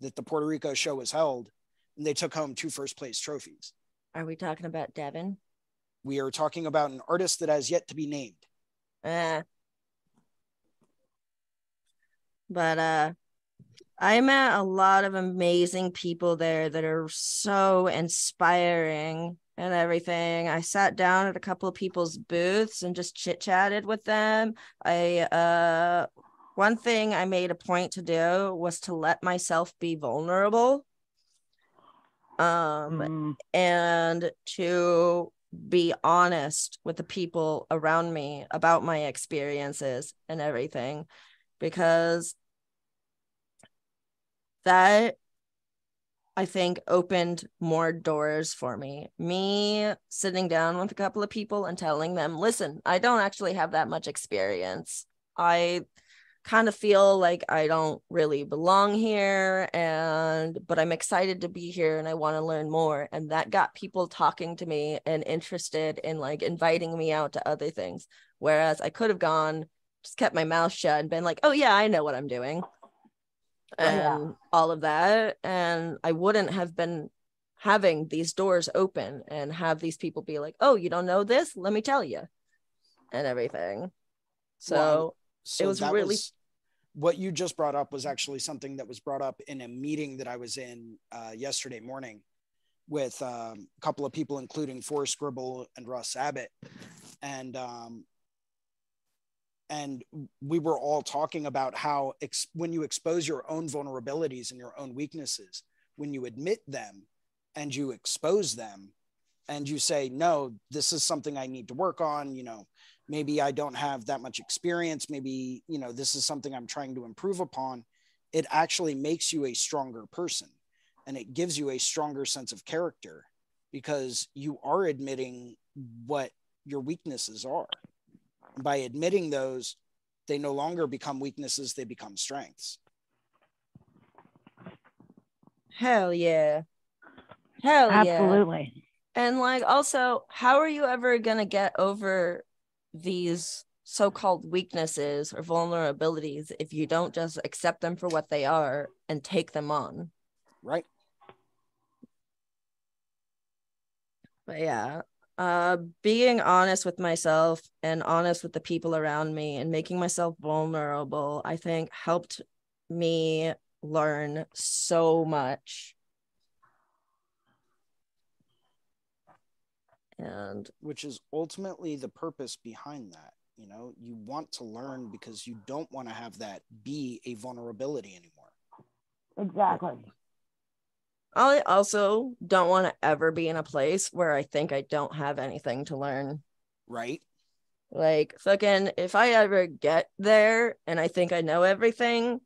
that the Puerto Rico show was held, and they took home two first place trophies. Are we talking about Devin? We are talking about an artist that has yet to be named. Eh. But uh I met a lot of amazing people there that are so inspiring and everything. I sat down at a couple of people's booths and just chit-chatted with them. I uh one thing I made a point to do was to let myself be vulnerable. Um Mm, and to be honest with the people around me about my experiences and everything because that I think opened more doors for me. Me sitting down with a couple of people and telling them, listen, I don't actually have that much experience. I kind of feel like I don't really belong here and but I'm excited to be here and I want to learn more and that got people talking to me and interested in like inviting me out to other things whereas I could have gone just kept my mouth shut and been like oh yeah I know what I'm doing oh, and Yeah. all of that and I wouldn't have been having these doors open and have these people be like oh you don't know this? Let me tell you and everything. So So was that really- was what you just brought up was actually something that was brought up in a meeting that I was in uh, yesterday morning with um, a couple of people, including Forrest Scribble and Russ Abbott, and um, and we were all talking about how ex- when you expose your own vulnerabilities and your own weaknesses, when you admit them and you expose them, and you say, "No, this is something I need to work on," you know maybe I don't have that much experience. Maybe, you know, this is something I'm trying to improve upon. It actually makes you a stronger person and it gives you a stronger sense of character because you are admitting what your weaknesses are. By admitting those, they no longer become weaknesses, they become strengths. Hell yeah. Hell yeah. absolutely. And like also, how are you ever gonna get over these so-called weaknesses or vulnerabilities if you don't just accept them for what they are and take them on? Right. But yeah, uh being honest with myself and honest with the people around me and making myself vulnerable, I think helped me learn so much. And Which is ultimately the purpose behind that. You know, you want to learn because you don't want to have that be a vulnerability anymore. Exactly. I also don't want to ever be in a place where I think I don't have anything to learn. Right. Like, fucking, if I ever get there and I think I know everything,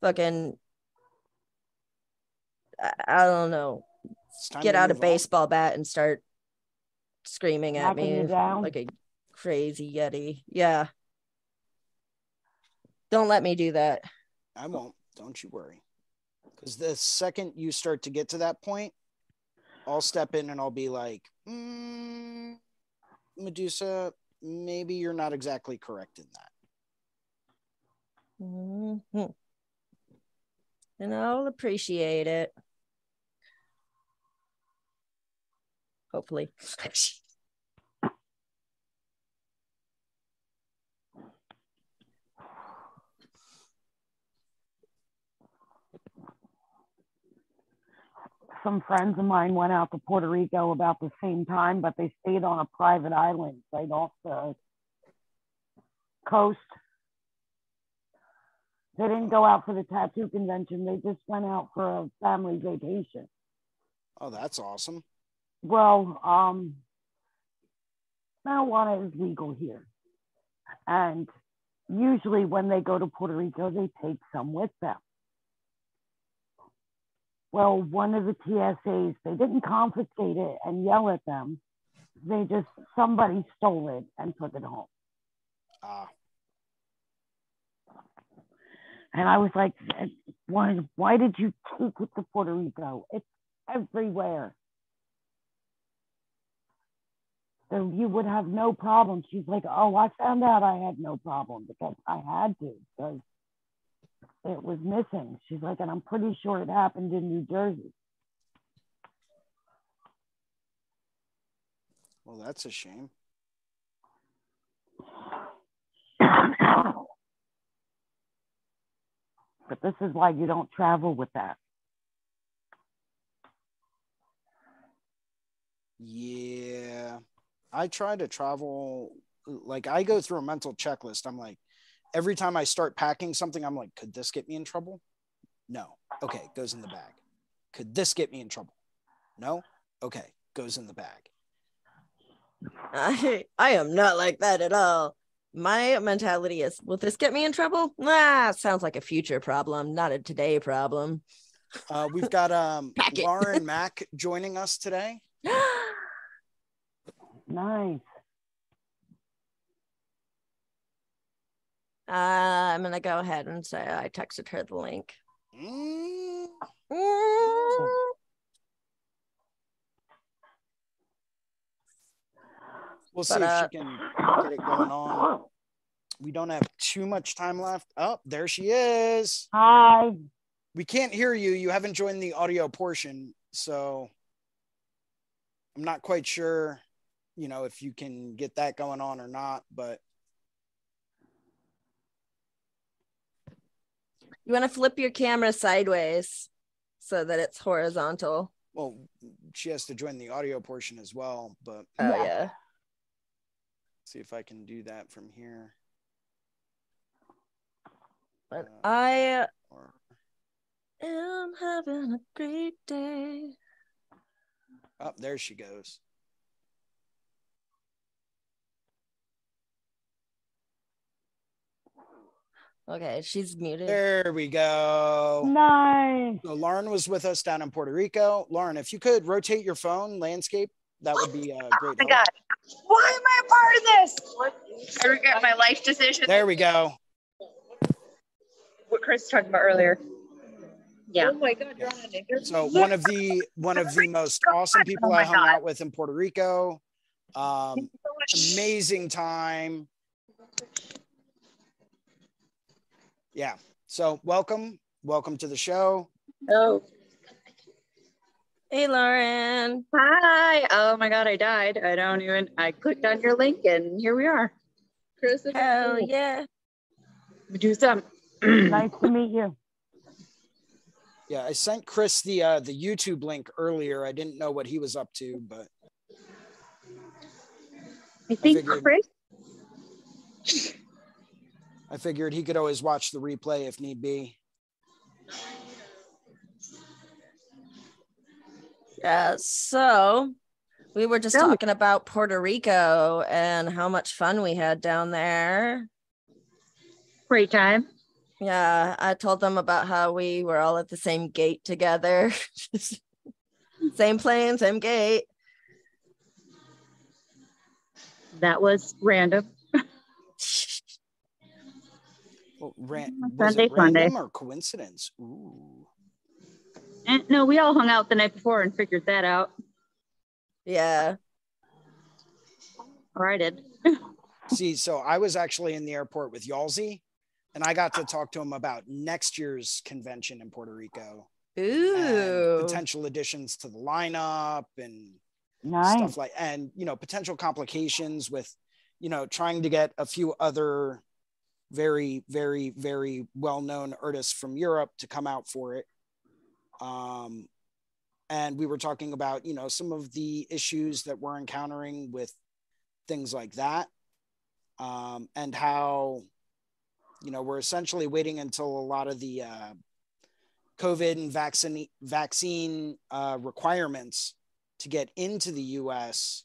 fucking, I, I don't know, get out a move on. baseball bat and start screaming at Knocking me down. like a crazy Yeti. Yeah. Don't let me do that. I won't. Don't you worry. Because the second you start to get to that point, I'll step in and I'll be like, mm, Medusa, maybe you're not exactly correct in that. Mhm. and I'll appreciate it. Hopefully. Some friends of mine went out to Puerto Rico about the same time, but they stayed on a private island right off the coast. They didn't go out for the tattoo convention. They just went out for a family vacation. Oh, that's awesome. Well, um, marijuana is legal here. And usually when they go to Puerto Rico, they take some with them. Well, one of the TSAs, they didn't confiscate it and yell at them. They just, somebody stole it and took it home. Ah, And I was like, why, why did you take it to Puerto Rico? It's everywhere. So you would have no problem. She's like, oh, I found out I had no problem because I had to because it was missing. She's like, and I'm pretty sure it happened in New Jersey. well, that's a shame. but this is why you don't travel with that. Yeah. I try to travel like I go through a mental checklist. I'm like, every time I start packing something, I'm like, could this get me in trouble? No. Okay, goes in the bag. Could this get me in trouble? No. Okay, goes in the bag. I I am not like that at all. My mentality is, will this get me in trouble? Nah, sounds like a future problem, not a today problem. Uh, we've got um. Lauren Mack joining us today. Nice. Uh, I'm gonna go ahead and say I texted her the link. Mm, Mm. we'll see But, if uh, she can get it going on. We don't have too much time left. Oh, there she is. Hi. We can't hear you. You haven't joined the audio portion, so I'm not quite sure, you know, if you can get that going on or not. But You want to flip your camera sideways so that it's horizontal. well, she has to join the audio portion as well. But Oh Yeah. yeah. see if I can do that from here. But Uh, I Or am having a great day. oh, there she goes. Okay, she's muted. There we go. Nice. So Lauren was with us down in Puerto Rico. Lauren, if you could rotate your phone landscape, that would be a great. Oh my help. god. Why am I a part of this? I regret my life decision. There we go. What Chris talked about earlier. Yeah. Oh my God, you're So one of the one of the most awesome people Oh I hung God. out with in Puerto Rico. Um, amazing time. Yeah. So welcome, welcome to the show. Oh. Hey Lauren. Hi. Oh my god, I died. I don't even I clicked on your link and here we are. Chris. if Hell you- yeah. We do some. Nice to meet you. Yeah, I sent Chris the uh, the YouTube link earlier. I didn't know what he was up to, but I think figured- Chris I figured he could always watch the replay if need be. Yeah, so we were just Tell talking about Puerto Rico and how much fun we had down there. great time. Yeah, I told them about how we were all at the same gate together. same plane, same gate. That was random. Well, ran- was Sunday it random or coincidence? Ooh. Eh, no, we all hung out the night before and figured that out. Yeah. Or I did. See, so I was actually in the airport with Yalzi, and I got to talk to him about next year's convention in Puerto Rico Ooh. potential additions to the lineup and Nice. stuff like and you know potential complications with you know trying to get a few other very very very well-known artists from Europe to come out for it. Um and we were talking about you know some of the issues that we're encountering with things like that um and how you know we're essentially waiting until a lot of the uh covid and vaccine vaccine uh requirements to get into the US,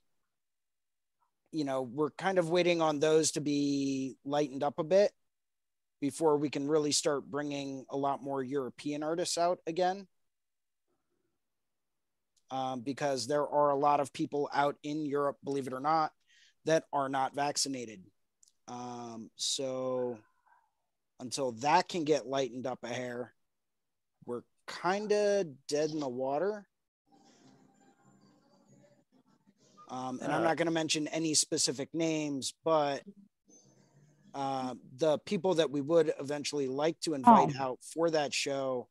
you know, we're kind of waiting on those to be lightened up a bit before we can really start bringing a lot more European artists out again. Um, because there are a lot of people out in Europe, believe it or not, that are not vaccinated. Um, so until that can get lightened up a hair, we're kind of dead in the water. Um, and I'm Uh, not going to mention any specific names, but uh, the people that we would eventually like to invite out for that show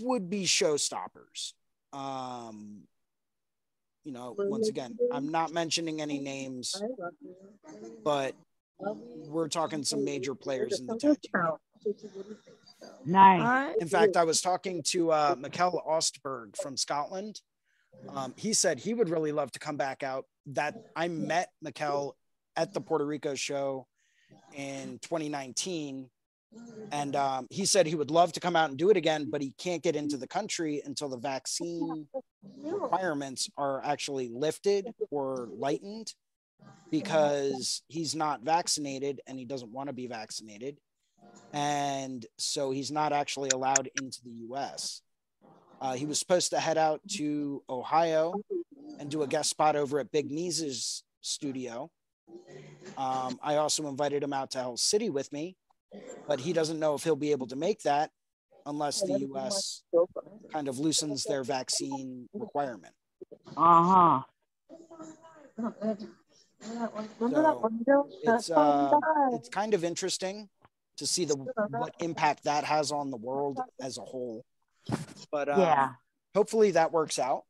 would be showstoppers. Um, you know, once again, I'm not mentioning any names, I love you. but we're talking some major players in the tattoo. game. Nice. In fact, I was talking to uh, Mikkel Ostberg from Scotland. Um, he said he would really love to come back out. That I met Mikkel at the Puerto Rico show in 2019, and um, he said he would love to come out and do it again, but he can't get into the country until the vaccine requirements are actually lifted or lightened because he's not vaccinated and he doesn't want to be vaccinated. And so he's not actually allowed into the US. Uh, he was supposed to head out to Ohio and do a guest spot over at Big Knees' studio. Um, I also invited him out to Hell City with me, but he doesn't know if he'll be able to make that unless the US kind of loosens their vaccine requirement. Uh huh. It's uh, it's kind of interesting to see the what impact that has on the world as a whole. But uh, Yeah. hopefully that works out.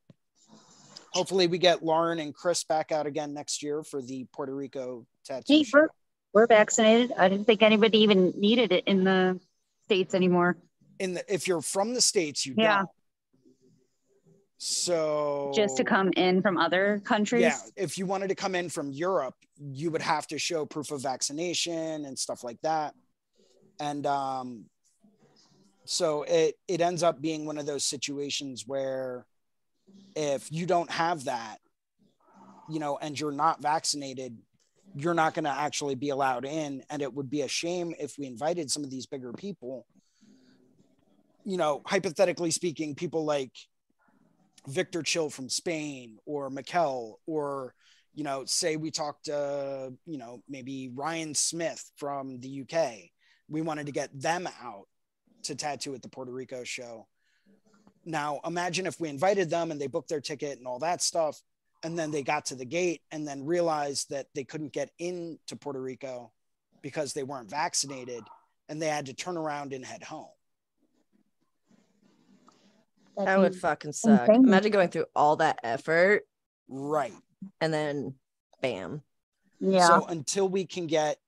Hopefully we get Lauren and Chris back out again next year for the Puerto Rico tattoo Hey, we're, we're vaccinated. I didn't think anybody even needed it in the States anymore. In the if you're from the states, you Yeah. don't. So Just to come in from other countries. Yeah, if you wanted to come in from Europe, you would have to show proof of vaccination and stuff like that. And um, so it it ends up being one of those situations where if you don't have that, you know, and you're not vaccinated, you're not going to actually be allowed in. And it would be a shame if we invited some of these bigger people. You know, hypothetically speaking, people like Victor Chil from Spain or Mikkel or you know say we talked uh you know maybe Ryan Smith from the UK we wanted to get them out to tattoo at the Puerto Rico show now imagine if we invited them and they booked their ticket and all that stuff and then they got to the gate and then realized that they couldn't get into Puerto Rico because they weren't vaccinated and they had to turn around and head home That would fucking suck. Imagine going through all that effort right and then bam. Yeah. So until we can get,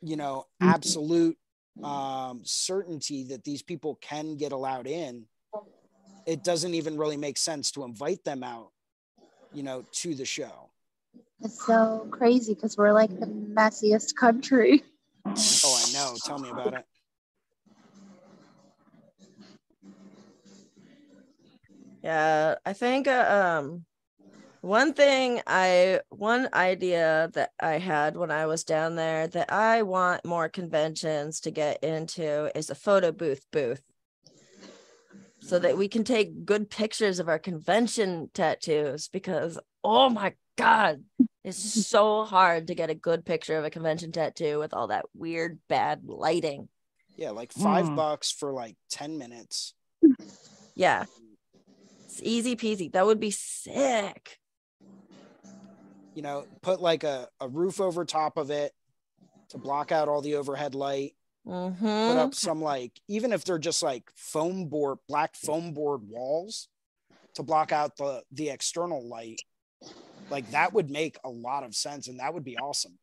you know, Mhm. absolute um, certainty that these people can get allowed in, it doesn't even really make sense to invite them out, you know, to the show. It's so crazy because we're like the messiest country. Oh, I know. Tell me about it. Yeah, I think uh, um one thing I one idea that I had when I was down there that I want more conventions to get into is a photo booth booth. So that we can take good pictures of our convention tattoos because oh my god, it's so hard to get a good picture of a convention tattoo with all that weird bad lighting. Yeah, like five Hmm. bucks for like 10 minutes. Yeah. It's easy peasy. That would be sick. You know, put like a, a roof over top of it, to block out all the overhead light. Put Mm-hmm. up some like even if they're just like foam board, black foam board walls to block out the the external light. Like that would make a lot of sense, and that would be awesome.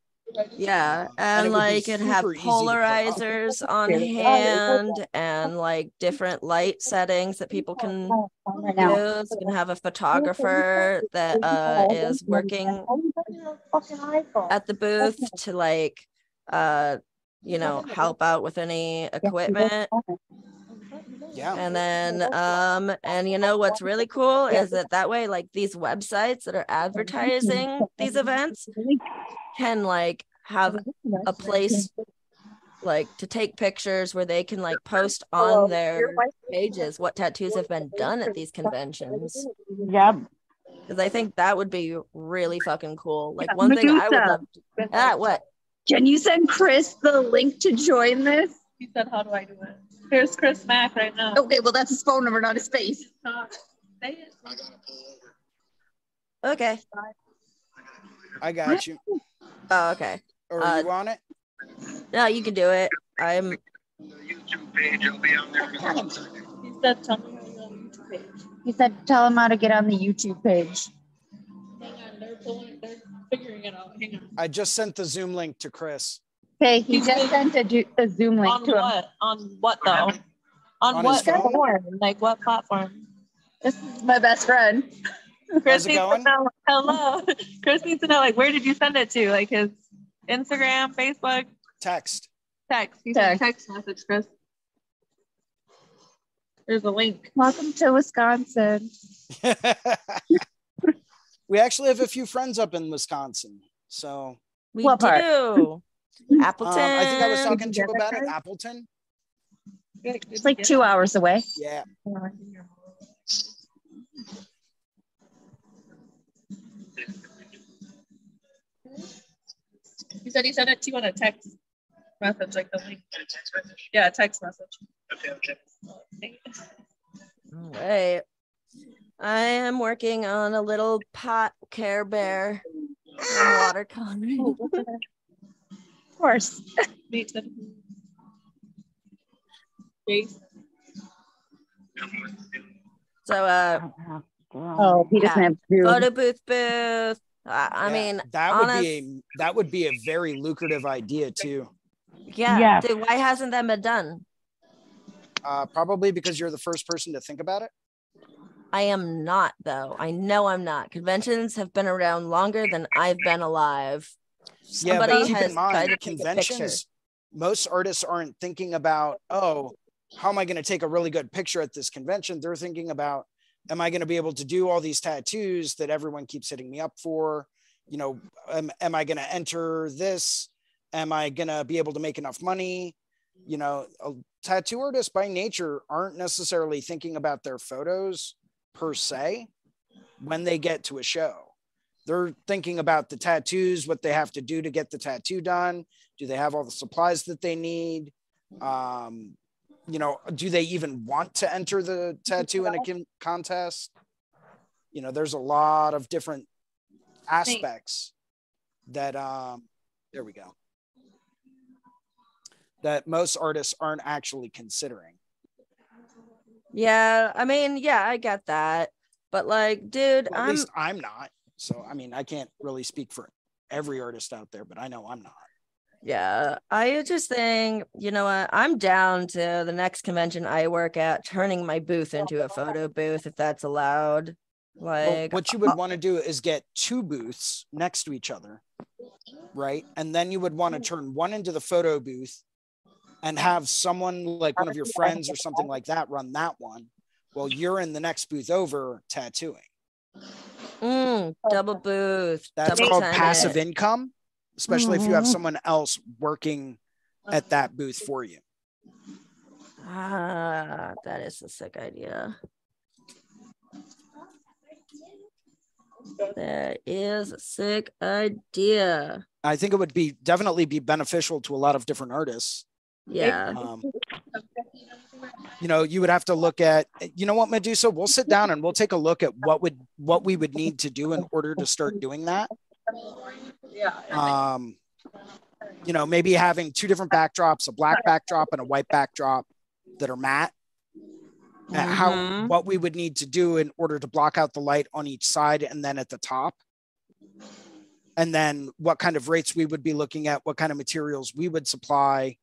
Yeah, and and, like it have super easy to put up. polarizers on hand and like different light settings that people can use. You can have a photographer that uh, is working at the booth to like uh you know help out with any equipment Yeah. and then um and you know what's really cool is that that way like these websites that are advertising these events can like have a place like to take pictures where they can like post on their pages what tattoos have been done at these conventions Yeah. because I think that would be really fucking cool. Like Yeah, one thing I would Medusa. love. To, ah, what? Can you send Chris the link to join this? He said, How do I do it? Here's Chris Mack right now. Okay, well that's his phone number, not his face. Say it. Okay. I got you. Oh, okay. Or Uh, you want it? No, you can do it. I'm. He said, Tell me how to go on the YouTube page. He said, tell him how to get on the YouTube page. Hang on, they're pulling, they're figuring it out. Hang on. I just sent the Zoom link to Chris. Okay, he just sent a, ju- a Zoom link On to him. what? On what though? On, On what platform? Like what platform? This is my best friend. How's Chris it needs going? to know. Hello. Chris needs to know like where did you send it to? Like his Instagram, Facebook, Text. text. He said Text. text message, Chris. There's a link. Welcome to Wisconsin. we actually have a few friends up in Wisconsin. So We What part? do. Appleton. um, I think I was talking to you about it. Appleton. It's like two hours away. Yeah. He said he sent it to you on a text message, like the link. Yeah, a text message. Okay, okay. All right. I am working on a little pot Care Bear watercolor. Of course. Meet the Jason. so, uh, Oh, he doesn't Yeah. have Zoom. photo booth booth. I, I Yeah, mean, that would honest- be a that would be a very lucrative idea too. yeah, Yes. dude, why hasn't that been done? Uh, probably because you're the first person to think about it. I am not, though. I know I'm not. Conventions have been around longer than I've been alive. Yeah, but keep has in mind, to take a picture. conventions. Most artists aren't thinking about, oh, how am I going to take a really good picture at this convention? They're thinking about, am I going to be able to do all these tattoos that everyone keeps hitting me up for? You know, am, am I going to enter this? Am I going to be able to make enough money? You know, a tattoo artists by nature aren't necessarily thinking about their photos per se when they get to a show. They're thinking about the tattoos, what they have to do to get the tattoo done. Do they have all the supplies that they need? Um, you know, do they even want to enter the tattoo in a con- contest? You know, there's a lot of different aspects that um there we go. That most artists aren't actually considering. Yeah, I mean, yeah, I get that. But like, dude, Well, at I'm least I'm not. So I mean, I can't really speak for every artist out there, but I know I'm not. yeah, I just think, you know what, I'm down to the next convention I work at turning my booth into a photo booth if that's allowed. Well, Like what you uh, would uh, want to do is get two booths next to each other, right? And then you would want to turn one into the photo booth and have someone like one of your friends or something like that run that one while you're in the next booth over tattooing. Mm, double booth. That's double called tenant. passive income, especially if you have Mhm. someone else working at that booth for you. Ah, that is a sick idea. That is a sick idea. I think it would be definitely be beneficial to a lot of different artists. Yeah. Um, you know, you would have to look at, you know what, Medusa, we'll sit down and we'll take a look at what would what we would need to do in order to start doing that. Yeah. Um, you know, maybe having two different backdrops, a black backdrop and a white backdrop that are matte. and How Mhm. what we would need to do in order to block out the light on each side and then at the top. And then what kind of rates we would be looking at, what kind of materials we would supply,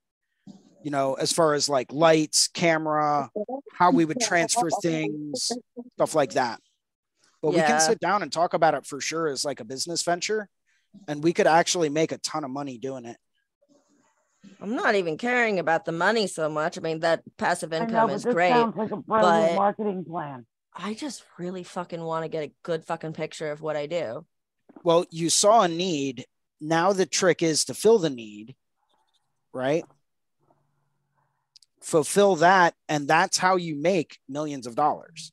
you know, as far as like lights, camera, how we would transfer things, stuff like that. But we can sit down and talk about it for sure as like a business venture. And we could actually make a ton of money doing it. I'm not even caring about the money so much. I mean, that passive I know, income is great. sounds like a brilliant but- marketing plan. I just really fucking want to get a good fucking picture of what I do. Well, you saw a need. Now the trick is to fill the need, right? Fulfill that. And that's how you make millions of dollars.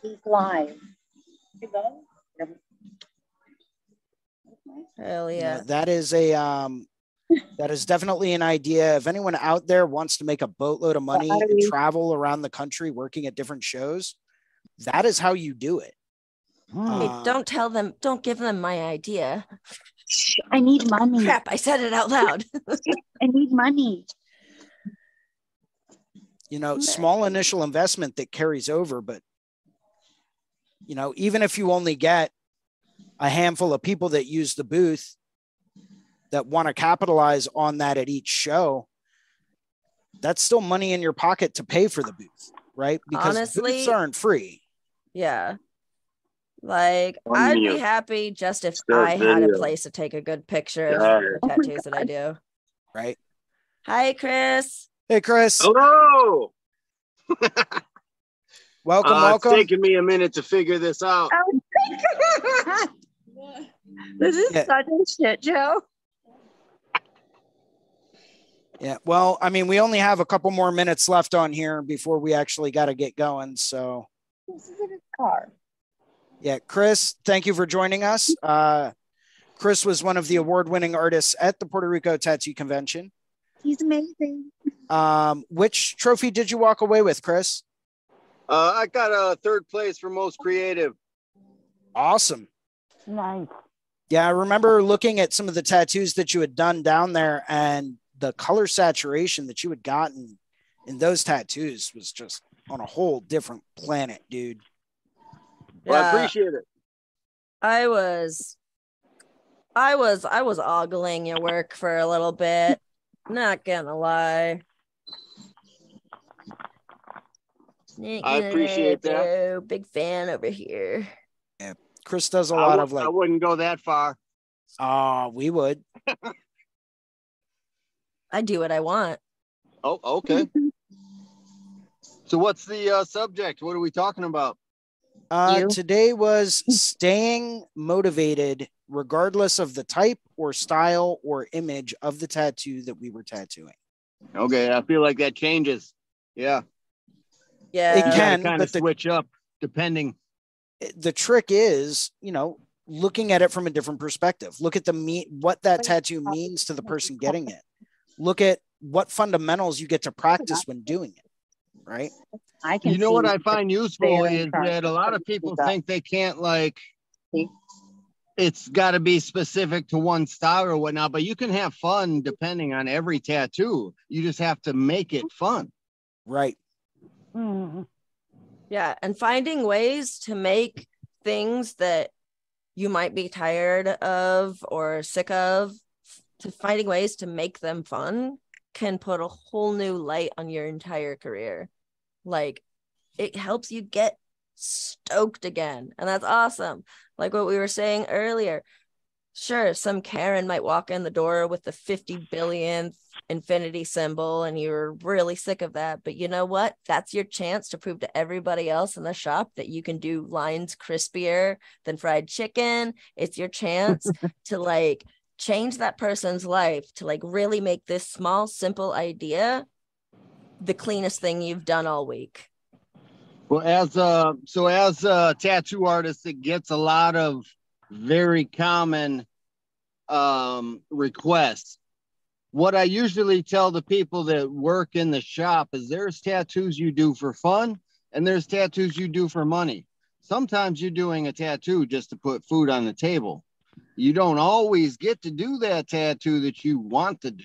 He's live. Hell You know, yeah. that is a um that is definitely an idea. If anyone out there wants to make a boatload of money and we- travel around the country working at different shows, that is how you do it. Hmm. Hey, Uh, don't tell them, don't give them my idea. I need money. Crap, I said it out loud. I need money. You know, small initial investment that carries over, but you know, even if you only get a handful of people that use the booth that want to capitalize on that at each show, that's still money in your pocket to pay for the booth, right? Because Honestly- booths aren't free. yeah. Like, One I'd be happy just if Start I had a place to take a good picture of Got the. Oh tattoos that I oh do. Right. Hi, Chris. Hey, Chris. Hello. Welcome, Uh, welcome. It's taking me a minute to figure this out. this is Yeah. such a shit show. Yeah. Well, I mean, we only have a couple more minutes left on here before we actually got to get going. So, This is in his car. yeah, Chris, thank you for joining us. Uh, Chris was one of the award winning artists at the Puerto Rico Tattoo Convention. He's amazing. Um, which trophy did you walk away with, Chris? Uh, I got a third place for most creative. Awesome. Nice. Yeah, I remember looking at some of the tattoos that you had done down there, and the color saturation that you had gotten in those tattoos was just on a whole different planet, dude. Well, I appreciate it. I was I was I was ogling your work for a little bit. Not gonna lie. Not I gonna appreciate that. lie, Big fan over here. Yeah. Chris does a I lot wou- of like, I wouldn't go that far. oh, we would. I do what I want. Oh, okay. so, what's the uh, subject? What are we talking about? Uh, You? today was staying motivated regardless of the type or style or image of the tattoo that we were tattooing. Okay, I feel like that changes. Yeah, Yeah. It can, kind but of switch up depending. The trick is, you know, looking at it from a different perspective. Look at the me what that tattoo means to the person getting it. Look at what fundamentals you get to practice when doing it. Right. I can You know what I find useful is that a lot of people think they can't like. It's got to be specific to one style or whatnot, but you can have fun depending on every tattoo. You just have to make it fun. Right. Mhm. Yeah, and finding ways to make things that you might be tired of or sick of, to finding ways to make them fun can put a whole new light on your entire career. Like it helps you get stoked again, and that's awesome. Like what we were saying earlier. Sure, some Karen might walk in the door with the 50 billionth infinity symbol and you're really sick of that. But you know what? That's your chance to prove to everybody else in the shop that you can do lines crispier than fried chicken. It's your chance to like change that person's life to like really make this small, simple idea the cleanest thing you've done all week. Well, as a so as a tattoo artist, it gets a lot of very common um, requests. What I usually tell the people that work in the shop is there's tattoos you do for fun, and there's tattoos you do for money. Sometimes you're doing a tattoo just to put food on the table. you don't always get to do that tattoo that you want to do.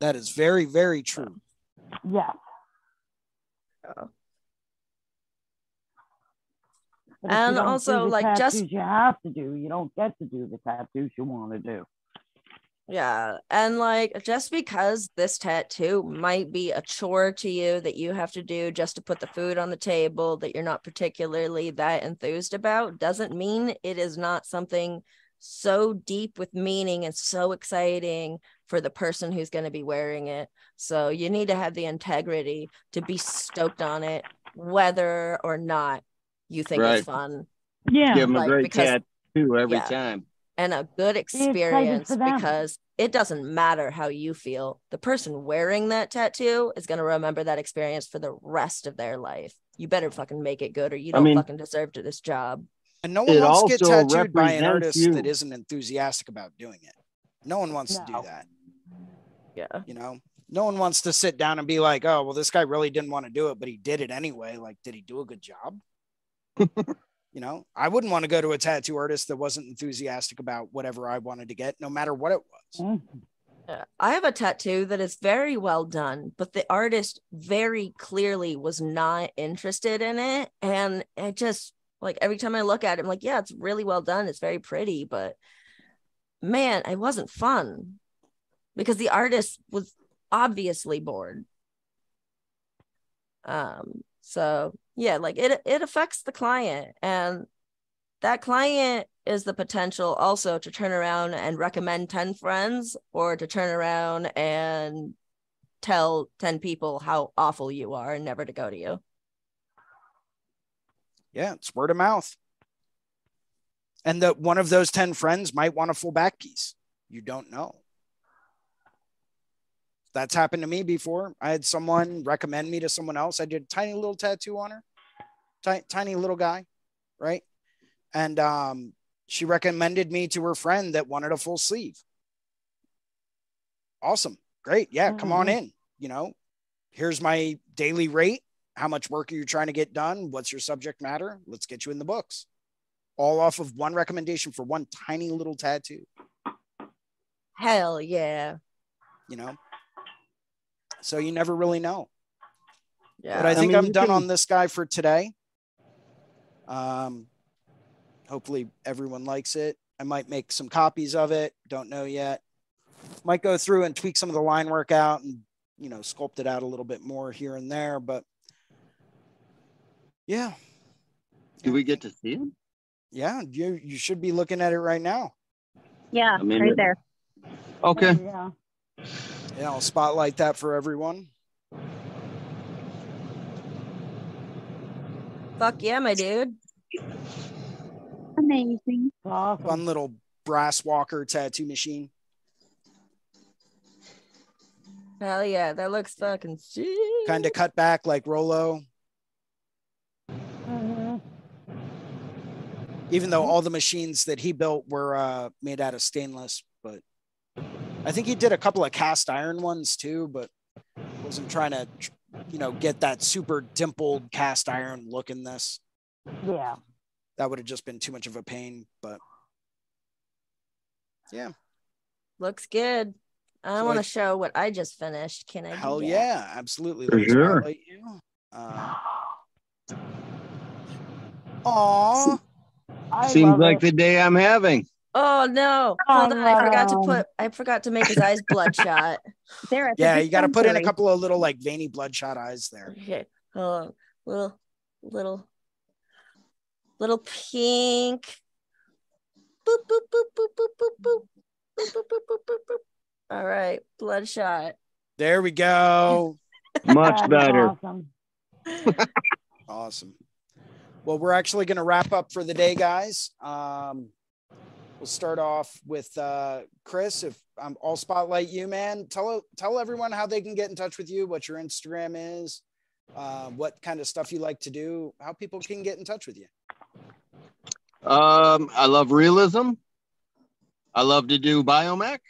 That is very, very true. Yes. Yeah. But if you And also, like, just- you have to do, you don't get to do the tattoos you want to do. Yeah. And like just because this tattoo might be a chore to you that you have to do just to put the food on the table that you're not particularly that enthused about doesn't mean it is not something so deep with meaning and so exciting for the person who's going to be wearing it. So you need to have the integrity to be stoked on it whether or not you think Right. it's fun Yeah. Give them like, a great because- tattoo every yeah. time. and a good experience because it doesn't matter how you feel. The person wearing that tattoo is going to remember that experience for the rest of their life. You better fucking make it good or you don't mean- fucking deserve to this job. And no one It wants to get also tattooed by an artist you. that isn't enthusiastic about doing it. No one wants to do that. Yeah. You know, no one wants to sit down and be like, oh, well, this guy really didn't want to do it, but he did it anyway. Like, did he do a good job? You know, I wouldn't want to go to a tattoo artist that wasn't enthusiastic about whatever I wanted to get, no matter what it was. Yeah. I have a tattoo that is very well done, but the artist very clearly was not interested in it. And it just like every time I look at it, I'm like, yeah, it's really well done. It's very pretty, but man, it wasn't fun because the artist was obviously bored. Um, so yeah, like it it affects the client and that client is the potential also to turn around and recommend 10 friends or to turn around and tell 10 people how awful you are and never to go to you. Yeah, it's word of mouth. And that one of those 10 friends might want a full back piece. You don't know. That's happened to me before. I had someone recommend me to someone else. I did a tiny little tattoo on her, tiny, tiny little guy, right? And um, she recommended me to her friend that wanted a full sleeve. Awesome. Great. Yeah, come on Mhm. in. You know, here's my daily rate. How much work are you trying to get done? What's your subject matter? Let's get you in the books. All off of one recommendation for one tiny little tattoo, Hell yeah. you know? So you never really know. Yeah. But I I think mean, I'm you done can- on this guy for today. Um, hopefully everyone likes it. I might make some copies of it. Don't know yet. Might go through and tweak some of the line work out and you know sculpt it out a little bit more here and there. But yeah, Do we get to see him? yeah, you you should be looking at it right now. Yeah, I'm in right there. Okay. Yeah. Yeah, I'll spotlight that for everyone. Fuck yeah, my dude. Amazing. Awesome. Fun little brass walker tattoo machine. Hell yeah. That looks fucking sick. Kind of cut back like Rolo. Mhm. even though all the machines that he built were uh, made out of stainless. But I think he did a couple of cast iron ones too, but wasn't trying to, you know, get that super dimpled cast iron look in this. Yeah. That would have just been too much of a pain. But yeah, Looks good. I So want to show what I just finished. Can I? do hell yeah, absolutely. For Let me sure. spotlight you. Uh, aw, I Seems like it. the day I'm having. Oh no! Hold on, I forgot to Um, put. I forgot to make his eyes bloodshot. There at yeah, you got to put in a couple of little like veiny bloodshot eyes there. Okay, hold on. Little, little, little pink. Boop boop boop boop boop boop boop. Boop, boop, boop, boop, boop, boop. All right, bloodshot. There we go. Much better. Awesome. Awesome. Well, we're actually going to wrap up for the day, guys. Um, we'll start off with uh, Chris. If I'm, I'll spotlight you, man. Tell tell everyone how they can get in touch with you, what your Instagram is, uh, what kind of stuff you like to do, how people can get in touch with you. Um, I love realism. I love to do biomech.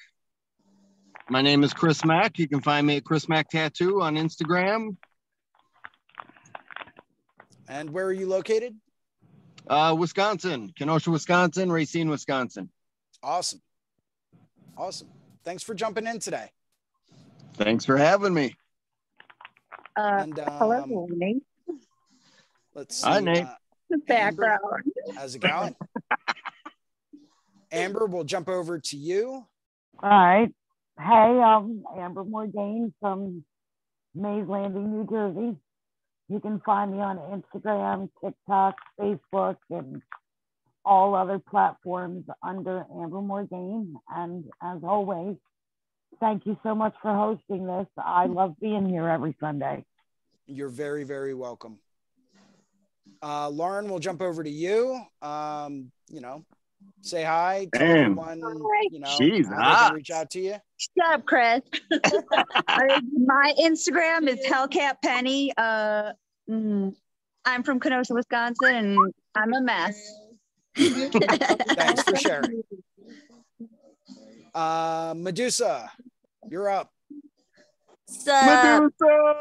My name is Chris Mack. You can find me at Chris Mack Tattoo on Instagram. And where are you located? Uh, Wisconsin, Kenosha, Wisconsin, Racine, Wisconsin. Awesome. Awesome. Thanks for jumping in today. Thanks for having me. Uh, And um, hello, Nate. let's see. Hi, Nate. uh, The background. how's it going? Amber, we'll jump over to you. All right. Hey, um, Amber Morgaine from Mays Landing, New Jersey. You can find me on Instagram, TikTok, Facebook, and all other platforms under Amber Morgaine. And as always, thank you so much for hosting this. I love being here every Sunday. You're very, very welcome. Uh, Lauren, we'll jump over to you. Um, you know, say hi. Tell Damn. everyone, you know, She's how they hot. reach out to you. Shut up, Chris. My Instagram is Hellcat Penny. Uh, mm, I'm from Kenosha, Wisconsin, and I'm a mess. Thanks for sharing. Uh, Medusa, you're up. What's up? Medusa!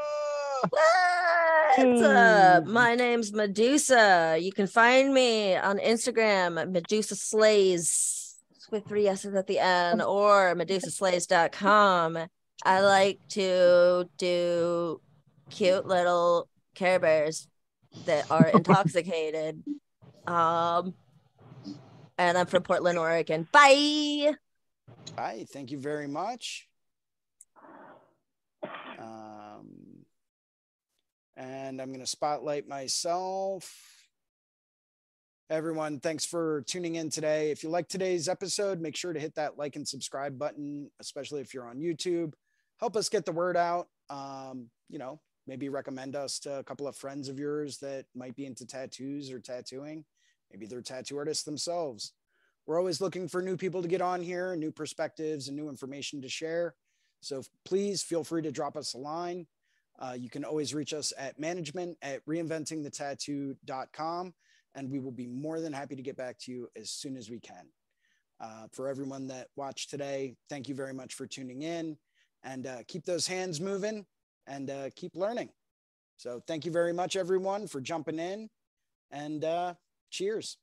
What's up? My name's Medusa. You can find me on Instagram, Medusa Slays with three S's at the end, or medusaslays.com. I like to do cute little Care Bears that are intoxicated. Um, and I'm from Portland, Oregon. Bye. Bye. thank you very much. And I'm going to spotlight myself. Everyone, thanks for tuning in today. If you like today's episode, make sure to hit that like and subscribe button, especially if you're on YouTube. Help us get the word out. Um, you know, maybe recommend us to a couple of friends of yours that might be into tattoos or tattooing. Maybe they're tattoo artists themselves we're always looking for new people to get on here, new perspectives, and new information to share. So please feel free to drop us a line. Uh, you can always reach us at management at reinventingthetattoo.com, and we will be more than happy to get back to you as soon as we can. Uh, for everyone that watched today, thank you very much for tuning in and uh, keep those hands moving and uh, keep learning. So thank you very much, everyone, for jumping in and uh, cheers.